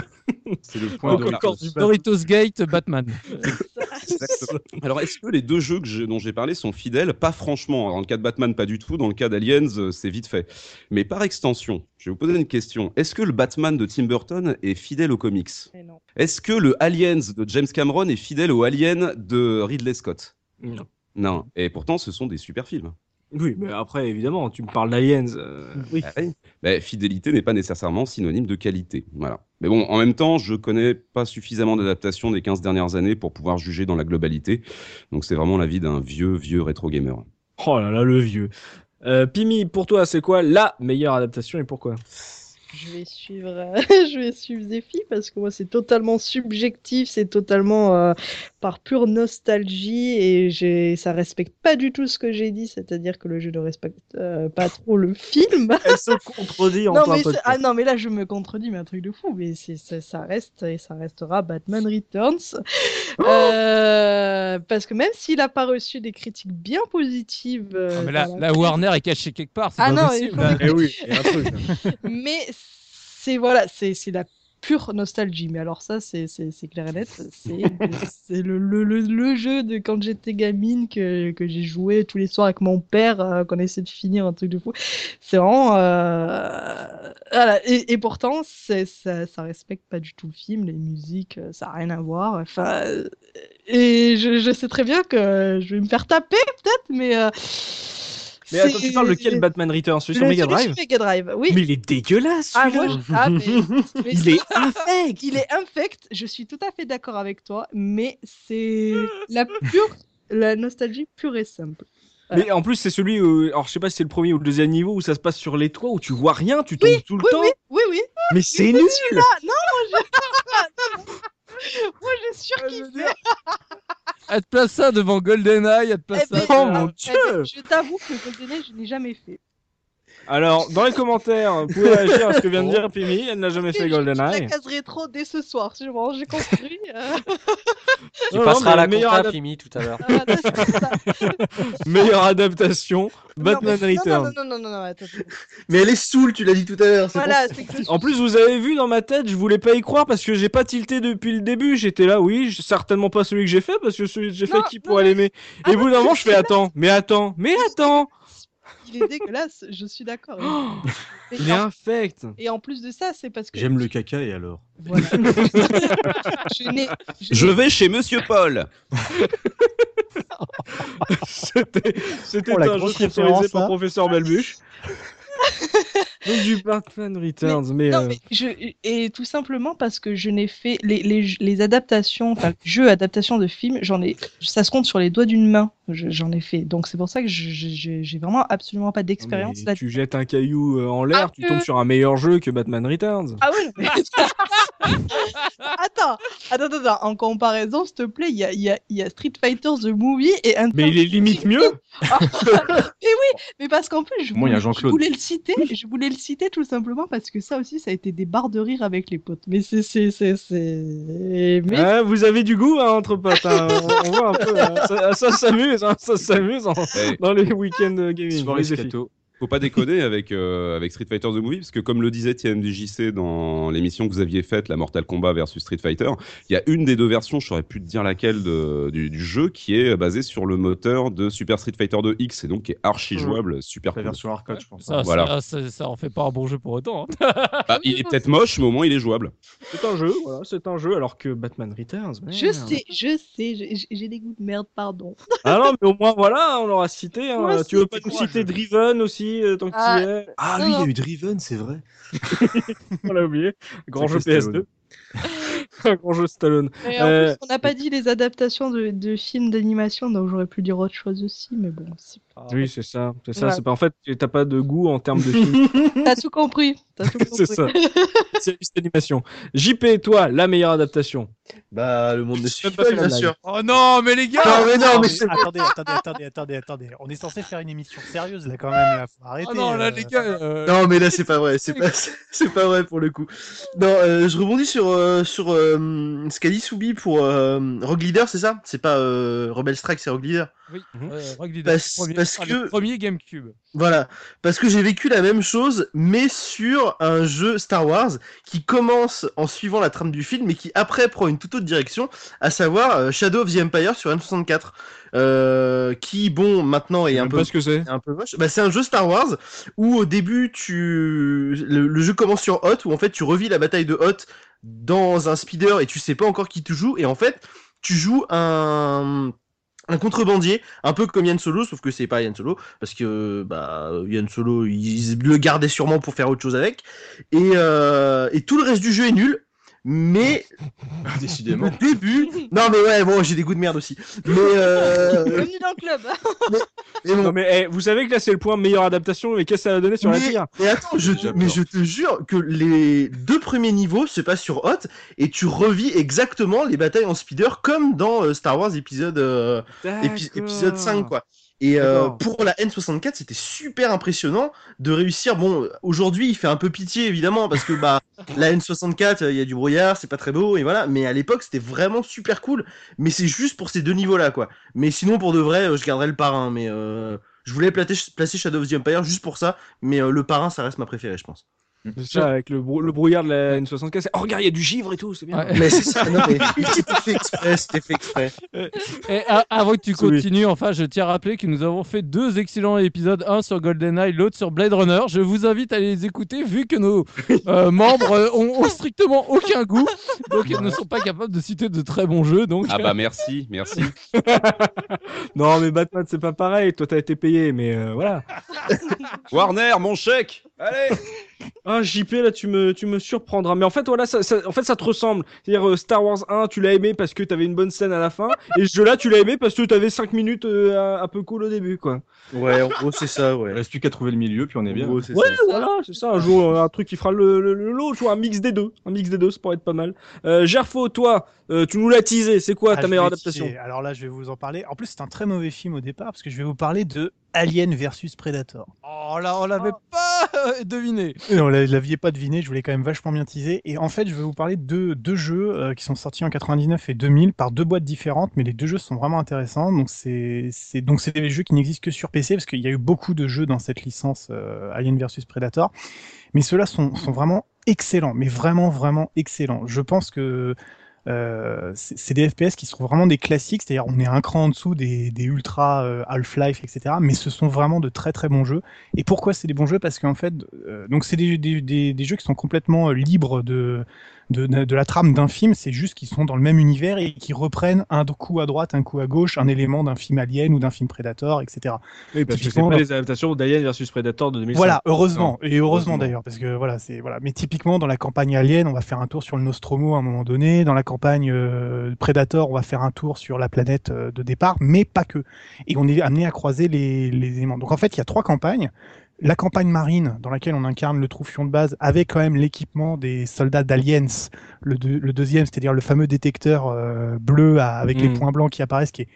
C'est le point de Encore Doritos. du Doritos Gate, Batman. Alors, est-ce que les deux jeux que j'ai- dont j'ai parlé sont fidèles? Pas franchement. Dans le cas de Batman, pas du tout. Dans le cas d'Aliens, euh, c'est vite fait. Mais par extension, je vais vous poser une question. Est-ce que le Batman de Tim Burton est fidèle aux comics? Non. Est-ce que le Aliens de James Cameron est fidèle au Alien de Ridley Scott? Non. Non. Et pourtant, ce sont des super films. Oui, mais après, évidemment, tu me parles d'Aliens. euh, oui. Ah oui. Mais fidélité n'est pas nécessairement synonyme de qualité. Voilà. Mais bon, en même temps, je connais pas suffisamment d'adaptations des 15 dernières années pour pouvoir juger dans la globalité. Donc c'est vraiment l'avis d'un vieux, vieux rétro gamer. Oh là là, le vieux. Euh, Pimi, pour toi, c'est quoi la meilleure adaptation et pourquoi? Je vais suivre, euh, je vais suivre Zephy parce que moi c'est totalement subjectif, c'est totalement euh, par pure nostalgie et j'ai, ça respecte pas du tout ce que j'ai dit, c'est-à-dire que le jeu ne respecte euh, pas trop le film. Elle se contredit en non mais ah non mais là je me contredis mais un truc de fou mais c'est ça, ça reste et ça restera Batman Returns Euh, parce que même s'il a pas reçu des critiques bien positives euh, Ah, mais dans la, Warner est cachée quelque part. c'est Ah pas non, possible. il faudrait Eh oui, il y a un truc. mais c'est voilà, c'est c'est la pure nostalgie. Mais alors ça, c'est clair et net. C'est c'est le, le, le, le jeu de quand j'étais gamine que, que j'ai joué tous les soirs avec mon père, euh, qu'on essaie de finir un truc de fou. C'est vraiment euh, voilà. Et, et pourtant, ça ça respecte pas du tout le film, les musiques, euh, ça a rien à voir. Enfin, et je, je sais très bien que je vais me faire taper peut-être, mais euh, Mais attends, tu parles de quel Batman Return Celui sur Mega Drive? sur Mega Drive, oui. Mais il est dégueulasse Ah, moi, je- ah, mais- mais Il est infect il est infect, je suis tout à fait d'accord avec toi, mais c'est la pure, la nostalgie pure et simple. Mais en plus, c'est celui où. Alors, je sais pas si c'est le premier ou le deuxième niveau où ça se passe sur les toits où tu vois rien, tu tombes tout le Oui, temps. oui, oui, oui. Mais c'est nul non, moi, je- Moi, j'ai surkiffé. Elle te place ça devant GoldenEye, elle te place Eh ben, ça. Oh mon Dieu Je t'avoue que GoldenEye, je n'ai jamais fait. Alors, dans les commentaires, vous pouvez réagir à ce que vient de dire Pimi. Elle n'a jamais fait Je- je- La GoldenEye. case rétro dès ce soir, j'ai construit. euh, Tu Non, passeras non, à la mais meilleure compta, adap- Pimi, tout à l'heure. ça. Meilleure adaptation, Batman Non, Returns. Non, non, non, non, non, attends, attends. Mais elle est saoule, tu l'as dit tout à l'heure. Voilà, suis- En plus, vous avez vu dans ma tête, je voulais pas y croire parce que j'ai pas tilté depuis le début. J'étais là, oui, certainement pas celui que j'ai fait parce que celui que j'ai fait, qui pourrait l'aimer Et au bout d'un moment, je fais attends, mais attends, mais attends Il est dégueulasse, je suis d'accord. Et, Il est en... infect et en plus de ça, c'est parce que. J'aime le caca et alors Voilà. je vais chez Monsieur Paul. C'était c'était Oh, un jeu sponsorisé par là. Professeur Balbuche. Du Batman Returns, mais, Non, euh, mais je... Et tout simplement parce que je n'ai fait les, les, les adaptations, enfin, jeux adaptations de films, j'en ai, ça se compte sur les doigts d'une main, je- j'en ai fait. Donc c'est pour ça que j'ai vraiment absolument pas d'expérience là tu jettes un caillou euh, en l'air, Ah, tu que- tombes sur un meilleur jeu que Batman Returns. Ah oui, mais... attends, attends, attends, attends, en comparaison, s'il te plaît, il y a, il y, a, y a Street Fighter The Movie et un. Mais il est limite mieux. Mais oui, mais parce qu'en plus, je Moi, il y a voulais, je voulais le citer, je voulais le citer tout simplement parce que ça aussi, ça a été des barres de rire avec les potes. Mais c'est, c'est, c'est, c'est... Mais Hein, vous avez du goût hein, entre potes. hein. On, on voit un peu. hein. Ça, ça s'amuse, hein, ça s'amuse en- dans les week-ends euh, gaming. Soirée scato. Faut pas déconner avec, euh, avec Street Fighter The Movie, parce que comme le disait TMDJC dans l'émission que vous aviez faite, la Mortal Kombat versus Street Fighter, il y a une des deux versions, je saurais plus te dire laquelle de- du, du jeu, qui est basée sur le moteur de Super Street Fighter 2 X, et donc qui est archi jouable, super La cool. version arcade, je pense. Ça, Voilà. ça, ça, ça en fait pas un bon jeu pour autant. hein. Bah, il est peut-être moche, mais au moins il est jouable. C'est un jeu, voilà, c'est un jeu, alors que Batman Returns. je sais, je sais, j'ai- des goûts de merde, pardon. Ah non, mais au moins voilà, on l'aura cité. hein. Moi tu veux pas nous citer Driven aussi, euh, tant que Ah. tu y es Ah Non, oui, il y a eu Driven, c'est vrai. On l'a oublié. Grand jeu Sacré PS2. Un grand jeu Stallone. Et en Euh, plus, on n'a pas dit les adaptations de, de films d'animation, donc j'aurais pu dire autre chose aussi, mais bon, c'est pas... Oui, c'est ça. C'est ça. Pas en fait, t'as pas de goût en termes de film. T'as tout compris. T'as tout compris. c'est ça. C'est juste animation. JP, toi, la meilleure adaptation. Bah, le monde de J'ai People, pas fait la bien sûr. Oh non, mais les gars Non, mais non, mais attendez, attendez, attendez, attendez, attendez. On est censé faire une émission sérieuse là quand même. Arrêter. Oh non, là, euh. les gars. euh, Non, mais là, c'est pas vrai. C'est pas, c'est pas vrai pour le coup. Non, euh, je rebondis sur, euh, sur euh, ce qu'a dit Soubi pour euh, Rogue Leader, c'est ça? C'est pas euh, Rebel Strike, c'est Rogue Leader. Oui, euh, Rogue Leader, Parce- le premier, parce ah, que- le premier GameCube. Voilà, parce que j'ai vécu la même chose, mais sur un jeu Star Wars qui commence en suivant la trame du film, mais qui après prend une toute autre direction, à savoir euh, Shadow of the Empire sur M64, euh, qui bon maintenant est un peu que c'est. un peu moche. Bah, c'est un jeu Star Wars où au début tu le, le jeu commence sur Hoth où en fait tu revis la bataille de Hoth dans un speeder et tu sais pas encore qui tu joues et en fait tu joues un un contrebandier, un peu comme Yann Solo, sauf que c'est pas Yann Solo, parce que bah Yann Solo, ils le gardaient sûrement pour faire autre chose avec, et, euh, et tout le reste du jeu est nul, mais Décidément. le début, non mais ouais bon j'ai des goûts de merde aussi, mais euh, Bienvenue dans le club. mais bon, Non mais eh, vous savez que là c'est le point meilleure adaptation, mais qu'est-ce que ça a donné sur la mais, tire mais attends, je te, mais je te jure que les deux premiers niveaux se passent sur Hot et tu revis exactement les batailles en speeder comme dans euh, Star Wars épisode euh, épi- épisode 5 quoi. Et euh, pour la N64, c'était super impressionnant de réussir. Bon, aujourd'hui, il fait un peu pitié évidemment parce que bah la N64, euh, il y a du brouillard, c'est pas très beau et voilà. Mais à l'époque, c'était vraiment super cool. Mais c'est juste pour ces deux niveaux-là quoi. Mais sinon, pour de vrai, euh, je garderai le parrain. Mais euh, je voulais placer, placer Shadow of the Empire juste pour ça. Mais euh, le parrain, ça reste ma préférée, je pense. C'est ça, avec le, brou- le brouillard de la N64. c'est- Oh regarde, il y a du givre et tout, c'est bien. Ouais. Mais c'est ça, non mais c'était fait exprès, c'était fait exprès. Et avant que tu Oui. continues, enfin, je tiens à rappeler que nous avons fait deux excellents épisodes, un sur GoldenEye, l'autre sur Blade Runner. Je vous invite à les écouter vu que nos euh, membres euh, ont, ont strictement aucun goût, donc ils ne sont pas capables de citer de très bons jeux. Donc, Ah bah merci, merci. Non mais Batman c'est pas pareil, toi t'as été payé, mais euh, voilà. Warner, mon chèque Allez Ah JP là tu me tu me surprendras mais en fait voilà ça, ça- en fait ça te ressemble c'est-à-dire euh, Star Wars 1 tu l'as aimé parce que t'avais une bonne scène à la fin et ce jeu là tu l'as aimé parce que t'avais 5 minutes euh, un- un peu cool au début quoi Ouais, en gros, c'est ça, Il ouais. reste plus qu'à trouver le milieu, puis on est En bien. gros, Ouais, ça. voilà, c'est ça. Un jour, euh, un truc qui fera le, le, le lot, tu vois, un mix des deux. Un mix des deux, ça pourrait être pas mal. Euh, Gerfo, toi, euh, tu nous l'as teasé. C'est quoi Ah, ta meilleure adaptation. Alors là, je vais vous en parler. En plus, c'est un très mauvais film au départ parce que je vais vous parler de Alien versus Predator. Oh là, on l'avait pas euh, deviné. Non, vous l'aviez pas deviné, je voulais quand même vachement bien teaser. Et en fait, je vais vous parler de deux, jeux euh, qui sont sortis en 99 et 2000 par deux boîtes différentes, mais les deux jeux sont vraiment intéressants. Donc c'est c'est- donc c'est des jeux qui n'existent que sur PC parce qu'il y a eu beaucoup de jeux dans cette licence euh, Alien versus Predator, mais ceux-là sont, sont vraiment excellents, mais vraiment vraiment excellents. Je pense que euh, c'est des FPS qui sont vraiment des classiques, c'est-à-dire on est un cran en dessous des, ultra euh, Half-Life, etc. Mais ce sont vraiment de très très bons jeux. Et pourquoi c'est des bons jeux? Parce qu'en fait, euh, donc c'est des jeux qui sont complètement euh, libres de, de, de, de la trame d'un film. C'est juste qu'ils sont dans le même univers et qui reprennent un coup à droite, un coup à gauche, un élément d'un film Alien ou d'un film Predator, etc. Oui, parce que c'est pas les adaptations d'Alien versus Predator de 2005. Voilà, heureusement et heureusement Heureusement. d'ailleurs parce que voilà, c'est voilà. Mais typiquement dans la campagne Alien, on va faire un tour sur le Nostromo à un moment donné. Dans la campagne euh, Predator, on va faire un tour sur la planète euh, de départ, mais pas que. Et on est amené à croiser les, les éléments. Donc en fait, il y a trois campagnes. La campagne marine, dans laquelle on incarne le troufion de base, avec quand même l'équipement des soldats d'Aliens, le, deux- le deuxième, c'est-à-dire le fameux détecteur euh, bleu à- avec les Mm. points blancs qui apparaissent, qui est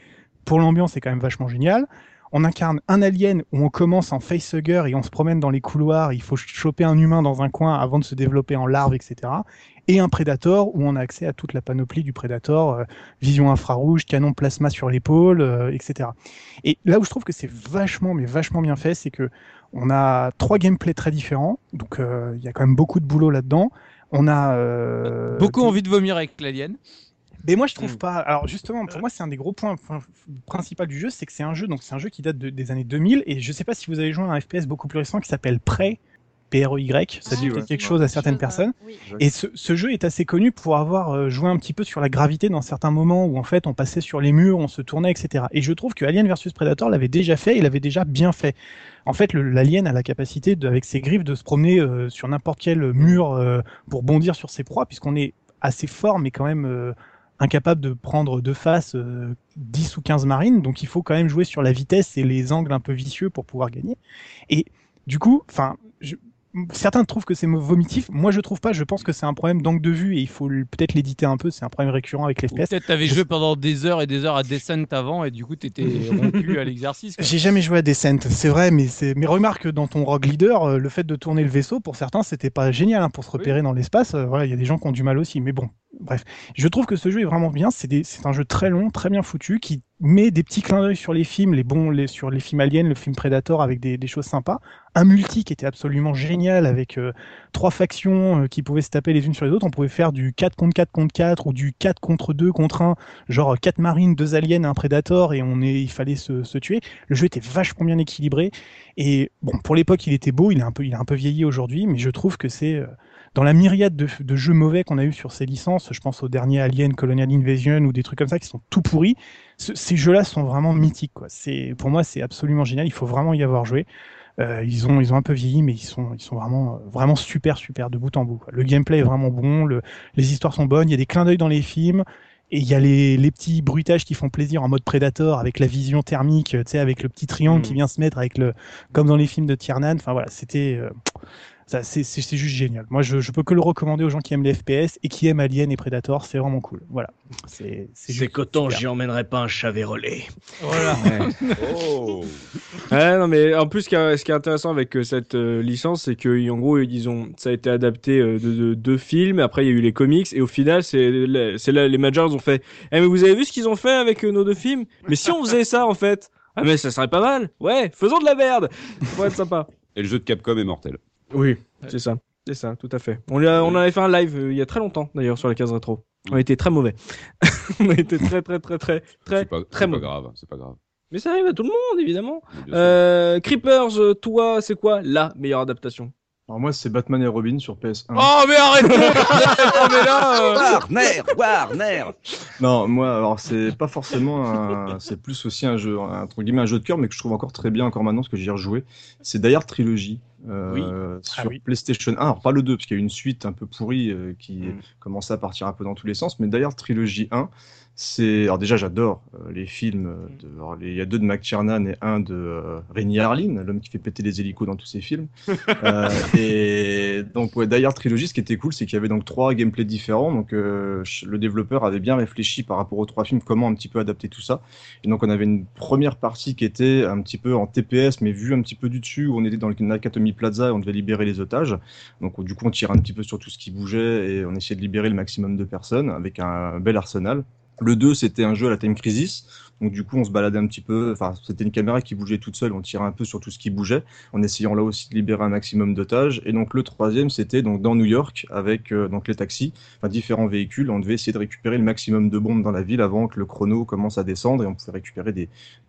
pour l'ambiance, c'est quand même vachement génial. On incarne un alien où on commence en facehugger et on se promène dans les couloirs. Il faut ch- choper un humain dans un coin avant de se développer en larve, etc. Et un prédator où on a accès à toute la panoplie du prédator, euh, vision infrarouge, canon plasma sur l'épaule, euh, etc. Et là où je trouve que c'est vachement, mais vachement bien fait, c'est que on a trois gameplays très différents. Donc euh, il y a quand même beaucoup de boulot là-dedans. On a euh, Beaucoup des- envie de vomir avec l'alien. Mais moi je trouve Mm. pas. Alors justement, pour moi c'est un des gros points principaux du jeu, c'est que c'est un jeu donc c'est un jeu qui date de- des années 2000 et je sais pas si vous avez joué à un FPS beaucoup plus récent qui s'appelle Prey, P-R-E-Y, ça Ah, dit peut-être quelque Ouais. chose à certaines Chose, personnes. oui. Et ce, ce jeu est assez connu pour avoir euh, joué un petit peu sur la gravité dans certains moments où en fait on passait sur les murs, on se tournait, etc. Et je trouve que Alien vs Predator l'avait déjà fait et l'avait déjà bien fait. En fait, l'alien a la capacité, de, avec ses griffes, de se promener euh, sur n'importe quel mur euh, pour bondir sur ses proies, puisqu'on est assez fort, mais quand même euh, incapable de prendre de face euh, 10 ou 15 marines. Donc il faut quand même jouer sur la vitesse et les angles un peu vicieux pour pouvoir gagner. Et du coup, enfin, certains trouvent que c'est vomitif. Moi, je trouve pas. Je pense que c'est un problème d'angle de vue et il faut peut-être l'éditer un peu. C'est un problème récurrent avec les FPS. Peut-être t'avais joué pendant des heures et des heures à Descent avant et du coup t'étais rompu à l'exercice. J'ai jamais joué à Descent, c'est vrai, mais c'est. Mais remarque dans ton Rogue Leader, euh, le fait de tourner le vaisseau, pour certains, c'était pas génial hein, pour se repérer dans l'espace. Euh, voilà, il y a des gens qui ont du mal aussi, mais bon, bref. Je trouve que ce jeu est vraiment bien. C'est un jeu très long, très bien foutu, qui met des petits clins d'œil sur les films, les bons, sur les films Alien, le film Predator, avec des, choses sympas. Un multi qui était absolument génial, avec euh, trois factions euh, qui pouvaient se taper les unes sur les autres. On pouvait faire du 4 contre 4 contre 4 ou du 4 contre 2 contre 1, genre 4 marines, 2 aliens, un Predator, et on est... il fallait se, tuer. Le jeu était vachement bien équilibré. Et bon, pour l'époque, il était beau, il est un peu, est un peu vieilli aujourd'hui, mais je trouve que c'est euh, dans la myriade de, de jeux mauvais qu'on a eu sur ces licences. Je pense aux derniers Alien, Colonial Invasion ou des trucs comme ça qui sont tout pourris. Ce- ces jeux-là sont vraiment mythiques. Quoi. C'est, pour moi, c'est absolument génial. Il faut vraiment y avoir joué. Euh, ils ont, ils ont un peu vieilli, mais ils sont, ils sont vraiment, vraiment super, super de bout en bout. quoi. Le gameplay est vraiment bon, le, les histoires sont bonnes. Il y a des clins d'œil dans les films. Et il y a les, les petits bruitages qui font plaisir en mode Predator avec la vision thermique, tu sais, avec le petit triangle Mm. qui vient se mettre avec le, comme dans les films de Tiernan. Enfin voilà, c'était, euh, ça, c'est, c'est, c'est juste génial. Moi, je, je peux que le recommander aux gens qui aiment les FPS et qui aiment Alien et Predator. C'est vraiment cool. Voilà. C'est, c'est, juste coton, super. j'y emmènerai pas un Chavérolé. Voilà. Oh Ouais, non, mais en plus, ce qui est, ce qui est intéressant avec euh, cette euh, licence, c'est que en gros, ils ont, ça a été adapté euh, de, de deux films. Après, il y a eu les comics, et au final, c'est, la- c'est là, les Majors ont fait. Eh, mais vous avez vu ce qu'ils ont fait avec euh, nos deux films? Mais si on faisait ça, en fait, ah mais ça serait pas mal. Ouais, faisons de la merde. Ça pourrait être sympa. Et le jeu de Capcom est mortel. Oui, c'est ça. C'est ça, tout à fait. On, l'a- on avait fait un live euh, il y a très longtemps, d'ailleurs, sur la case rétro. On était très mauvais. on a été très, très, très, très, très, pas, très c'est pas mauvais. grave, c'est pas grave. Mais ça arrive à tout le monde, évidemment. Euh, Creepers, toi, c'est quoi la meilleure adaptation? Alors moi, c'est Batman et Robin sur PS1. Oh, mais arrête Oh, mais là euh, Warner, Warner. Non, moi, alors c'est pas forcément un... C'est plus aussi un jeu, un, entre guillemets, un jeu de cœur, mais que je trouve encore très bien encore maintenant, parce que j'y ai rejoué. C'est Hard Trilogy. euh, sur Ah oui. PlayStation 1. Alors pas le 2, parce qu'il y a eu une suite un peu pourrie euh, qui Mm. commençait à partir un peu dans tous les sens. Mais d'ailleurs, Trilogie 1, c'est. Alors déjà, j'adore euh, les films. euh, de- alors, les- Il y a deux de McTiernan et un de euh, Rémi Harlin, l'homme qui fait péter les hélicos dans tous ses films. Euh, et donc, ouais, d'ailleurs, Trilogie, ce qui était cool, c'est qu'il y avait donc trois gameplays différents. Donc, le développeur avait bien réfléchi par rapport aux trois films comment un petit peu adapter tout ça. Et donc, on avait une première partie qui était un petit peu en TPS, mais vue un petit peu du dessus, où on était dans le Nakatomi Plaza et on devait libérer les otages. Donc, du coup, on tirait un petit peu sur tout ce qui bougeait et on essayait de libérer le maximum de personnes avec un bel arsenal. Le 2, c'était un jeu à la Time Crisis. Donc, du coup, on se baladait un petit peu. Enfin, c'était une caméra qui bougeait toute seule. On tirait un peu sur tout ce qui bougeait en essayant là aussi de libérer un maximum d'otages. Et donc, le troisième, c'était dans New York avec euh, donc les taxis, différents véhicules. On devait essayer de récupérer le maximum de bombes dans la ville avant que le chrono commence à descendre et on pouvait récupérer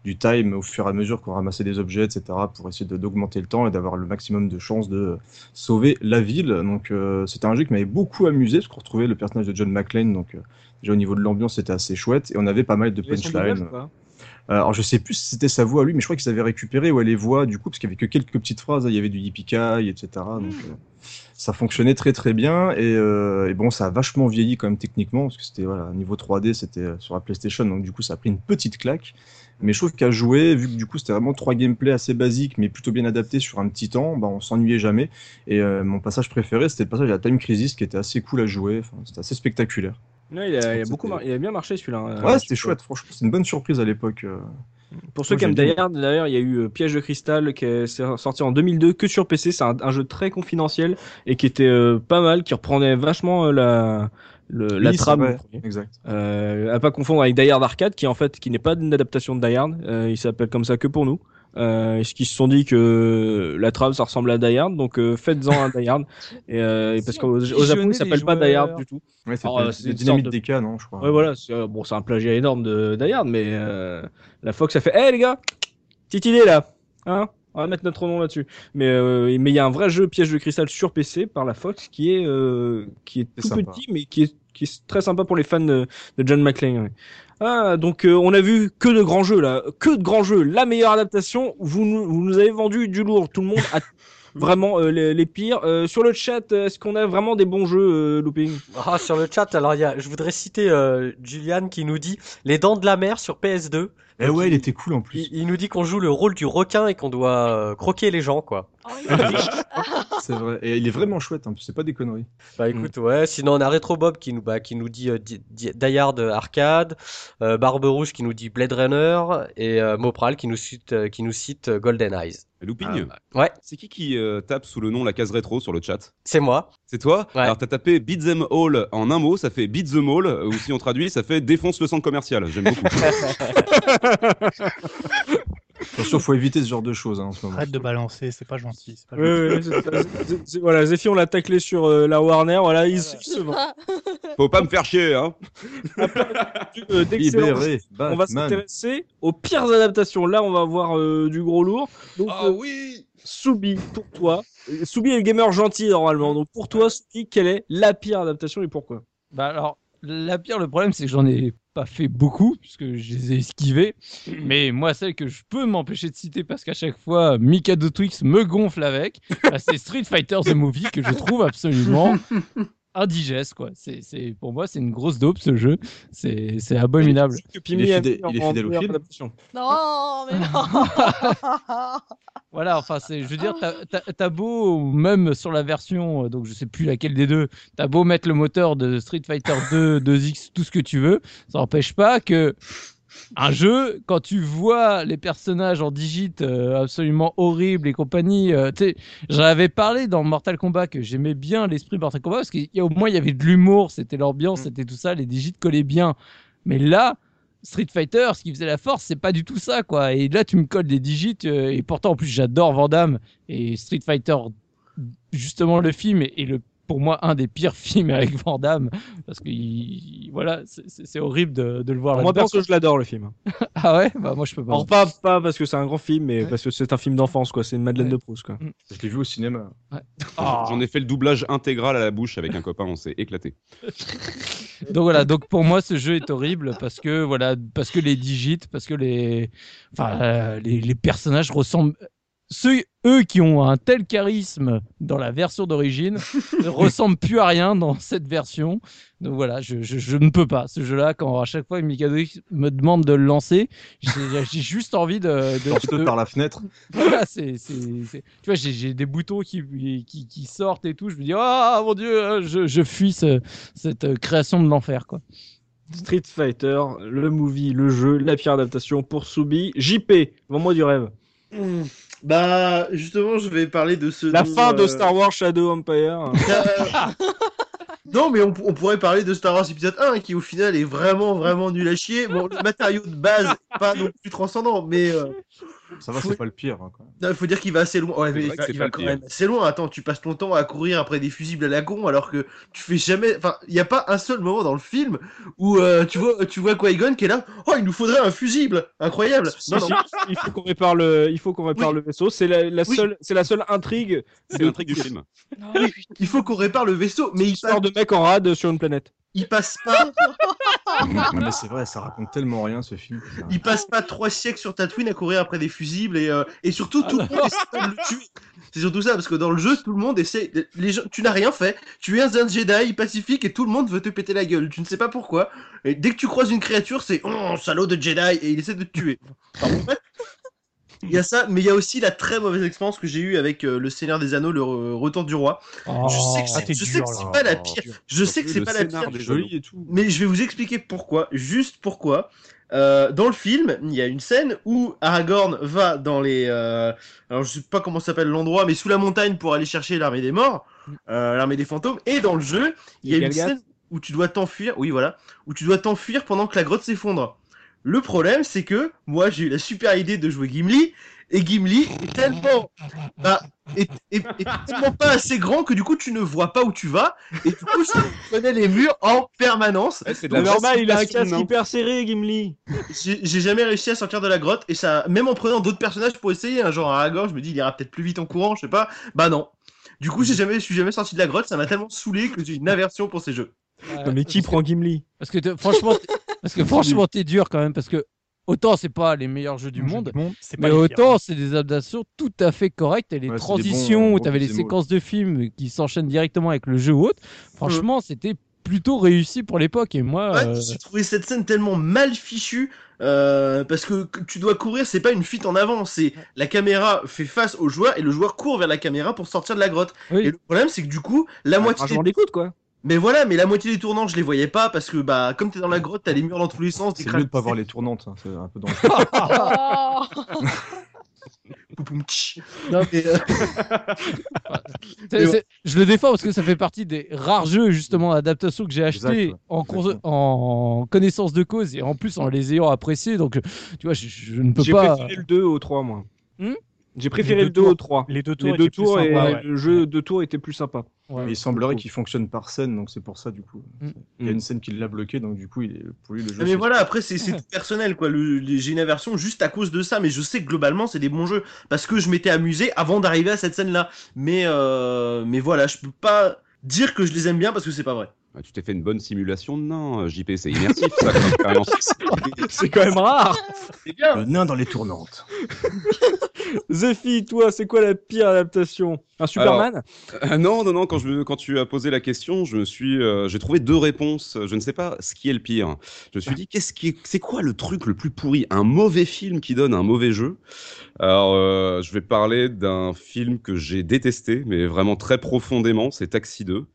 du time au fur et à mesure qu'on ramassait des objets, etc., pour essayer d'augmenter le temps et d'avoir le maximum de chances de sauver la ville. Donc, euh, c'était un jeu qui m'avait beaucoup amusé parce qu'on retrouvait le personnage de John McClane. Donc, euh, déjà au niveau de l'ambiance, c'était assez chouette et on avait pas mal de punchlines. Euh, alors je sais plus si c'était sa voix à lui, mais je crois qu'ils avaient récupéré ouais, les voix du coup, parce qu'il y avait que quelques petites phrases, hein. il y avait du yippee etc. Donc euh, ça fonctionnait très très bien, et, euh, et bon, ça a vachement vieilli quand même techniquement, parce que c'était voilà, niveau 3D, c'était sur la PlayStation, donc du coup ça a pris une petite claque. Mais je trouve qu'à jouer, vu que du coup c'était vraiment trois gameplays assez basiques, mais plutôt bien adaptés sur un petit temps, bah, on s'ennuyait jamais. Et euh, mon passage préféré, c'était le passage à la Time Crisis, qui était assez cool à jouer, enfin, c'était assez spectaculaire. Non, il a, il a C'était- beaucoup mar- il a bien marché celui-là. hein. Ouais, c'était chouette, franchement, c'était une bonne surprise à l'époque. euh. Pour ceux qui aiment. Die Hard, d'ailleurs, il y a eu euh, Piège de cristal qui est c'est sorti en 2002 que sur PC. C'est un, un jeu très confidentiel et qui était euh, pas mal, qui reprenait vachement euh, la le- la Oui, c'est trame. vrai. Exact. Euh, à pas confondre avec Die Hard Arcade, qui en fait qui n'est pas une adaptation de Die Hard. Il s'appelle comme ça que pour nous. Euh, est-ce qu'ils se sont dit que la trame ça ressemble à Die Hard, donc euh, faites-en un Die Hard. Et, euh, et parce qu'au au Japon il s'appelle pas Die Hard du tout. Ouais, euh, c'est sorte de- des cas, non, je crois. Ouais, voilà, c'est euh, bon, c'est un plagiat énorme de Die Hard, mais euh, la Fox a fait Hé les gars, petite idée là, hein? On va mettre notre nom là-dessus. Mais euh, mais il y a un vrai jeu piège de cristal sur PC par la Fox qui est euh, qui est C'est tout sympa. petit, mais qui est qui est très sympa pour les fans de, de John McClane. ouais. Ah, donc euh, on a vu que de grands jeux là, que de grands jeux. La meilleure adaptation, vous nous, vous nous avez vendu du lourd. Tout le monde a vraiment euh, les, les pires. Euh, sur le chat, est-ce qu'on a vraiment des bons jeux, Looping? Ah, sur le chat, alors il y a, je voudrais citer Julian qui nous dit Les Dents de la Mer sur PS2. Eh ouais, il était cool en plus. Il, il nous dit qu'on joue le rôle du requin et qu'on doit euh, croquer les gens, quoi. C'est vrai. Et il est vraiment chouette, hein, c'est pas des conneries. Bah écoute, ouais. Sinon, on a Retro Bob qui nous, bah, qui nous dit euh, Di- Di- Die Hard Arcade, euh, Barbe Rouge qui nous dit Blade Runner et euh, Mopral qui nous cite, euh, qui nous cite euh, Golden Eyes. Looping, Ouais, c'est qui qui euh, tape sous le nom la case rétro sur le chat? C'est moi. C'est toi? Ouais. Alors t'as tapé Beat Them All en un mot, ça fait Beat the Mall, euh, ou si on traduit, ça fait défonce le centre commercial. J'aime beaucoup. Attention, faut éviter ce genre de choses hein, en ce moment. Arrête de balancer, c'est pas gentil. pas gentil. ouais, c'est- c'est- c'est- c'est- voilà, Zephy, on l'a taclé sur euh, la Warner. Voilà, il, se- il se vend. Faut pas me faire chier, hein Euh. Libéré, On va s'intéresser aux pires adaptations. Là, on va voir euh, du gros lourd. Donc, Ah euh, oui Soubi, pour toi. Euh, Soubi est le gamer gentil normalement. Donc, pour toi, Soubi, quelle est la pire adaptation et pourquoi? Bah alors, la pire, le problème, c'est que j'en ai pas fait beaucoup, puisque je les ai esquivés. Mais moi, celle que je peux m'empêcher de citer, parce qu'à chaque fois, Mikado Twix me gonfle avec, bah, c'est Street Fighter The Movie, que je trouve absolument indigeste, quoi. C'est, c'est, pour moi, c'est une grosse dope, ce jeu. C'est, c'est abominable. Il est fidèle- il est fidèle au film. Non, mais non. Voilà, enfin, c'est, je veux dire, t'as, t'as- t'as beau, même sur la version, euh, donc je sais plus laquelle des deux, t'as beau mettre le moteur de Street Fighter 2, 2X, tout ce que tu veux, ça n'empêche pas que un jeu, quand tu vois les personnages en digit euh, absolument horribles et compagnie, euh, j'en avais parlé dans Mortal Kombat que j'aimais bien l'esprit Mortal Kombat parce qu'au moins il y avait de l'humour, c'était l'ambiance, Mm. c'était tout ça, les digits collaient bien. Mais là, Street Fighter, ce qui faisait la force, c'est pas du tout ça, quoi. Et là, tu me colles des digits, euh, et pourtant, en plus, j'adore Van Damme et Street Fighter, justement, le film est le, pour moi, un des pires films avec Van Damme, parce que, il- voilà, c'est- horrible de, de le voir Moi, perso, je l'adore le film. Ah ouais? Bah, moi, je peux pas. Alors, pas, pas parce que c'est un grand film, mais Ouais. parce que c'est un film d'enfance, quoi. C'est une Madeleine Ouais. de Proust, quoi. Je l'ai vu au cinéma. J'en ai fait le doublage intégral à la bouche avec un copain, on s'est éclaté. Donc voilà, donc pour moi ce jeu est horrible parce que voilà, parce que les digits, parce que les, enfin euh, les, les personnages ressemblent ceux, eux qui ont un tel charisme dans la version d'origine ne ressemblent plus à rien dans cette version. Donc voilà, je, je, je ne peux pas. Ce jeu-là, quand à chaque fois Mikado me demande de le lancer, j'ai juste envie de. de, Lance-le de- par la fenêtre. Voilà, c'est, Tu vois, j'ai, des boutons qui, qui, qui sortent et tout. Je me dis, ah mon dieu, je, je fuis ce- cette création de l'enfer, quoi. Street Fighter, le movie, le jeu, la pire adaptation pour Soubi. JP, vends-moi du rêve. Hmm. Bah, justement, je vais parler de ce. La fin de euh, Star Wars Shadow Empire. Euh, Non, mais on, on pourrait parler de Star Wars épisode 1 qui au final est vraiment vraiment nul à chier. Bon, le matériau de base pas non plus transcendant, mais euh, Ça va, Faut- c'est pas le pire. hein, il faut dire qu'il va assez loin. Ouais, mais il va, il quand même assez loin. Attends, tu passes ton temps à courir après des fusibles à la con alors que tu fais jamais. Enfin, il n'y a pas un seul moment dans le film où euh, tu vois tu vois Qui-Gon qui est là. Oh, il nous faudrait un fusible. Incroyable. Non, non. il faut qu'on répare le, il faut qu'on répare Oui. le vaisseau. C'est la, la Oui. seule, c'est la seule intrigue. C'est l'intrigue du film. Oui, il faut qu'on répare le vaisseau, mais il Histoire de mec en rade sur une planète. Il passe pas. Mais c'est vrai, ça raconte tellement rien ce film. Ça- Il passe pas trois siècles sur Tatooine à courir après des fusibles et, euh, et surtout tout le monde essaie de le tuer. C'est surtout ça parce que dans le jeu tout le monde essaie. Les gens, tu n'as rien fait. Tu es un Jedi pacifique et tout le monde veut te péter la gueule. Tu ne sais pas pourquoi. Et dès que tu croises une créature, c'est oh salaud de Jedi et il essaie de te tuer. Alors, en fait, Il y a ça, mais il y a aussi la très mauvaise expérience que j'ai eue avec euh, le Seigneur des Anneaux, le re- Retour du Roi. je sais que ah, c'est, pas la pire. Je sais que c'est pas la pire. des Joli et tout. Mais je vais vous expliquer pourquoi, juste pourquoi. Euh, dans le film, il y a une scène où Aragorn va dans les, euh, alors je sais pas comment s'appelle l'endroit, mais sous la montagne pour aller chercher l'armée des morts, euh, l'armée des fantômes. Et dans le jeu, il y a une scène où tu dois t'enfuir. Oui, voilà, où tu dois t'enfuir pendant que la grotte s'effondre. Le problème, c'est que moi, j'ai eu la super idée de jouer Gimli. Et Gimli est tellement, bah, est, est- est tellement pas assez grand que du coup tu ne vois pas où tu vas et du coup je connais les murs en permanence. Ouais, c'est de C'est la normal, il a un casque hyper serré, Gimli. J'ai jamais réussi à sortir de la grotte et ça, même en prenant d'autres personnages pour essayer, un genre Aragorn, je me dis il ira peut-être plus vite en courant, je sais pas. Bah non. Du coup, j'ai jamais, je suis jamais sorti de la grotte, ça m'a tellement saoulé que j'ai une aversion pour ces jeux. Non, mais qui prend Gimli? Parce que franchement, parce que franchement, t'es dur quand même. Parce que autant c'est pas les meilleurs jeux du jeu monde, pas mais autant c'est des adaptations tout à fait correctes. Et les Ouais, des transitions bons- où t'avais les séquences de films qui s'enchaînent directement avec le jeu ou autre, franchement, c'était plutôt réussi pour l'époque. Et moi, Ouais, euh, j'ai trouvé cette scène tellement mal fichue euh, parce que tu dois courir, c'est pas une fuite en avant, c'est la caméra fait face au joueur et le joueur court vers la caméra pour sortir de la grotte. Oui. Et le problème, c'est que du coup, la moitié d'écoute, quoi. Mais voilà, mais la moitié des tournants, je les voyais pas parce que bah comme t'es dans la grotte, t'as les murs dans tous les sens, des C'est mieux de pas voir les tournantes, hein, c'est un peu dangereux. Oh. Non mais euh, je le défends parce que ça fait partie des rares jeux justement d'adaptation que j'ai acheté en, cons- Exactement. en connaissance de cause et en plus en les ayant appréciés. Donc, tu vois, je, je ne peux J'ai pas. préféré le 2 au 3, moi. Hmm? J'ai préféré le deux 2 au tours. 3. Les deux tours, Les deux tours et ouais. le jeu de tours était plus sympa. Ouais. Mais il semblerait qu'il fonctionne par scène, donc c'est pour ça du coup. Mm. Il y a une scène qui l'a bloqué, donc du coup, il est... pour lui le jeu. mais voilà, après c'est personnel quoi. J'ai une aversion juste à cause de ça, mais je sais que globalement c'est des bons jeux parce que je m'étais amusé avant d'arriver à cette scène là. Mais euh, mais voilà, je peux pas dire que je les aime bien parce que c'est pas vrai. Ah, Tu t'es fait une bonne simulation de nain, JP, c'est immersif ça comme expérience. C'est quand même rare. C'est bien. Le nain dans les tournantes. Zephy, toi, c'est quoi la pire adaptation? Un Superman? Euh, non, non, non. Quand, je, me- quand tu as posé la question, je me suis, euh, j'ai trouvé deux réponses. Je ne sais pas ce qui est le pire. Je me suis dit, qu'est-ce qui, est- c'est quoi le truc le plus pourri? Un mauvais film qui donne un mauvais jeu? Alors, euh, je vais parler d'un film que j'ai détesté, mais vraiment très profondément. C'est Taxi 2.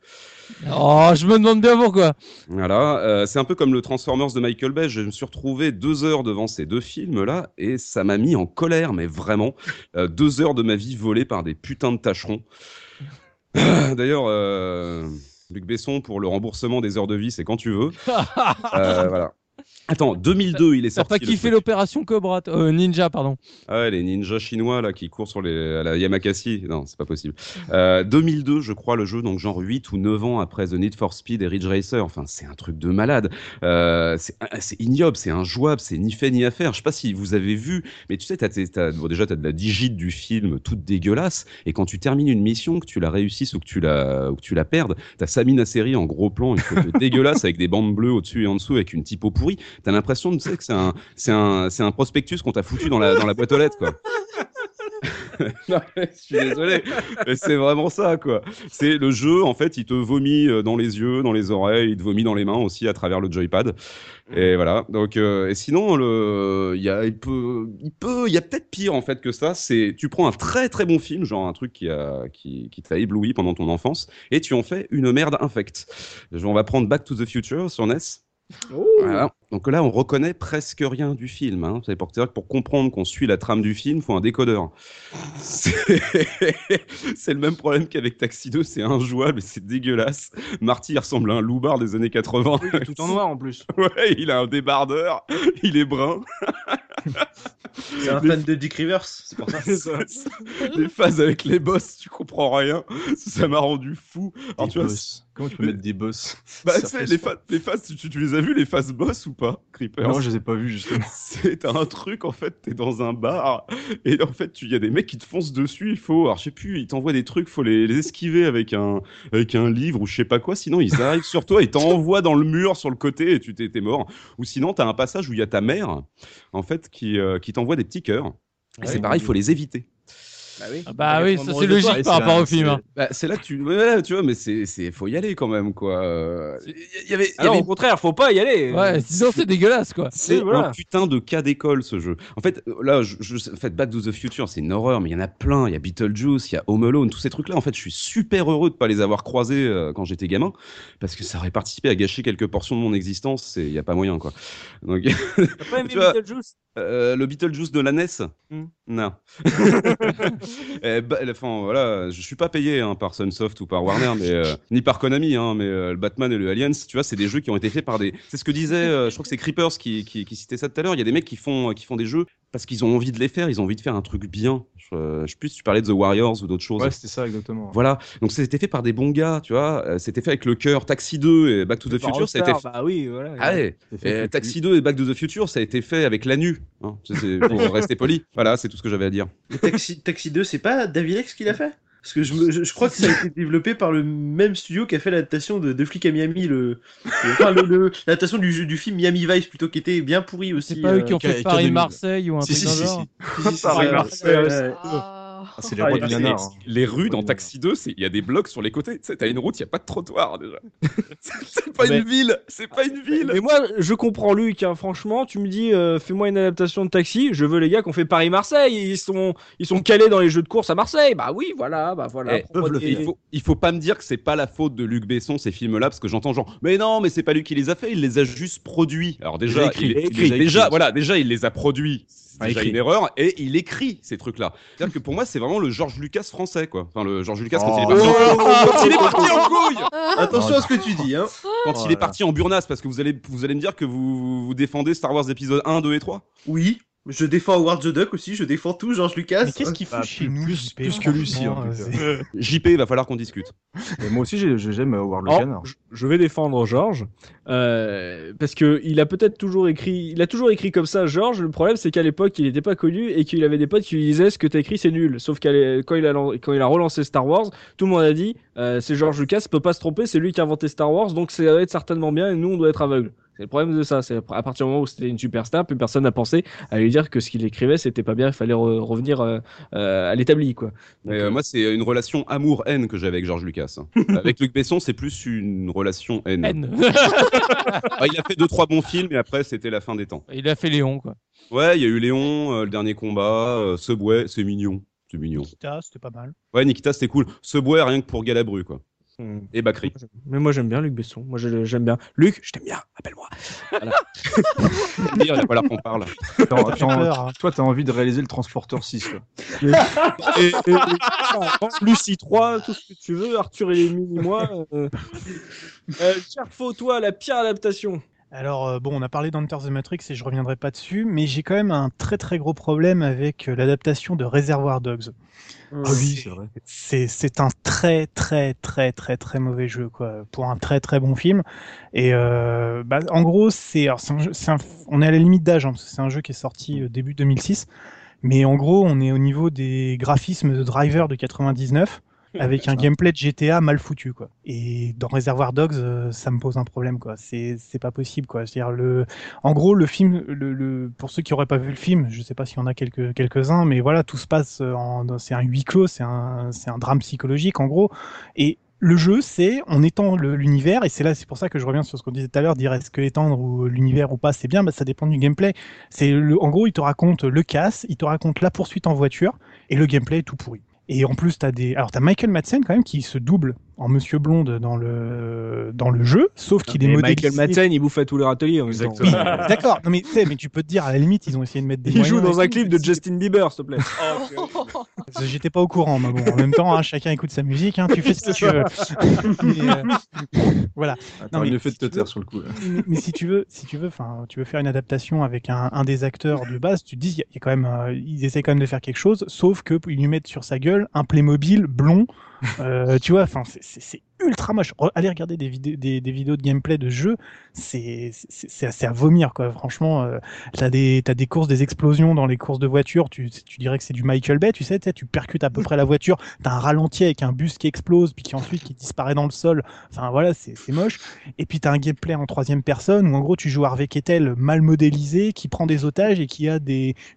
Oh, je me demande bien pourquoi. Voilà, euh, c'est un peu comme le Transformers de Michael Bay. Je me suis retrouvé deux heures devant ces deux films-là et ça m'a mis en colère, mais vraiment. Euh, deux heures de ma vie volées par des putains de tâcherons. D'ailleurs, euh, Luc Besson, pour le remboursement des heures de vie, c'est quand tu veux. Euh, voilà. Attends, 2002, il est T'as sorti. pas le kiffé l'opération Cobra, Euh, Ninja, pardon. Ah ouais, les ninjas chinois là qui courent sur les à la Yamakasi. Non, c'est pas possible. Euh, 2002, je crois, le jeu, donc genre 8 ou 9 ans après The Need for Speed et Ridge Racer. Enfin, c'est un truc de malade. Euh, c'est ah, c'est ignoble, c'est injouable, c'est ni fait ni à faire. Je sais pas si vous avez vu, mais tu sais, t'as, t'as- t'as- bon, déjà, t'as de la digite du film toute dégueulasse. Et quand tu termines une mission, que tu la réussisses ou que tu la, ou que tu la perdes, t'as Samina série en gros plan, une photo dégueulasse avec des bandes bleues au-dessus et en dessous avec une typo pourrie. T'as l'impression, tu sais, que c'est un, c'est un, c'est un prospectus qu'on t'a foutu dans la, dans la boîte aux lettres, quoi. non, je suis désolé, mais c'est vraiment ça, quoi. C'est le jeu, en fait, il te vomit euh, dans les yeux, dans les oreilles, il te vomit dans les mains aussi à travers le joypad. Et voilà. Donc, euh, et sinon, le, il y a, il peut, il peut, il y a peut-être pire en fait que ça. C'est, tu prends un très très bon film, genre un truc qui a, qui, qui t'a ébloui pendant ton enfance, et tu en fais une merde infecte. On va prendre Back to the Future sur NES. Voilà. Donc là, on reconnaît presque rien du film. Hein. C'est pour dire que pour comprendre qu'on suit la trame du film, il faut un décodeur. C'est le même problème qu'avec Taxi 2, c'est injouable, et c'est dégueulasse. Marty il ressemble à un loupard des années 80. Oui, tout en noir en plus. Ouais, il a un débardeur, il est brun. C'est un fan de Dick Rivers, c'est pour ça. les phases avec les boss, tu comprends rien. Ça m'a rendu fou. Alors, Des tu vois, boss. Comment tu peux mais- mettre des boss? Bah, les, les phases, tu, tu les as vues, les phases boss ou pas, Creeper Non, je les ai pas vus justement. C'est un truc, en fait, t'es dans un bar, et en fait, il y a des mecs qui te foncent dessus, il faut, alors je sais plus, ils t'envoient des trucs, faut les, les esquiver avec un, avec un livre ou je sais pas quoi, sinon ils arrivent sur toi, ils t'envoient dans le mur sur le côté et tu t'es t'es mort. Ou sinon, t'as un passage où il y a ta mère, en fait, qui, euh, qui t'envoie des petits cœurs. Et Ouais, c'est pareil, il faut les éviter. Bah oui. Ah Bah oui, ça c'est logique par rapport au film. hein. Bah, c'est là que tu, ouais, tu vois, mais c'est, c'est, faut y aller quand même, quoi. Euh, Il y, avait, il y Alors, avait au contraire, faut pas y aller. Ouais, sinon c'est dégueulasse quoi. C'est voilà. un putain de cas d'école ce jeu. En fait, euh, là, je, je, en fait, Back to the Future, c'est une horreur, mais il y en a plein. Il y a Beetlejuice, il y a Home Alone, tous ces trucs-là. En fait, je suis super heureux de pas les avoir croisés euh, quand j'étais gamin, parce que ça aurait participé à gâcher quelques portions de mon existence. Et il y a pas moyen, quoi. Donc, pas aimé Tu vois- Beetlejuice? Euh, le Beetlejuice de la NES, Hmm. non. Eh, bah, enfin, voilà, je suis pas payé hein, par Sunsoft ou par Warner, mais euh, ni par Konami, hein, mais euh, le Batman et le Aliens, tu vois, c'est des jeux qui ont été faits par des. C'est ce que disait, je crois que c'est Creepers qui, qui, qui citait ça tout à l'heure. Il y a des mecs qui font, qui font des jeux parce qu'ils ont envie de les faire, ils ont envie de faire un truc bien. Je, euh, je sais plus si tu parlais de The Warriors ou d'autres choses. Ouais, c'était ça exactement. Voilà, donc c'était fait par des bons gars, tu vois. euh, C'était fait avec le cœur. Taxi 2 et Back to the Future, ça a été. Rockstar, Bah oui, voilà. Ah ouais, C'était fait et avec Taxi 2 et Back to the Future, ça a été fait avec la nu. Hein. Pour rester poli. Voilà, c'est tout ce que j'avais à dire. Mais Taxi, Taxi 2, c'est pas Davilex qui l'a fait? Parce que je, me- je, je crois que ça a été développé par le même studio qui a fait l'adaptation de, de Flic à Miami, le, le- enfin, le- le- l'adaptation du, film Miami Vice plutôt qui était bien pourri aussi. C'est pas eux euh, qui ont Ca- fait Paris-Marseille ou un Si, truc si, si, si. si, Ah. Ah, c'est les Ah, rois il du y a- nanar. hein. Les rues dans Taxi 2, c'est- il y a des blocs sur les côtés. Tu sais, t'as une route, il n'y a pas de trottoir déjà. c'est pas Mais- une ville, c'est pas une ville. Mais moi, je comprends Luc. hein. Franchement, tu me dis, euh, fais-moi une adaptation de taxi. Je veux les gars qui ont fait Paris-Marseille. Ils sont, ils sont calés dans les jeux de course à Marseille. Bah oui, voilà, bah voilà. Eh, il, faut, il faut pas me dire que c'est pas la faute de Luc Besson ces films-là parce que j'entends genre mais non mais c'est pas lui qui les a fait il les a juste produits alors déjà Il a écrit, il, il a il- écrit. déjà voilà déjà il les a produits c'est déjà écrit. une erreur et il écrit ces trucs là c'est à dire que pour moi c'est vraiment le George Lucas français quoi enfin le George Lucas quand il est Oh. parti en, quand il est parti en couille Attention à ce que tu dis, hein. quand il Voilà. est parti en burnasse parce que vous allez vous allez me dire que vous, vous défendez Star Wars épisode 1 2 et 3 Oui, je défends Howard the Duck aussi, je défends tout, George Lucas. Mais qu'est-ce qu'il fout Ah, chez nous plus- JP, plus que Lucie, en euh, JP il va falloir qu'on discute Et moi aussi, j'ai- j'ai- j'aime Howard le canard. je- vais défendre Georges euh, parce que il a peut-être toujours écrit, il a toujours écrit comme ça, Georges. Le problème, c'est qu'à l'époque, il n'était pas connu et qu'il avait des potes qui lui disaient ce que t'as écrit, c'est nul. Sauf qu'à quand il a lan- quand il a relancé Star Wars, tout le monde a dit euh, c'est Georges Lucas, peut pas se tromper, c'est lui qui a inventé Star Wars, donc ça doit être certainement bien et nous on doit être aveugles. C'est le problème de ça. C'est à partir du moment où c'était une superstar, plus personne n'a pensé à lui dire que ce qu'il écrivait, c'était pas bien, il fallait re- revenir euh, euh, à l'établi, quoi. Donc, euh, moi, c'est une relation amour-haine que j'ai avec George Lucas. avec Luc Besson, c'est plus une relation haine. Ah, il a fait deux trois bons films et après c'était la fin des temps. Il a fait Léon quoi. Ouais, il y a eu Léon, euh, le dernier combat, euh, Subway, c'est mignon, c'est mignon. Nikita, c'était pas mal. Ouais, Nikita c'était cool. Subway rien que pour Galabru quoi. Hmm. Et Bakri. Mais moi j'aime bien Luc Besson. Moi je- j'aime bien. Luc, je t'aime bien. Appelle-moi. Dire, il va falloir qu'on parle. Attends, hein. toi, t'as envie de réaliser le Transporteur 6. toi. Et, et- et- Lucie 3, tout ce que tu veux, Arthur et les mini-moi. Euh... Euh, cher faux, toi, la pire adaptation. Alors euh, bon, on a parlé d'Enter the Matrix et je reviendrai pas dessus, mais j'ai quand même un très très gros problème avec euh, l'adaptation de Reservoir Dogs. Ah oui, c'est vrai. C'est un très très très très très mauvais jeu quoi pour un très très bon film. Et euh, bah, en gros c'est on est à la limite d'âge hein, parce que c'est un jeu qui est sorti début 2006. Mais en gros, on est au niveau des graphismes de Driver de 99. avec un gameplay de GTA mal foutu quoi. Et dans Reservoir Dogs, euh, ça me pose un problème quoi. C'est c'est pas possible quoi. C'est-à-dire le, en gros le film, le, le... pour ceux qui auraient pas vu le film, je sais pas s'il y en a quelques quelques uns, mais voilà tout se passe en, c'est un huis clos, c'est un c'est un drame psychologique en gros. Et le jeu, c'est on étend l'univers, et c'est là, c'est pour ça que je reviens sur ce qu'on disait tout à l'heure, dire est-ce que étendre l'univers ou pas, c'est bien, bah, ça dépend du gameplay. C'est en gros, il te raconte le casse, il te raconte la poursuite en voiture, et le gameplay est tout pourri. Et en plus, t'as des, alors t'as Michael Madsen quand même qui se double en Monsieur Blonde dans le dans le jeu, sauf qu'il est modélisé. Michael Madsen, il bouffe à tous les râteliers. Exactement. Oui, D'accord. Non mais tu sais, mais tu peux te dire à la limite, ils ont essayé de mettre des. Il joue dans un clip de Justin Bieber, s'il te plaît. J'étais pas au courant, mais bon. En même temps, hein, chacun écoute sa musique. Hein, tu fais ce que tu veux. mais, euh, voilà. Attends, non, mais, fait si de te taire sur le coup. Mais, mais, si tu veux, si tu veux, enfin, tu veux faire une adaptation avec un, un des acteurs de base, tu te dis, il y, a quand même, euh, ils essaient quand même de faire quelque chose, sauf que ils lui mettent sur sa gueule un Playmobil blond. Euh, tu vois, enfin, c'est ultra moche. Allez regarder des, vidéos, des, vidéos de gameplay de jeu, c'est à vomir, quoi. Franchement, euh, t'as des, as des courses, des explosions dans les courses de voiture, tu, dirais que c'est du Michael Bay, tu sais, tu percutes à peu près la voiture, t'as un ralenti avec un bus qui explose, puis qui ensuite qui disparaît dans le sol. Enfin, voilà, c'est moche. Et puis t'as un gameplay en troisième personne où en gros tu joues Harvey Kettel mal modélisé, qui prend des otages et qui a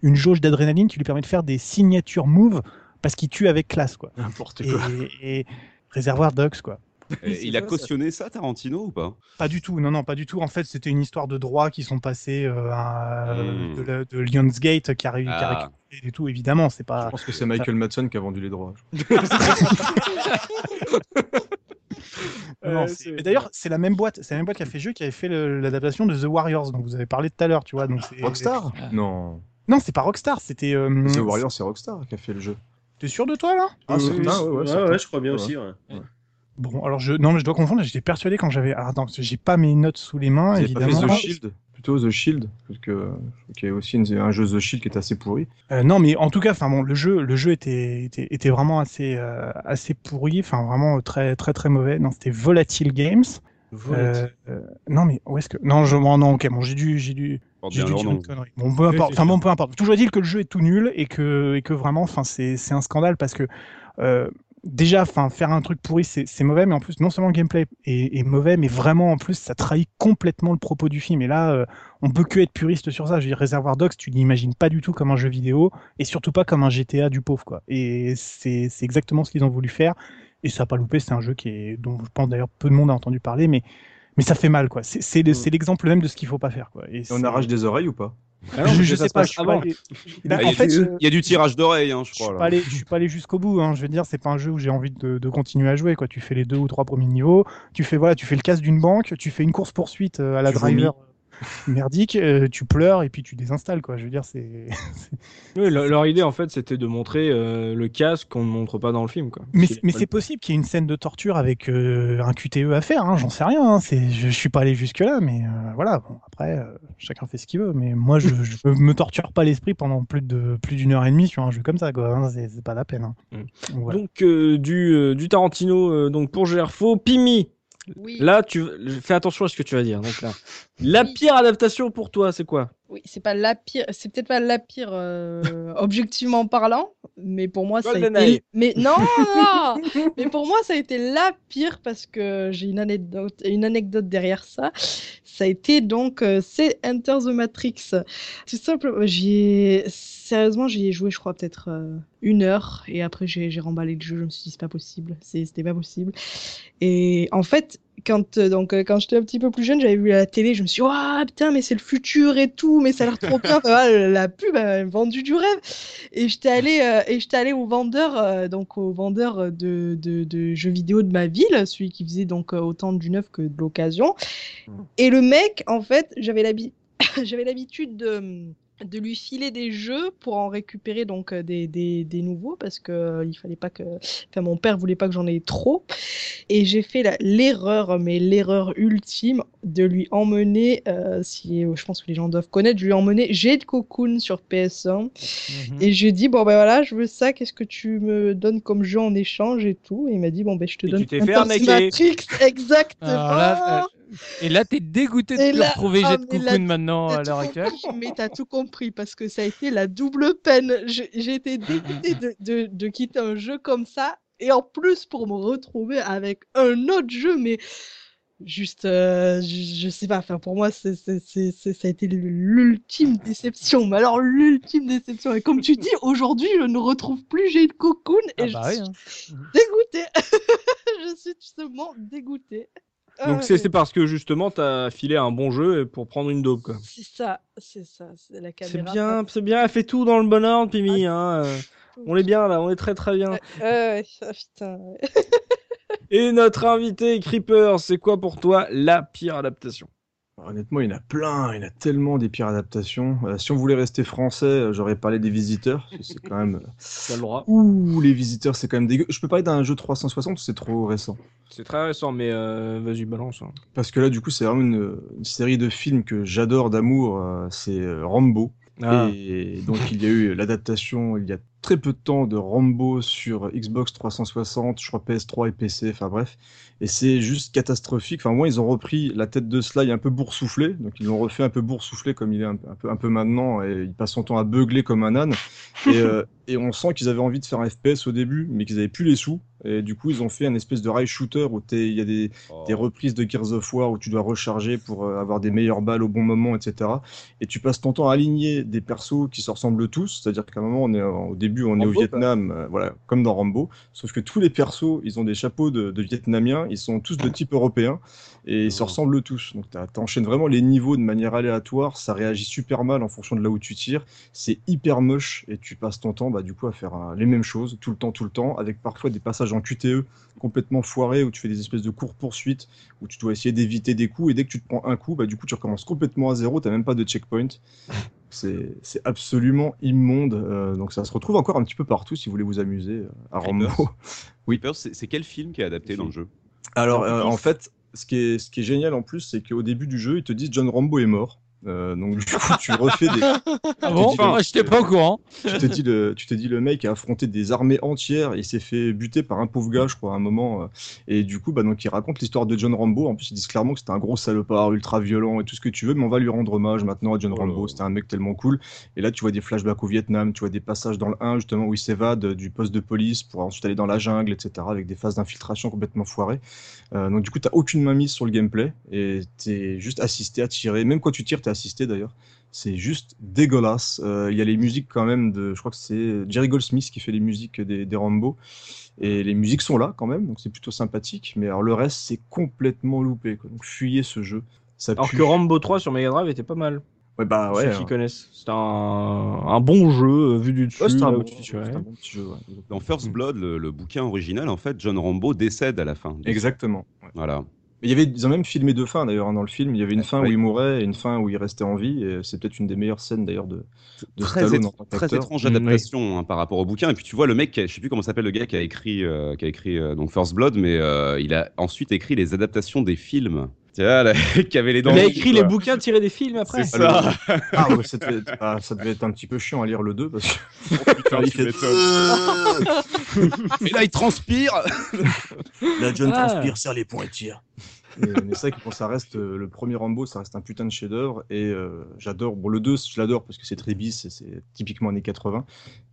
une jauge d'adrénaline qui lui permet de faire des signatures moves parce qu'il tue avec classe, quoi. N'importe quoi. Et, et Réservoir Dogs, quoi. Il a cautionné ça, Tarantino, ou pas? Pas du tout, non, non, pas du tout. En fait, c'était une histoire de droits qui sont passés euh, à, mmh. de, de, Lionsgate qui a, réussi ah. récupéré et tout, évidemment. C'est pas. Je pense que c'est Michael ça... Madsen qui a vendu les droits. Euh, D'ailleurs, c'est la même boîte, c'est la même boîte qui a fait le jeu qui avait fait l'adaptation de The Warriors, dont vous avez parlé tout à l'heure, tu vois. Donc Rockstar? Non. Non, c'est pas Rockstar, c'était. Euh... The Warriors, c'est Rockstar qui a fait le jeu. T'es sûr de toi là? Ah, c'est ouais, ouais, ouais, ouais, je crois bien aussi. Ouais. Bon, alors je non, mais je dois confondre. J'étais persuadé quand j'avais. Ah, attends, j'ai pas mes notes sous les mains, évidemment. Pas fait The Shield, plutôt The Shield, parce que qui est aussi une, un jeu The Shield qui est assez pourri. Euh, non, mais en tout cas, enfin bon, le jeu, le jeu était était, était vraiment assez euh, assez pourri, enfin vraiment très très très mauvais. Non, c'était Volatile Games. Euh, euh, non mais où est-ce que non je oh, non ok bon j'ai dû j'ai dû j'ai dû dire une connerie bon peu importe. enfin bon peu importe. Toujours dit que le jeu est tout nul et que et que vraiment enfin c'est c'est un scandale parce que euh, déjà enfin faire un truc pourri c'est mauvais mais en plus non seulement le gameplay est, est, mauvais mais vraiment en plus ça trahit complètement le propos du film. Et là euh, on peut que être puriste sur ça. Je veux dire Reservoir Dogs tu n'imagines pas du tout comme un jeu vidéo et surtout pas comme un GTA du pauvre quoi. Et c'est c'est exactement ce qu'ils ont voulu faire. Et ça n'a pas loupé. C'est un jeu qui est, dont je pense d'ailleurs peu de monde a entendu parler, mais, mais ça fait mal. quoi. C'est mm. l'exemple même de ce qu'il ne faut pas faire. Quoi. Et, et on arrache des oreilles ou pas? Ah non, je, je sais pas, je suis pas allé... il, en fait, il y a du tirage d'oreilles, hein, je crois. Je suis pas allé, je suis pas allé jusqu'au bout. Hein. Je veux dire, c'est pas un jeu où j'ai envie de, de, continuer à jouer. Quoi. Tu fais les deux ou trois premiers niveaux, tu fais voilà, tu fais le casse d'une banque, tu fais une course poursuite à la tu driver. Vomis merdique, euh, tu pleures et puis tu désinstalles quoi. Je veux dire, c'est. oui, leur idée en fait, c'était de montrer euh, le casque qu'on ne montre pas dans le film quoi. Mais, mais c'est possible qu'il y ait une scène de torture avec euh, un QTE à faire. Hein, J'en sais rien. Hein. C'est, je, je, suis pas allé jusque là, mais euh, voilà. Bon, après, chacun fait ce qu'il veut. Mais moi, je, je me torture pas l'esprit pendant plus de plus d'une heure et demie sur un jeu comme ça quoi. Hein. C'est pas la peine. Hein. Mm. Donc, voilà. donc du du Tarantino donc pour Gerfo, Pimi. Oui. Là, tu fais attention à ce que tu vas dire. Donc là, la oui. pire adaptation pour toi, c'est quoi? Oui, c'est pas la pire, c'est peut-être pas la pire euh, objectivement parlant, mais pour moi ça a été. Mais non, non mais pour moi ça a été la pire parce que j'ai une anecdote, une anecdote derrière ça. Ça a été donc euh, c'est Enter the Matrix. Tout simplement, j'ai sérieusement j'y ai joué, je crois peut-être euh, une heure et après j'ai remballé le jeu. Je me suis dit c'est pas possible, c'était pas possible. Et en fait quand donc quand j'étais un petit peu plus jeune, j'avais vu à la télé, je me suis dit, oh putain, mais c'est le futur et tout, mais ça a l'air trop bien. Enfin, la pub a vendu du rêve. Et j'étais allé euh, et j'étais allé au vendeur, euh, donc au vendeur de, de, de, jeux vidéo de ma ville, celui qui faisait donc autant du neuf que de l'occasion. Et le mec, en fait, j'avais l'habitude de de lui filer des jeux pour en récupérer donc des, des, des nouveaux parce que euh, il fallait pas que enfin mon père voulait pas que j'en ai trop. Et j'ai fait l'erreur mais l'erreur ultime de lui emmener euh, si je pense que les gens doivent connaître je lui ai emmené j'ai de Cocoon sur PS1 mmh. et je lui ai dit bon ben voilà je veux ça qu'est-ce que tu me donnes comme jeu en échange et tout. Et il m'a dit bon ben je te et donne tu t'es fait Matrix exactement. Là, et là, t'es dégoûté de là, retrouver oh, Jet Cocoon maintenant à l'heure actuelle. Mais t'as tout compris parce que ça a été la double peine. J'ai été dégoûté de, de, de, quitter un jeu comme ça et en plus pour me retrouver avec un autre jeu, mais juste, euh, je, je sais pas, enfin pour moi, c'est, c'est, c'est, c'est- ça a été l'ultime déception. Mais alors l'ultime déception. Et comme tu dis, aujourd'hui, je ne retrouve plus Jade Cocoon et Ah je bah oui, suis hein. dégoûtée. je suis tout simplement dégoûtée. Donc Ah, c'est c'est parce que justement t'as filé un bon jeu pour prendre une dope quoi. C'est ça, c'est ça, c'est la C'est caméra. bien, c'est bien, elle fait tout dans le bon ordre, Pimi. Hein. euh, On est bien là, on est très très bien. Ah, putain. Et notre invité Creeper, c'est quoi pour toi la pire adaptation? Honnêtement, il y en a plein, il y en a tellement des pires adaptations. Euh, si on voulait rester français, euh, j'aurais parlé des visiteurs. C'est quand même. T'as le droit. Ouh, les visiteurs, c'est quand même dégueu. Je peux parler d'un jeu 360 ou c'est trop récent? C'est très récent, mais euh, vas-y balance. hein. Parce que là, du coup, c'est vraiment une, une série de films que j'adore d'amour. euh, c'est euh, Rambo. Ah. Et donc, il y a eu l'adaptation il y a très peu de temps de Rambo sur Xbox 360, je crois PS3 et PC, enfin bref. Et c'est juste catastrophique. Enfin, moi, ils ont repris la tête de Sly un peu boursouflé. Donc, ils l'ont refait un peu boursouflé comme il est un, un peu, un peu maintenant. Et il passe son temps à beugler comme un âne. Et, euh, et on sent qu'ils avaient envie de faire un FPS au début, mais qu'ils avaient plus les sous. Et du coup, ils ont fait un espèce de rail shooter où il y a des, Oh. des reprises de Gears of War où tu dois recharger pour euh, avoir des meilleures balles au bon moment, etc. Et tu passes ton temps à aligner des persos qui se ressemblent tous, c'est-à-dire qu'à un moment, on est au début, on est au Vietnam, euh, voilà, comme dans Rambo, sauf que tous les persos, ils ont des chapeaux de, de Vietnamiens, ils sont tous de type européen et ils se Oh. ressemblent tous. Donc t'enchaînes vraiment les niveaux de manière aléatoire, ça réagit super mal en fonction de là où tu tires, c'est hyper moche et tu passes ton temps, bah, du coup, à faire euh, les mêmes choses tout le temps, tout le temps, avec parfois des passages en QTE complètement foirés où tu fais des espèces de courts poursuites où tu dois essayer d'éviter des coups et dès que tu te prends un coup, bah, du coup tu recommences complètement à zéro, t'as même pas de checkpoint. C'est absolument immonde. euh, donc ça se retrouve encore un petit peu partout si vous voulez vous amuser euh, à Rambo. C'est c'est quel film qui est adapté dans le jeu? Alors euh, en fait, ce qui est, ce qui est génial en plus, c'est qu'au début du jeu, ils te disent John Rambo est mort. Euh, donc du coup, tu refais des. Ah bon Moi, J'étais pas au courant. tu te dis le, tu te dis le mec a affronté des armées entières, il s'est fait buter par un pauvre gars, je crois, à un moment. euh, et du coup, bah donc il raconte l'histoire de John Rambo. En plus, ils disent clairement que c'était un gros salopard, ultra violent et tout ce que tu veux, mais on va lui rendre hommage maintenant à John Oh Rambo. C'était un mec tellement cool. Et là, tu vois des flashbacks au Vietnam, tu vois des passages dans le 1 justement où il s'évade du poste de police pour ensuite aller dans la jungle, etc. Avec des phases d'infiltration complètement foirées. Euh, donc du coup, t'as aucune main mise sur le gameplay et t'es juste assisté à tirer. Même quand tu tires, assisté d'ailleurs. C'est juste dégueulasse. Euh, Il y a les musiques quand même de, je crois que c'est Jerry Goldsmith qui fait les musiques des, des Rambo. Et les musiques sont là quand même, donc c'est plutôt sympathique. Mais alors le reste, c'est complètement loupé. Quoi. Donc fuyez ce jeu. Ça Alors pue. que Rambo 3 sur Mega Drive était pas mal. Ouais, bah Pour ouais. ceux hein. qui connaissent. C'était un, un bon jeu euh, vu du dessus. Ouais, c'était un, là, bon, où tu c'était tirais. un bon petit jeu. ouais. Dans First Blood, le, le bouquin original, en fait, John Rambo décède à la fin. Exactement. ouais. Voilà. Mais il y avait, ils ont même filmé deux fins d'ailleurs hein, dans le film. Il y avait une fin Oui. où il mourait et une fin où il restait en vie. Et c'est peut-être une des meilleures scènes d'ailleurs de, de Très, Stallone étr- en tant très étrange Mm, adaptation hein, par rapport au bouquin. Et puis tu vois le mec, je sais plus comment s'appelle le gars qui a écrit, euh, qui a écrit euh, donc First Blood, mais euh, il a ensuite écrit les adaptations des films. Là, qui avait les dents. Il a écrit quoi. les bouquins tirés des films après. C'est ça. Ah ouais, ça devait, être, ah, ça devait être un petit peu chiant à lire le 2 parce que Putain, il tu fait- m'étonnes. Et là, il transpire. la John Ah. transpire, serre les poings et tire. Et- mais c'est vrai que bon, ça reste euh, le premier Rambo, ça reste un putain de chef-d'œuvre et euh, j'adore. Bon, le 2, je l'adore parce que c'est très bis, et c'est typiquement années 80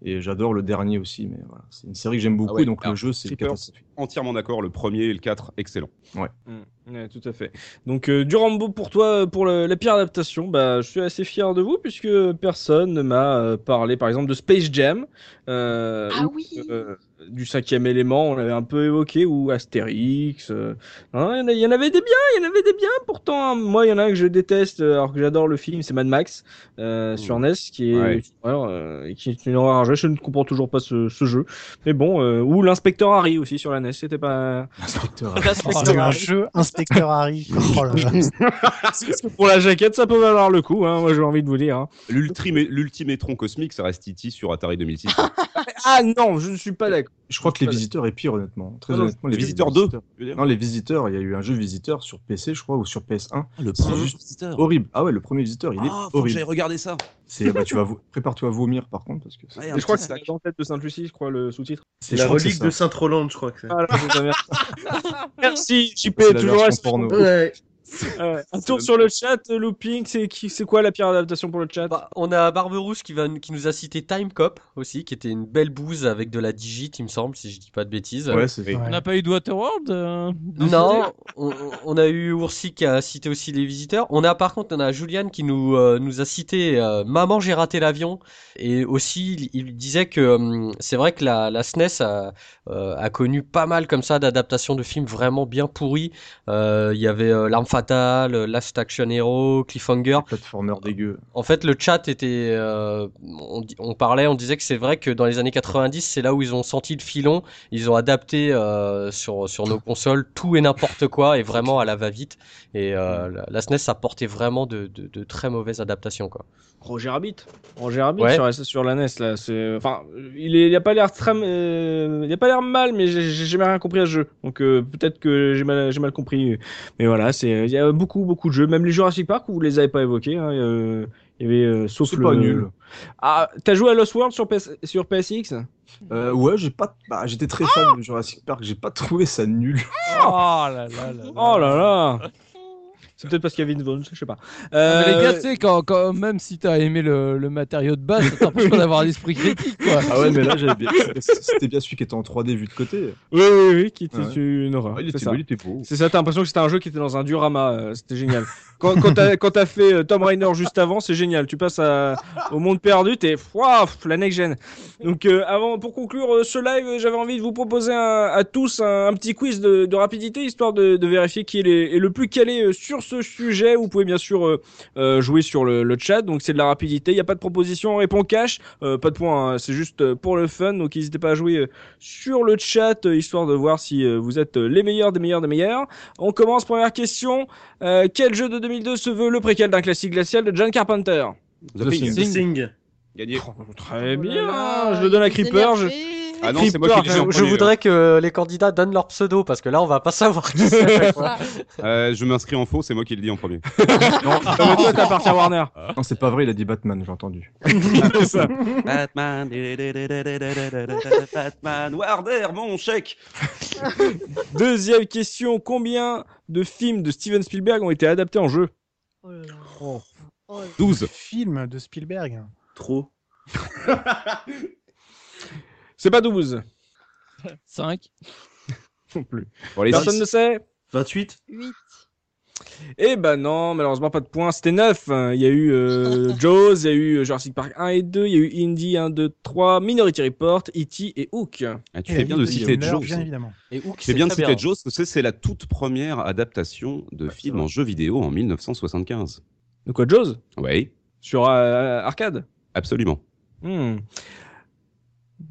et j'adore le dernier aussi. Mais voilà, c'est une série que j'aime beaucoup Ah ouais, et donc alors, le jeu c'est catastrophique. Entièrement d'accord. Le premier et le 4, excellent. Mm, ouais, tout à fait. Donc euh, du Rambo pour toi, pour le- la pire adaptation, bah, je suis assez fier de vous puisque personne ne m'a euh, parlé par exemple de Space Jam, euh, Ah ou, oui. euh, du cinquième élément, on l'avait un peu évoqué, ou Astérix. euh. Non, il y en y, avait des biens, il y en avait des biens pourtant. hein. Moi, il y en a un que je déteste euh, alors que j'adore le film, c'est Mad Max euh, Mmh. sur NES, qui est, Ouais. une horreur, euh, et qui est une horreur. Je ne comprends toujours pas ce, ce jeu. Mais bon, euh, ou l'inspecteur Harry aussi sur la NES, c'était pas... Inspecteur. Oh, C'est un jeu Inspecteur Harry. Oh là là. Pour la jaquette, ça peut valoir le coup, hein, moi j'ai envie de vous dire. hein. L'ultime, l'ultimétron cosmique, ça reste E.T. sur Atari 2006. Ah non, je ne suis pas d'accord. Je crois que les visiteurs est pire honnêtement. Très Ah non, honnêtement, les visiteurs de 2. visiteurs- Non, les visiteurs, il y a eu un jeu visiteur sur PC, je crois, ou sur PS1. le C'est juste visiteur. Horrible. Ah ouais, le premier visiteur, il est Ah, faut que horrible. j'aille regarder ça. C'est, bah, tu vas, prépare-toi à vomir par contre, parce que Ouais, je crois que c'est dans tête de Sainte-Lucie, je crois, le sous-titre. c'est La relique de Sainte-Roland, je crois que c'est. Ah, merci. JP, C'est la toujours resté porno. Ouais. Euh, un tour sur le chat, Looping, c'est qui, c'est quoi la pire adaptation pour le chat? Bah, on a Barberousse qui, va, qui nous a cité Time Cop aussi, qui était une belle bouse avec de la digit, il me semble, si je dis pas de bêtises. Ouais, c'est On n'a pas eu de Waterworld euh, Non, on, on a eu Oursi qui a cité aussi les visiteurs. On a par contre, on a Julian qui nous euh, nous a cité euh, Maman j'ai raté l'avion. Et aussi il, il disait que hum, c'est vrai que la, la SNES a, euh, a connu pas mal comme ça d'adaptations de films vraiment bien pourris. Euh, Il y avait euh, L'arme fatale, Last Action Hero, Cliffhanger. Platformer dégueu. En fait, le chat était, euh, on, parlait, on disait que c'est vrai que dans les années 90, c'est là où ils ont senti le filon. Ils ont adapté euh, sur sur nos consoles tout et n'importe quoi et vraiment à la va-vite. Et euh, la, SNES a porté vraiment de, de, de très mauvaises adaptations quoi. Roger Rabbit. Roger Rabbit Ouais. sur, la- sur la NES là, c'est enfin il est il a pas l'air très euh, il a pas l'air mal mais j'ai jamais rien compris à ce jeu. Donc euh, peut-être que j'ai mal j'ai mal compris mais voilà, c'est il y a beaucoup beaucoup de jeux, même les Jurassic Park vous les avez pas évoqués hein, euh, il y avait euh, sauf C'est le pas nul. Ah, t'as joué à Lost World sur PS sur PSX Euh, ouais, j'ai pas. Bah, j'étais très fan de Jurassic Park. J'ai pas trouvé ça nul. Oh là là là. Oh là là. C'est peut-être parce qu'il y avait une Vaughn, je sais pas. Mais les Euh, gars, tu sais, quand, quand, même si t'as aimé le, le matériau de base, t'empêche pas d'avoir l'esprit critique, quoi? Ah ouais, mais là, j'avais bien... c'était bien celui qui était en 3D vu de côté. Oui, oui, oui, qui était Ouais. une horreur. Ah, il, c'est était, ça. il était beau. C'est ça, t'as l'impression que c'était un jeu qui était dans un diorama, euh, c'était génial. Quand, quand t'as t'as fait euh, Tom Rainer juste avant, c'est génial. Tu passes à- au monde perdu, t'es waouh, la next gen. Donc euh, avant, pour conclure euh, ce live, euh, j'avais envie de vous proposer un- à tous un, un petit quiz de, de rapidité, histoire de, de vérifier qui est, les- est le plus calé euh, sur ce sujet. Vous pouvez bien sûr euh, euh, jouer sur le, le chat, donc c'est de la rapidité. Il n'y a pas de proposition, on répond cash, Euh, pas de points, hein, c'est juste pour le fun. Donc n'hésitez pas à jouer sur le chat, histoire de voir si vous êtes les meilleurs des meilleurs des meilleurs. On commence, première question. Euh, quel jeu de 2002 se veut le préquel d'un classique glacial de John Carpenter? The Thing. The Thing. Gagné. Très Oh bien, là, je le donne à Creeper. Je... Ah non, c'est moi qui dit en Je, voudrais que les candidats donnent leur pseudo parce que là on va pas savoir qui c'est à chaque fois. Euh, je m'inscris en faux, c'est moi qui le dis en premier. Non, euh, toi t'appartiens à Warner. Non, c'est pas vrai, il a dit Batman, j'ai entendu. C'est ça. Batman, Batman, Warner, mon chèque. Deuxième question, combien de films de Steven Spielberg ont été adaptés en jeu Oh là là. Oh. Oh là là. 12. Film de Spielberg. Trop. C'est pas 12 5. non plus. Bon, allez, Personne six. ne sait 28. 8. Eh ben non, malheureusement pas de points, c'était 9. Il y a eu euh, Jaws, il y a eu Jurassic Park 1 et 2, il y a eu Indie 1, 2, 3, Minority Report, E.T. et Hook. Ah, tu Et fais bien de citer Jaws. Bien évidemment. Et Hook, Tu fais c'est bien de citer. Jaws, parce que c'est la toute première adaptation de film en jeu vidéo en 1975. De quoi Jaws? Oui, Sur euh, arcade? Absolument. Hmm.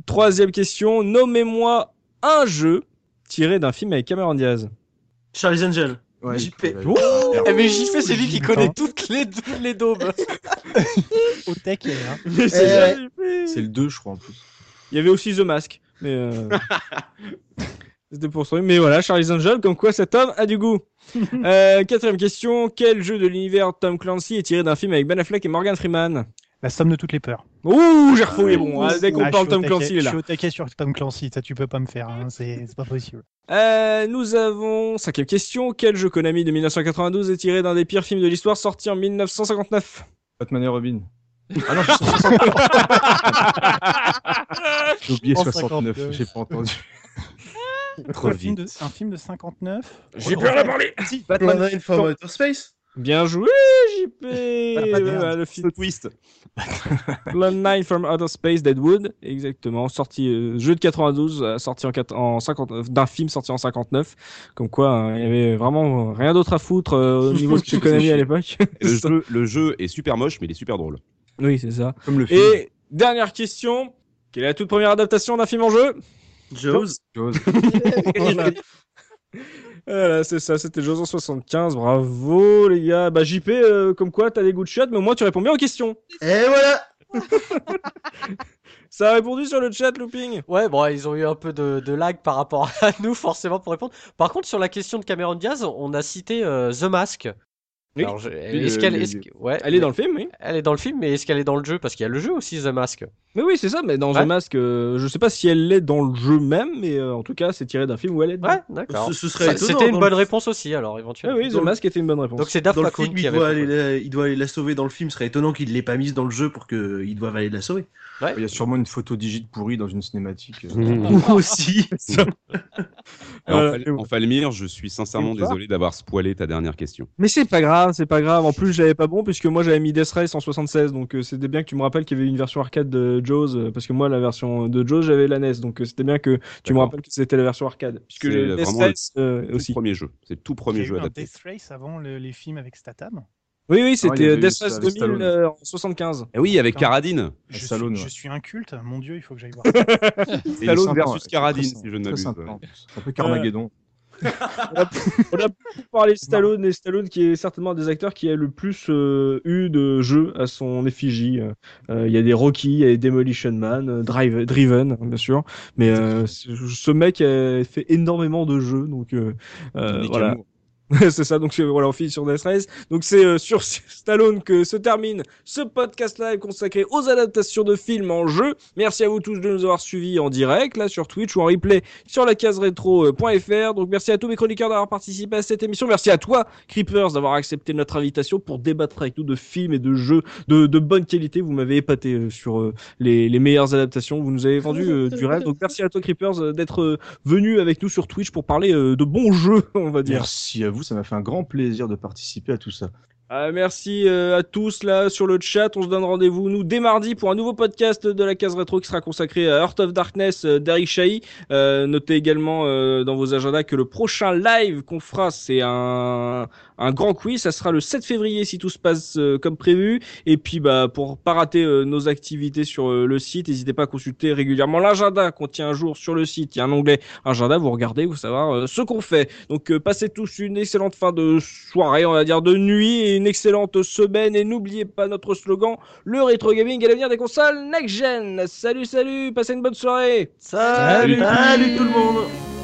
Troisième question, nommez-moi un jeu tiré d'un film avec Cameron Diaz. Charlie's Angel. Ouais, JP. il- Eh mais JP c'est lui qui connaît toutes les, toutes les daubes. Au tech, il y a, hein. Mais c'est le 2, je crois, en plus. Il y avait aussi The Mask, mais euh, c'était pour. Mais voilà, Charlie's Angel, comme quoi cet homme a du goût. Euh, quatrième question, quel jeu de l'univers Tom Clancy est tiré d'un film avec Ben Affleck et Morgan Freeman? La somme de toutes les peurs. Ouh, j'ai refouillé, bon, hein, dès qu'on Ah, parle Tom taquet- Clancy, il est Je là. suis au taquet sur Tom Clancy, ça tu peux pas me faire, hein, c'est pas possible. Euh, nous avons cinquième question, quel jeu Konami de 1992 est tiré d'un des pires films de l'histoire sorti en 1959 Batman et Robin. Ah non, j'ai oublié En 69, 59. j'ai pas entendu. Trop un, film de, vite. un film de 59 J'ai peur de parler Si, Batman Batman. from Outer Space. Bien joué, JP. Ouais, Le film twist. Plan 9 from Outer Space, Deadwood, exactement, sorti euh, jeu de 92, euh, sorti en, quat- en 50, euh, d'un film sorti en 59, comme quoi euh, il y avait vraiment rien d'autre à foutre euh, au niveau de ce que Konami à l'époque. Le jeu, le jeu est super moche, mais il est super drôle. oui, c'est ça. Comme le film. Et dernière question, quelle est la toute première adaptation d'un film en jeu? Jaws. Jaws. Voilà. C'est ça, c'était Jaws en 75, bravo les gars. Bah JP, euh, comme quoi t'as des goûts de chat, mais au moins tu réponds bien aux questions. Et voilà. Ça a répondu sur le chat, Looping Ouais, bon, ils ont eu un peu de, de lag par rapport à nous, forcément, pour répondre. Par contre, sur la question de Cameron Diaz, on a cité euh, The Mask. Oui. Alors, je- Oui, est-ce le- qu'elle le- est-ce que- ouais, Elle est dans le film, oui. Elle est dans le film, mais est-ce qu'elle est dans le jeu? Parce qu'il y a le jeu aussi, The Mask. Mais oui, c'est ça. Mais dans Ouais. The Mask, euh, je sais pas si elle l'est dans le jeu même, mais euh, en tout cas, c'est tiré d'un film où elle est. dedans. Ouais, d'accord. Ce, ce serait Ça- étonnant. C'était une dans bonne le- réponse aussi, alors Ah éventuellement. oui, The Dans le- Mask était une bonne réponse. Donc c'est Daft Dans Punk qui avait doit, aller la, il doit aller la sauver dans le film. Ce serait étonnant qu'il ne l'ait pas mise dans le jeu pour qu'ils doivent aller la sauver. Il y a sûrement une photo digite pourrie dans une cinématique. euh. Mmh. aussi. Alors, Voilà. Fal- en Falmir, je suis sincèrement désolé d'avoir spoilé ta dernière question. Mais c'est pas grave, c'est pas grave. En plus, j'avais pas bon puisque moi j'avais mis Death Race en 76, donc euh, c'était bien que tu me rappelles qu'il y avait une version arcade de Jaws, euh, parce que moi la version de Jaws j'avais la NES, donc euh, c'était bien que tu me rappelles que c'était la version arcade, puisque C'est le Death le- Race euh, Tout aussi. premier jeu. C'est le tout premier jeu adapté. Death Race avant le- les films avec Statham. Oui, oui, Ah, c'était avait euh, eu Death Race avec 2000 Stallone. euh, en 75. Eh oui, avec. Caradine. Je, Stallone, suis, ouais. je suis un culte, mon dieu, il faut que j'aille voir. Et Stallone versus très si je ne m'abuse. C'est un peu Carmageddon. On a beaucoup parlé de Stallone et Stallone qui est certainement un des acteurs qui a le plus euh, eu de jeux à son effigie. Euh, Il y a des Rocky, il y a des Demolition Man, euh, Drive, Driven hein, bien sûr, mais euh, ce mec a fait énormément de jeux donc euh, euh, voilà. Amour. c'est ça, donc euh, voilà, on finit sur Death Race. Donc c'est euh, sur Stallone que se termine ce podcast live consacré aux adaptations de films en jeu. Merci à vous tous de nous avoir suivis en direct, là sur Twitch ou en replay sur la case rétro.fr. Donc merci à tous mes chroniqueurs d'avoir participé à cette émission. Merci à toi, Creepers, d'avoir accepté notre invitation pour débattre avec nous de films et de jeux de, de bonne qualité. Vous m'avez épaté euh, sur euh, les, les meilleures adaptations. Vous nous avez vendu euh, du rêve. Donc merci à toi, Creepers, euh, d'être euh, venu avec nous sur Twitch pour parler euh, de bons jeux, on va dire. Merci à vous, ça m'a fait un grand plaisir de participer à tout ça. Ah, merci euh, à tous là sur le chat. On se donne rendez-vous nous dès mardi pour un nouveau podcast de la case rétro qui sera consacré à Heart of Darkness euh, d'Eric Chahi. Euh, notez également euh, dans vos agendas que le prochain live qu'on fera c'est un un grand quiz. Ça sera le 7 février si tout se passe euh, comme prévu. Et puis bah pour pas rater euh, nos activités sur euh, le site, n'hésitez pas à consulter régulièrement l'agenda qu'on tient un jour sur le site. Il y a un onglet agenda. Vous regardez, vous savoir euh, ce qu'on fait. Donc euh, passez tous une excellente fin de soirée, on va dire de nuit et une excellente semaine. Et n'oubliez pas notre slogan, le rétro gaming est l'avenir des consoles next gen. Salut, salut, passez une bonne soirée. Salut. Salut tout le monde